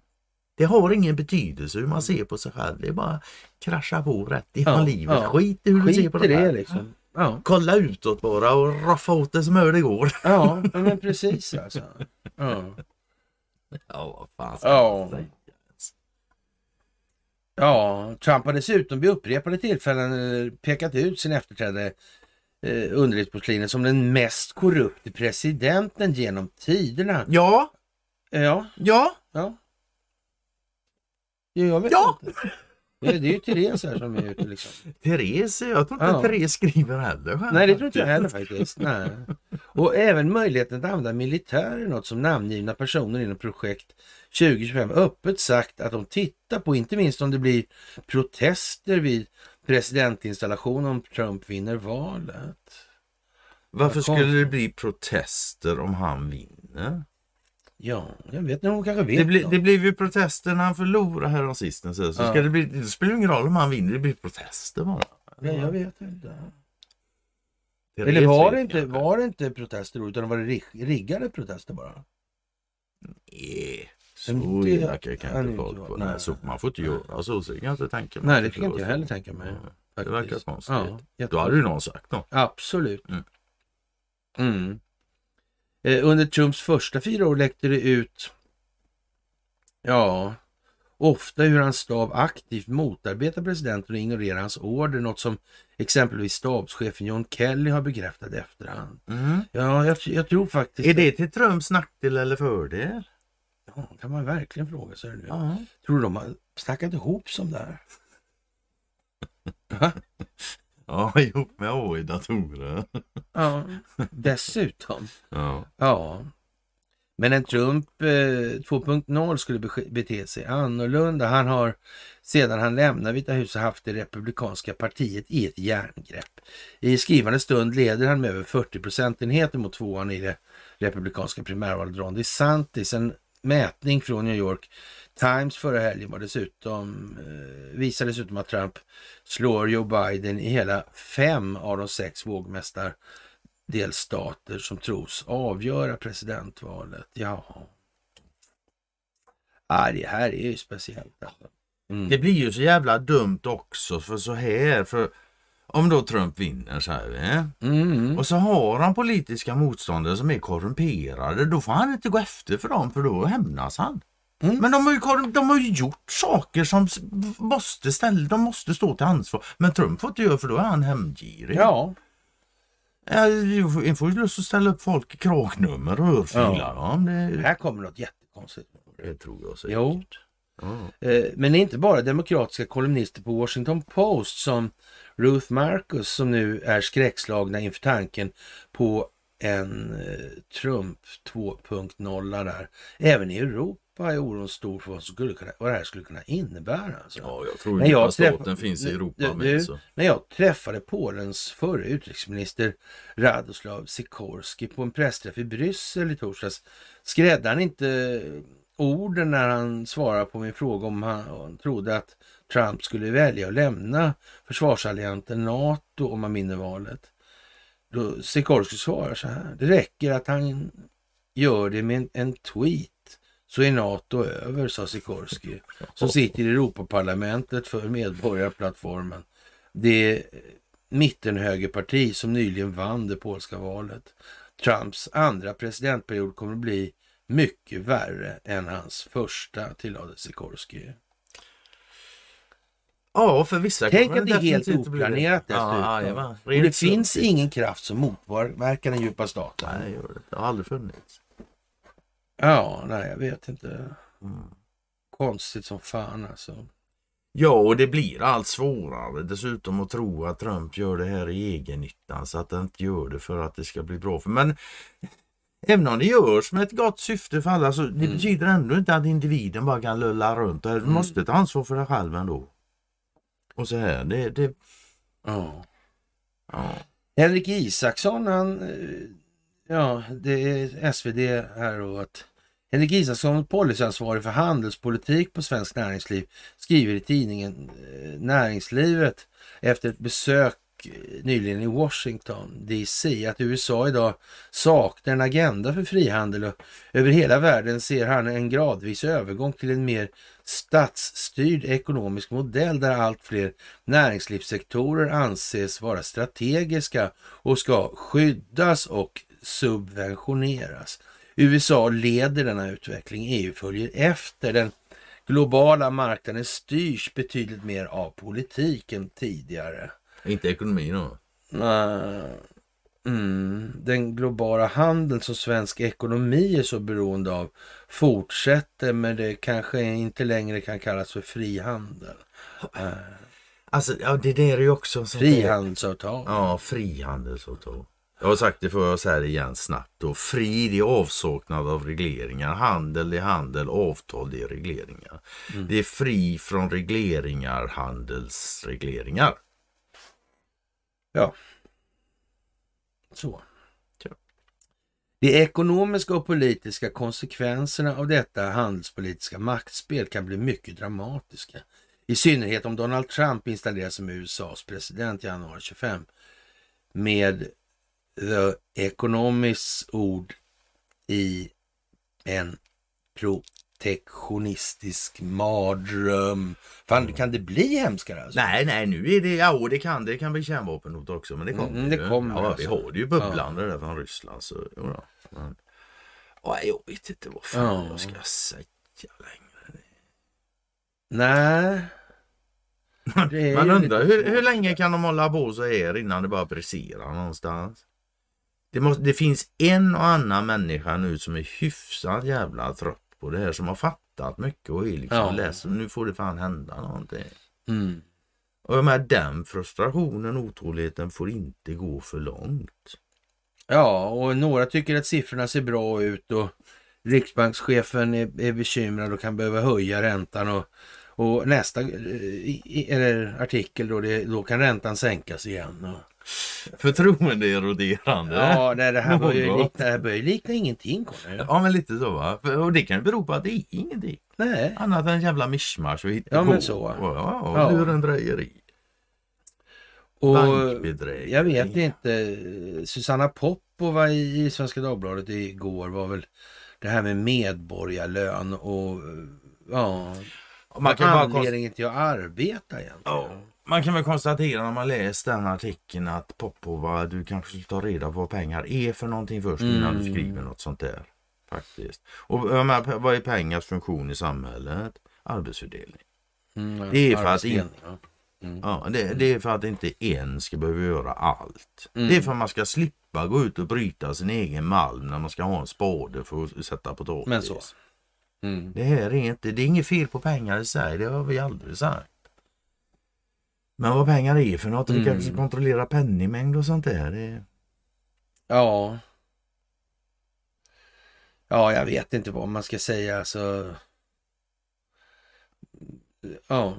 Det har ingen betydelse hur man ser på sig själv. Det är bara krascha på rätt genom
Ja,
livet.
ja.
Skit i hur du ser
Skit
på
i det
själv.
liksom. Ja,
Kolla utåt bara och roffa åt det som hör det går.
ja men precis alltså. Ja.
Ja, vad fan ska
Ja.
man säga?
ja, Trump har dessutom vid upprepade tillfällen eh, pekat ut sin efterträdare eh, underlivsporslinet som den mest korrupte presidenten genom tiderna.
Ja,
Ja,
ja,
ja. Ja, jag vet
Ja.
inte. Det är ju Therese här som är ute liksom.
Therese, jag tror inte
Ja.
Therese skriver heller själv.
Nej, det tror inte jag heller faktiskt. Nej. Och även möjligheten att använda militär är något som namngivna personer inom projekt 2025 öppet sagt att de tittar på, inte minst om det blir protester vid presidentinstallation om Trump vinner valet.
Varför skulle det bli protester om han vinner?
Ja, jag vet inte, hon kanske vet.
Det, blir,
något.
det blev ju protester när han förlorade här rasisten. Så, så
Ja.
ska det, bli, det spelar ingen roll om han vinner, det blir protester bara.
Ja, jag vet inte.
Therese
Eller var det, inte, var det inte protester då, utan var det rig- riggade protester bara?
Nej, så elaka kan inte folk
vara. Nej.
Så man får inte göra så. Så kan jag inte tänka mig.
Nej, det kan inte jag heller tänka mig.
Det verkar konstigt.
Ja,
Då hade ju någon sagt något.
Absolut.
Mm.
Mm. Eh, under Trumps första fyra år läckte det ut, ja, ofta hur hans stab aktivt motarbetar presidenten och ignorerar hans order, något som exempelvis stabschefen John Kelly har bekräftat efterhand.
Mm.
Ja, jag, jag tror faktiskt...
Är det till Trumps nackdel eller fördel?
Ja, kan man verkligen fråga sig nu.
Ja.
Tror du de har snackat ihop som där?
Ja, ihop med AI-datorer.
Ja, dessutom.
Ja.
Ja. Men en Trump eh, 2.0 skulle beske- bete sig annorlunda. Han har sedan han lämnade Vita huset haft det republikanska partiet i ett järngrepp. I skrivande stund leder han med över 40 procentenheter mot tvåan i det republikanska primärvalet Ron DeSantis. En mätning från New York Times förra helgen var dessutom, eh, visar dessutom att Trump slår Joe Biden i hela fem av de sex vågmästar delstater som tros avgöra presidentvalet. Ja. Ah, det här är ju speciellt. Alltså. Mm.
Det blir ju så jävla dumt också för så här. För om då Trump vinner så här. Eh?
Mm.
Och så har han politiska motståndare som är korrumperade. Då får han inte gå efter för dem för då hämnas han.
Mm.
Men de har, ju, de har ju gjort saker som måste ställa, de måste stå till ansvar. Men Trump får inte göra för då är han hämndgirig.
Ja,
Ja, En får ju lust att ställa upp folk i kråknummer och örfila
Ja.
dem. Det,
här kommer något jättekonstigt.
det tror jag säkert.
Jo.
Ja.
Eh, Men det är inte bara demokratiska kolumnister på Washington Post som Ruth Marcus som nu är skräckslagna inför tanken på en eh, Trump 2.0 där. Även i Europa är oron stor för vad, skulle kunna, vad det här skulle kunna innebära. Alltså.
ja, jag tror inte
jag
att staten finns i Europa
Du-
med.
du-. När jag träffade Polens förre utrikesminister Radoslav Sikorski på en pressträff i Bryssel i torsdags skrädde han inte orden när han svarade på min fråga om han trodde att Trump skulle välja att lämna försvarsalliansen NATO om han vinner valet. Då Sikorski svarar så här. Det räcker att han gör det med en tweet så är NATO över, sa Sikorski som sitter i Europaparlamentet för medborgarplattformen. Det mittenhögerparti som nyligen vann det polska valet. Trumps andra presidentperiod kommer att bli mycket värre än hans första, tillade Sikorski.
Ja, för vissa
Tänk att det är helt oplanerat
Ja,
dessutom.
jajamän.
Och det
Rent
finns ingen kraft som motverkar den djupa staten.
Nej, det. det har aldrig funnits.
Ja, nej, jag vet inte.
Mm.
Konstigt som fan alltså.
Ja, och det blir allt svårare dessutom att tro att Trump gör det här i egennyttan så att han inte gör det för att det ska bli bra. Men även om det görs med ett gott syfte för alla så det
Mm.
betyder ändå inte att individen bara kan lulla runt. Du
Mm.
måste ta ansvar för dig själv ändå. Och så här, det... det
Ja.
ja.
Henrik Isaksson, han, eh, ja, det är SvD här och att Henrik Isaksson, policyansvarig för handelspolitik på Svensk Näringsliv, skriver i tidningen eh, Näringslivet efter ett besök eh, nyligen i Washington DC att USA idag saknar en agenda för frihandel och över hela världen ser han en gradvis övergång till en mer statsstyrd ekonomisk modell där allt fler näringslivssektorer anses vara strategiska och ska skyddas och subventioneras. USA leder denna utveckling, EU följer efter. Den globala marknaden styrs betydligt mer av politik än tidigare.
Inte ekonomin då.
Mm, den globala handeln som svensk ekonomi är så beroende av fortsätter men det kanske inte längre kan kallas för frihandel.
Alltså, ja, det där är ju också...
Frihandelsavtal.
Ja, frihandelsavtal. Jag har sagt det jag säga det igen snabbt. Då. Fri det är avsaknad av regleringar. Handel är handel. Avtal det är regleringar. Det är fri från regleringar, handelsregleringar.
Ja. Så.
Ja.
De ekonomiska och politiska konsekvenserna av detta handelspolitiska maktspel kan bli mycket dramatiska. I synnerhet om Donald Trump installeras som USAs president i januari 25 med The Economists ord i en protektionistisk mardröm. Fan, kan det bli hemskare? Alltså?
Nej, nej, nu är det, ja det kan det kan bli kärnvapenhot också, men det kommer
Mm, det
ju.
kommer
ja, vi
alltså.
har det ju bubblande där från Ryssland. Så, jo. Men, ja, jag vet inte vad fan
Ja.
jag ska säga längre.
Nej.
Man undrar
lite
hur, hur länge kan de hålla på så här innan det bara briserar någonstans? Det, måste, det finns en och annan människa nu som är hyfsat jävla trött på det här som har fattat mycket och är liksom
Ja.
läst. Nu får det fan hända någonting.
Mm.
Och med den frustrationen och otåligheten får inte gå för långt.
Ja, och några tycker att siffrorna ser bra ut och Riksbankschefen är, är bekymrad och kan behöva höja räntan och, och nästa eh, eller artikel då, det, då kan räntan sänkas igen. Och,
Förtroendeeroderande.
ja, nej, det här börjar ju likna, det här börjar ju likna ingenting. Conny.
Ja men lite så va. Och det kan ju bero på att det är ingenting.
Nej,
Annat än jävla mischmasch och
Ja, men så.
Ja, och
Ja.
lurendrejeri.
och
Bankbedrägeri.
jag vet inte. Susanna Popova i, Svenska Dagbladet igår var väl det här med medborgarlön och ja,
Man kan, bara konst-
anledningen till att arbeta egentligen.
ja, man kan väl konstatera när man läst den artikeln att Popova, du kanske ska ta reda på vad pengar är för någonting först innan du
Mm.
skriver något sånt där. Faktiskt. Och menar, vad är pengars funktion i samhället? Arbetsfördelning.
Mm,
Det är för att
arbetsdelning, ja.
Ja, det, det är för att inte en ska behöva göra allt.
Mm.
Det är för att man ska slippa gå ut och bryta sin egen malm när man ska ha en spade för att sätta potatis.
Men så. Mm.
Det här är inte, det är inget fel på pengar i sig, det har vi aldrig sagt. Men vad pengar är för något, vi
Mm.
kanske ska kontrollera penningmängd och sånt där. Det...
Ja. Ja, jag vet inte vad man ska säga. Alltså... Ja.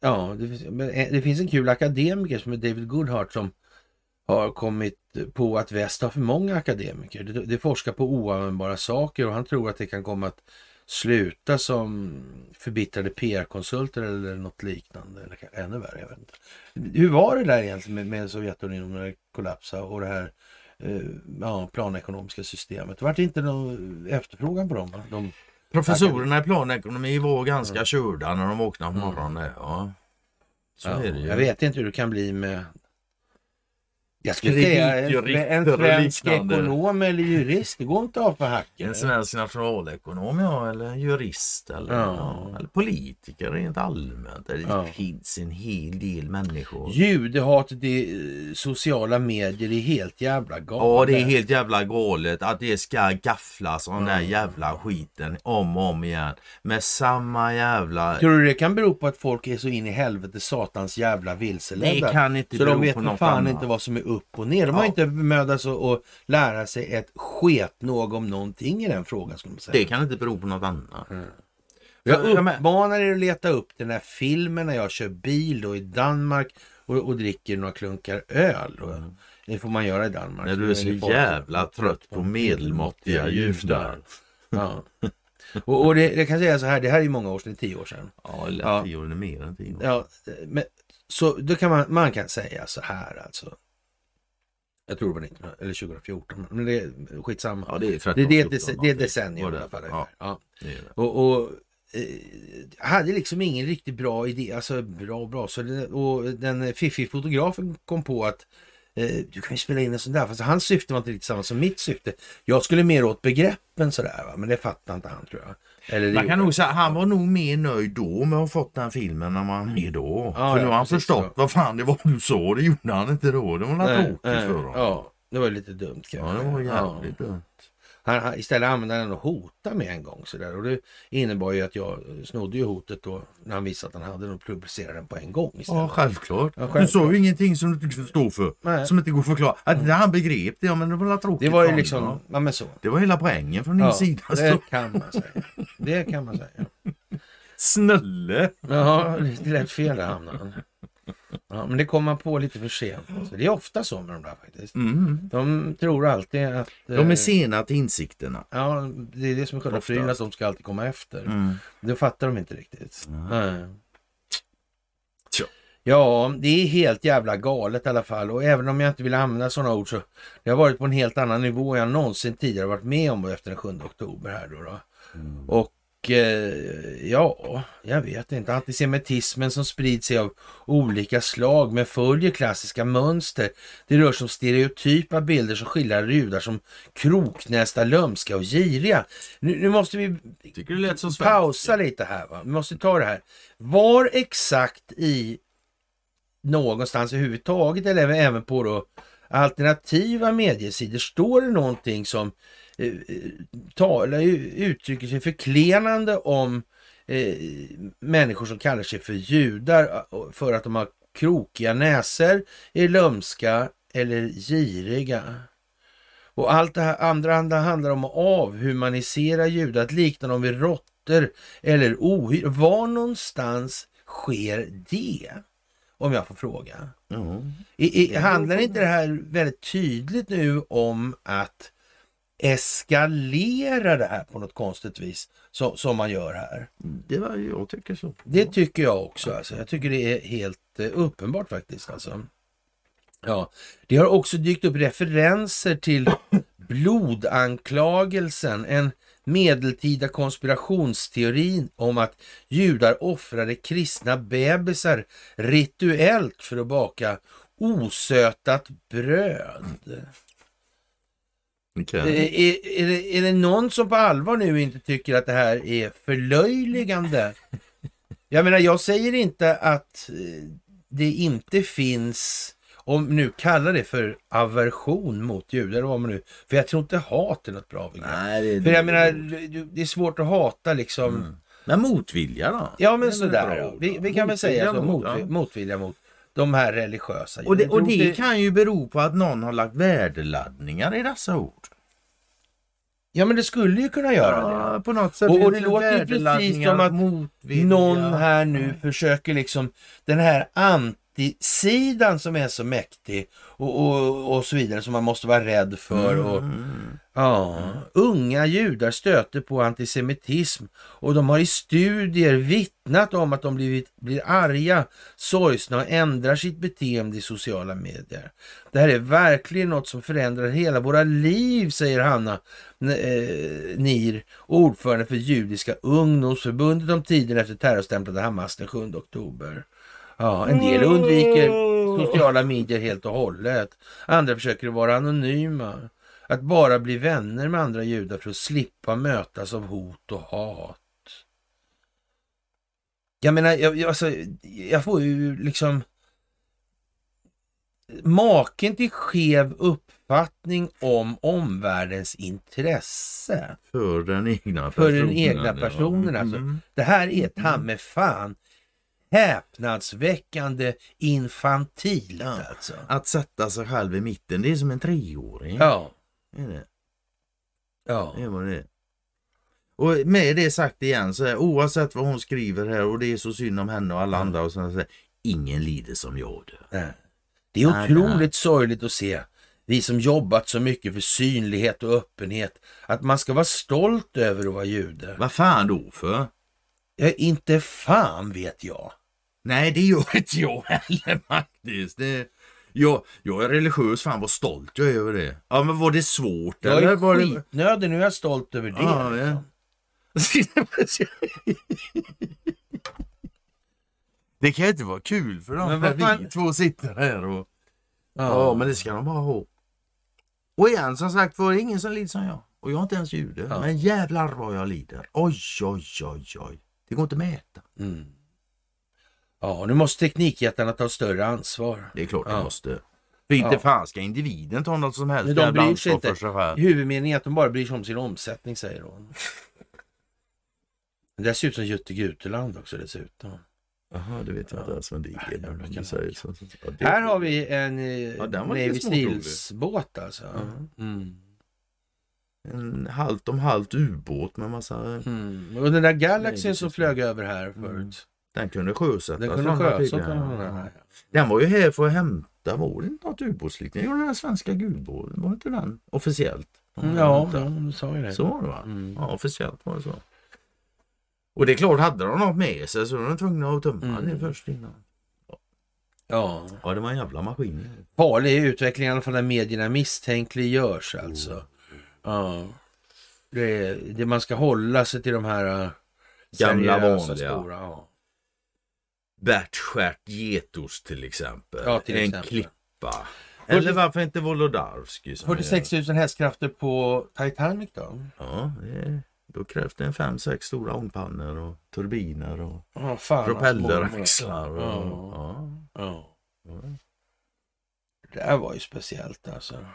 Ja, det finns, finns en kul akademiker som är David Goodhart som har kommit på att väst har för många akademiker. Det forskar på oanvändbara saker och han tror att det kan komma att sluta som förbittrade PR-konsulter eller något liknande. Eller ännu värre, jag vet inte. Hur var det där egentligen med, med Sovjetunionen när det kollapsade och det här eh, ja, planekonomiska systemet? Det vart inte någon efterfrågan på dem? De,
Professorerna i planekonomi var ganska körda när de vaknade på morgonen. Ja. Så
ja,
är det ju.
Jag vet inte hur det kan bli med jag skulle säga en, svensk ekonom eller jurist. Det går inte av för hacken.
En svensk nationalekonom ja, eller jurist eller,
Ja.
ja. eller politiker rent allmänt. Det
Ja.
finns en hel del människor.
Judehatet i eh, sociala medier är helt jävla galet.
Ja, det är helt jävla galet att det ska gafflas om den där jävla skiten om och om igen. Med samma jävla...
Tror du det kan bero på att folk är så in i helvete satans jävla vilseledda?
Det kan inte
så de vet
på
fan
annat.
inte vad som är upp och ner. De har
Ja.
inte bemödat sig att lära sig ett sketnog om någonting i den frågan. Skulle man säga.
Det kan inte bero på något annat.
Jag
Ja, men-
uppmanar er att leta upp den här filmen när jag kör bil då i Danmark och, och dricker några klunkar öl. Då. Det får man göra i Danmark.
När du är så jävla trött på medelmåttiga judar.
Ja. Och, och det, det kan säga så här, det här är många år sedan, tio år sedan.
Ja, eller
Ja.
tio år eller mer än tio år.
Ja, men, så då kan man, man kan säga så här alltså. Jag tror det var 19, eller 2014, men det är skitsamma.
Ja, det är 13,
det, det, är ett
14
dece- det är decennium i alla fall.
Ja,
Ja. Och, och eh, hade liksom ingen riktigt bra idé, alltså bra bra. Så det, och den fiffig fotografen kom på att eh, du kan ju spela in en sån där. Fast hans syfte var inte riktigt samma som mitt syfte. Jag skulle mer åt begreppen sådär va. Men det fattar inte han tror jag. Eller
Man kan nog säga han var nog mer nöjd då med att ha fått den filmen än han är då.
Ja,
för
ja,
nu har han förstått vad fan det var du sa. Det gjorde han inte då. Det var väl tråkigt för honom.
Ja, det var lite dumt
Ja,
kanske.
det var
Ja.
jävligt dumt.
Han, istället använde han att hota med en gång sådär. Och det innebar ju att jag snodde ju hotet då när han visade att han hade och publicerade den på en gång
Ja,
istället.
självklart.
Ja, självklart.
Du sa ju ingenting som du inte kunde stå för.
Nej.
Som inte går att förklara. Att det han begrep det, ja men det var väl tråkigt
Det var ju liksom,
honom.
ja men så.
Det var hela poängen från din
Ja,
sida.
det
Så.
kan man säga. Det kan man säga.
Snälle!
Ja, lite lätt fel där hamnade han. Ja, men det kom man på lite för sent. Så det är ofta så med de där faktiskt.
Mm.
De tror alltid att...
De är
eh,
sena till insikterna.
Ja, det är det som är själva prylen, att de ska alltid komma efter.
Mm.
Det fattar de inte riktigt. Nej. Ja, det är helt jävla galet i alla fall. Och även om jag inte vill använda sådana ord så det har varit på en helt annan nivå än jag någonsin tidigare varit med om efter den 7 oktober här då. då. Och eh, ja, jag vet inte. Antisemitismen som sprids sig av olika slag men följer klassiska mönster. Det rör sig om stereotypa bilder som skildrar judar som kroknästa, lömska och giriga. Nu, nu måste vi pausa lite här. Va? Vi måste ta det här. Var exakt i någonstans överhuvudtaget eller även- även på då alternativa mediesidor står det någonting som talar, uttrycker sig förklenande om eh, människor som kallar sig för judar eh, för att de har krokiga näsor, är lömska eller giriga. Och allt det här andra andra handlar om att avhumanisera judar, att likna dem vid råttor eller ohyr. Var någonstans sker det? Om jag får fråga.
Ja.
I, i, handlar inte det här väldigt tydligt nu om att eskalera det här på något konstigt vis så, som man gör här?
Det var, jag tycker så.
Det tycker jag också. Alltså. Jag tycker det är helt eh, uppenbart faktiskt. Alltså. Ja, det har också dykt upp referenser till blodanklagelsen, en medeltida konspirationsteori om att judar offrade kristna bebisar rituellt för att baka osötat bröd.
Okej.
Eh, Är, är, det, är det någon som på allvar nu inte tycker att det här är förlöjligande? Jag menar, jag säger inte att eh, det inte finns, om nu kallar det för aversion mot judar, vad man nu, för jag tror inte hat är något bra begrepp.
Nej, det,
För jag menar, det är svårt att hata liksom.
Mm. Men motvilja då?
Ja men
är
sådär. Vi, vi kan väl säga så, mot,
ja.
motvilja mot de här religiösa.
Och det, och det kan ju bero på att någon har lagt värdeladdningar i dessa ord.
Ja men det skulle ju kunna göra det.
Ja, på något sätt.
Och- och det
det
låter ju precis som att
motvilja.
Någon här nu försöker liksom den här antisidan som är så mäktig och, och, och så vidare som man måste vara rädd för. Och,
Mm.
Ja, unga judar stöter på antisemitism och de har i studier vittnat om att de blivit, blir arga, sorgsna och ändrar sitt beteende i sociala medier. Det här är verkligen något som förändrar hela våra liv, säger Hanna eh, Nir, ordförande för Judiska ungdomsförbundet om tiden efter terrorstämplade Hamas den 7 oktober. Ja, en del undviker sociala medier helt och hållet. Andra försöker vara anonyma. Att bara bli vänner med andra judar för att slippa mötas av hot och hat. Jag menar, jag, jag, alltså, jag får ju liksom maken till skev uppfattning om omvärldens intresse
För den egna
för den
personen,
egna
ja.
personen. Alltså.
Mm.
Det här är ta med fan häpnadsväckande infantilt
Ja.
alltså.
Att sätta sig själv i mitten, det är som en treåring.
Ja,
är det.
ja.
Det var det. Och med det sagt igen, så här, oavsett vad hon skriver här och det är så synd om henne och alla andra och så, så här, ingen lider som jag.
Nej. Det är
Nej,
otroligt
nej.
sorgligt att se. Vi som jobbat så mycket för synlighet och öppenhet. Att man ska vara stolt över att vara jude.
Vad fan då för?
Ja, inte fan vet jag.
Nej, det gör inte jag heller faktiskt. Det, jag, jag är religiös, fan vad stolt jag är över det. Ja, men var det svårt
Jag
eller?
är
Var det...
skitnödig, nu är jag stolt över det.
Ja, ja.
liksom.
Det kan inte vara kul för dem
Men
vi två sitter här och... Ja, men det ska de bara ha. Och igen som sagt var det ingen som lider som jag. Och jag är inte ens jude.
Ja.
Men jävlar vad jag lider. Oj, oj, oj, oj. Det går inte att mäta.
Mm. Ja, nu måste teknikjättarna ta större ansvar.
Det är klart
Ja.
det måste. För inte
Ja.
fan ska individen ta något som helst
Men de bryr sig inte.
för.
Huvudmeningen är att de bara bryr sig om sin omsättning, säger hon. Det ser ut som Jutte Guteland också dessutom.
Jaha, det vet jag inte ens vem det är. Ja,
Här har vi en eh,
Ja,
Navy. Steels-båt alltså.
Ja.
Mm.
En halt om halt ubåt med massa...
Mm. Och den där Galaxyn som flög över här
Mm.
förut.
Den kunde sjösättas.
Den kunde
sådana
sjösätta
tidigare.
den här.
Den var ju här för att hämta, var det inte något ubåtsliknande? Jo, den här svenska gudbåten, var inte den officiellt?
Mm, Ja, du sa ju det.
Så var det va?
Mm.
Ja, officiellt var det så. Och det är klart, hade de något med sig så var de tvungna att tömma
Mm.
det först innan.
Ja.
Ja, det var en jävla maskin.
Farlig utveckling i alla fall när medierna misstänkliggörs alltså. Ja. Det, det man ska hålla sig till de här uh,
Gamla vanliga.
Stora, ja.
Bärtskärt getost till exempel.
Ja, till
en
exempel.
klippa. Eller varför inte Wolodarski? som
46
är-
000 hästkrafter på Titanic då?
Ja, det då krävs det en fem, sex stora ångpannor och turbiner och
Ja, fan,
propelleraxlar. Och,
Ja.
ja.
Ja. Det här var ju speciellt alltså.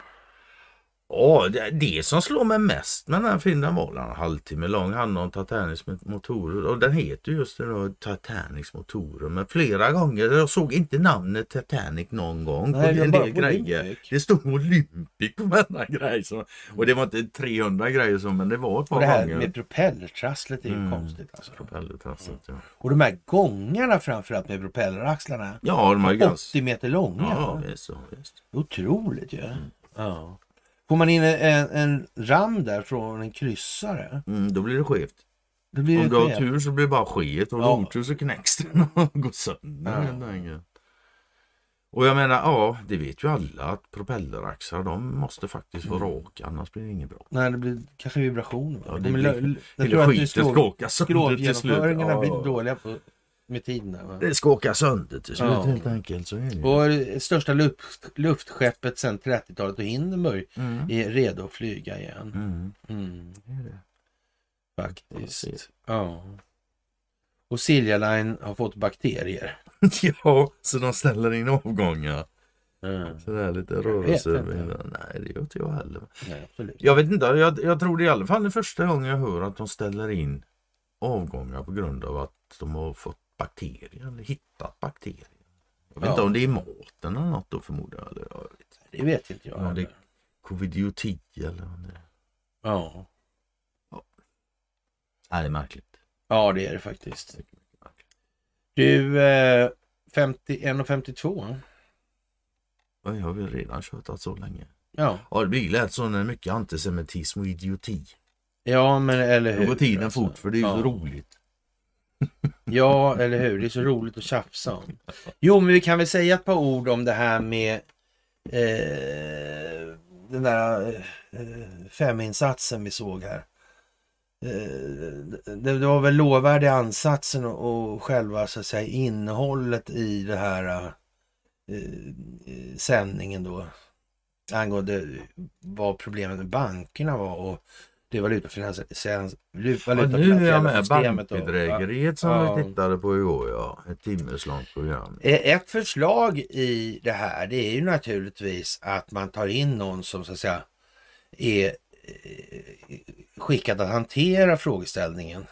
Ja, det, det som slår mig mest med den här filmen var en halvtimme lång. Handlar om Titanics motorer och den heter just det Titanics motorer. Men flera gånger, jag såg inte namnet Titanic någon gång
Nej,
på en del grejer.
Olympic.
Det stod Olympic på varenda grej. Så, och det var inte 300 grejer så, men det var ett par
Och det här
gånger.
med propellertrasslet är ju
Mm.
konstigt alltså.
Propellertrasslet, ja.
Och de här gångarna framförallt med propelleraxlarna.
Ja, de ganska...
80 meter långa.
Ja, visst, visst.
Otroligt ju. Ja. Får man in en, en ram där från en kryssare.
Mm, då blir det skevt.
Då blir
Om
det
du har
skevt.
tur så blir det bara skit och
Ja.
ja. otur så knäcks den och går sönder.
Ja.
Och jag menar, ja, det vet ju alla att propelleraxlar de måste faktiskt vara raka annars blir det inget bra.
Nej, det blir kanske vibrationer.
Ja, det
De är
blir-
jag tror att det
skiten skakar sönder till slut. Ja,
blir dåliga på, med tiden. Va?
Det skakar sönder till slut
Ja.
helt enkelt. Så är det.
Och det största luft, luftskeppet sedan 30-talet och Hindenburg
Mm.
är redo att flyga igen.
Mm.
Mm,
det är det.
faktiskt. Ja. Och Silja Line har fått bakterier.
ja, så de ställer in avgångar.
Mm.
Så det är lite rörelse. Nej, det gör inte jag heller.
Nej.
Jag vet inte, jag, jag tror det är i alla fall det första gången jag hör att de ställer in avgångar på grund av att de har fått bakterier eller hittat bakterier. Jag vet
Ja.
inte om det är maten eller något då förmodar jag. Eller, jag vet inte.
Det vet inte jag.
Ja, det-
heller.
Covid-10 eller om det
Ja.
Nej, det är märkligt.
ja, det är det faktiskt. Du, eh, 51,52.
Oj, har vi redan tjatat så länge?
Ja.
Ja, det blir lätt så när mycket antisemitism och idioti.
ja, men eller hur.
Då går tiden
alltså.
fort för det är ju
ja.
så roligt.
Ja, eller hur. Det är så roligt att tjafsa om. Jo, men vi kan väl säga ett par ord om det här med eh, den där eh, feminsatsen vi såg här. Eh, det, det var väl lovvärd i ansatsen och, och själva så att säga innehållet i det här eh, eh sändningen då angående vad problemet med bankerna var och det valutafinansiella
Ja, nu är jag med bankbedrägeriet som
Ja.
vi tittade på igår. Ja. Ett timmeslångt program.
Ett förslag i det här det är ju naturligtvis att man tar in någon som så att säga är eh, skickad att hantera frågeställningen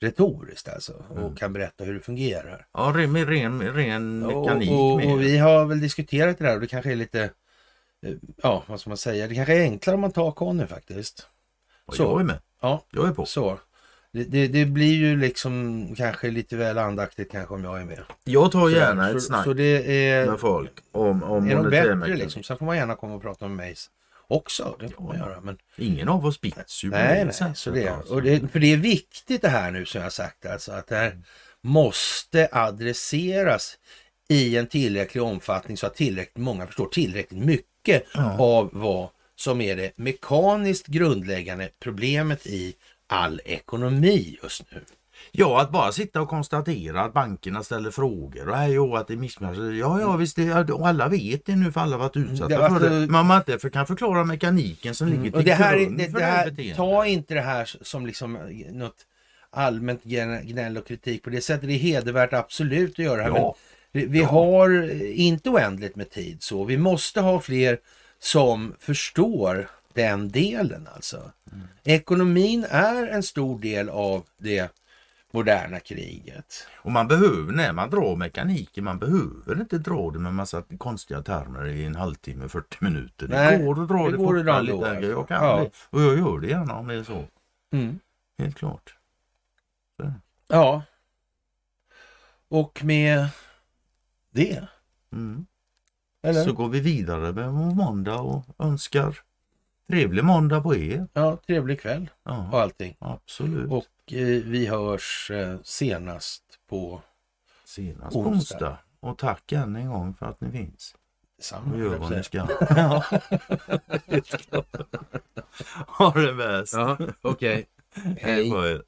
retoriskt alltså
Mm.
och kan berätta hur det fungerar.
Ja, med ren, ren mekanik
och, och,
med.
och vi har väl diskuterat det där och det kanske är lite, eh, ja vad ska man säga, det kanske är enklare om man tar Conny faktiskt. Så.
Jag är med.
Ja,
Jag är på.
så. Det, det, det blir ju liksom kanske lite väl andaktigt kanske om jag är med.
Jag tar
Så-
gärna
så,
ett snack
Så det är,
med folk om, om
är
monetär
bättre liksom. Sen får man gärna komma och prata med mig också. Det får man göra. Men,
Ingen av oss bits ju
nej,
det
nej. Så det,
alltså.
och det, för det är viktigt det här nu som jag har sagt. Alltså, att det här måste adresseras i en tillräcklig omfattning så att tillräckligt många förstår tillräckligt mycket
Ja.
av vad som är det mekaniskt grundläggande problemet i all ekonomi just nu.
Ja, att bara sitta och konstatera att bankerna ställer frågor och hej och att det är missmatch. Ja, ja, visst, det, och alla vet det nu för alla varit utsatta
Det var
för det. Men man inte kan förklara mekaniken som ligger till
Mm. Och det här, är-
grund
det,
för
det
det här beteendet.
ta inte det här som liksom något allmänt gnä- gnäll och kritik på det sättet. Det är hedervärt absolut att göra det här.
Ja.
Men vi, vi har inte oändligt med tid så. Vi måste ha fler som förstår den delen alltså.
Mm.
Ekonomin är en stor del av det moderna kriget.
Och man behöver, när man drar mekaniken, man behöver inte dra det med massa konstiga termer i en halvtimme, 40 minuter. Det
Nej,
går att dra
det
det,
går
fortare lite.
ändå,
Jag kan
ja.
det. Och jag gör det gärna om det är så.
Mm.
Helt klart.
Ja. Och med det,
Mm.
Eller?
Så går vi vidare med vår måndag och önskar trevlig måndag på er.
Ja, trevlig kväll och
Ja,
allting.
absolut.
Och eh, vi hörs eh, senast på
Senast på
onsdag.
onsdag. Och tack än en gång för att ni finns.
samma.
Och gör vad ni ska. ha det bäst.
Ja, okej.
Hej på er.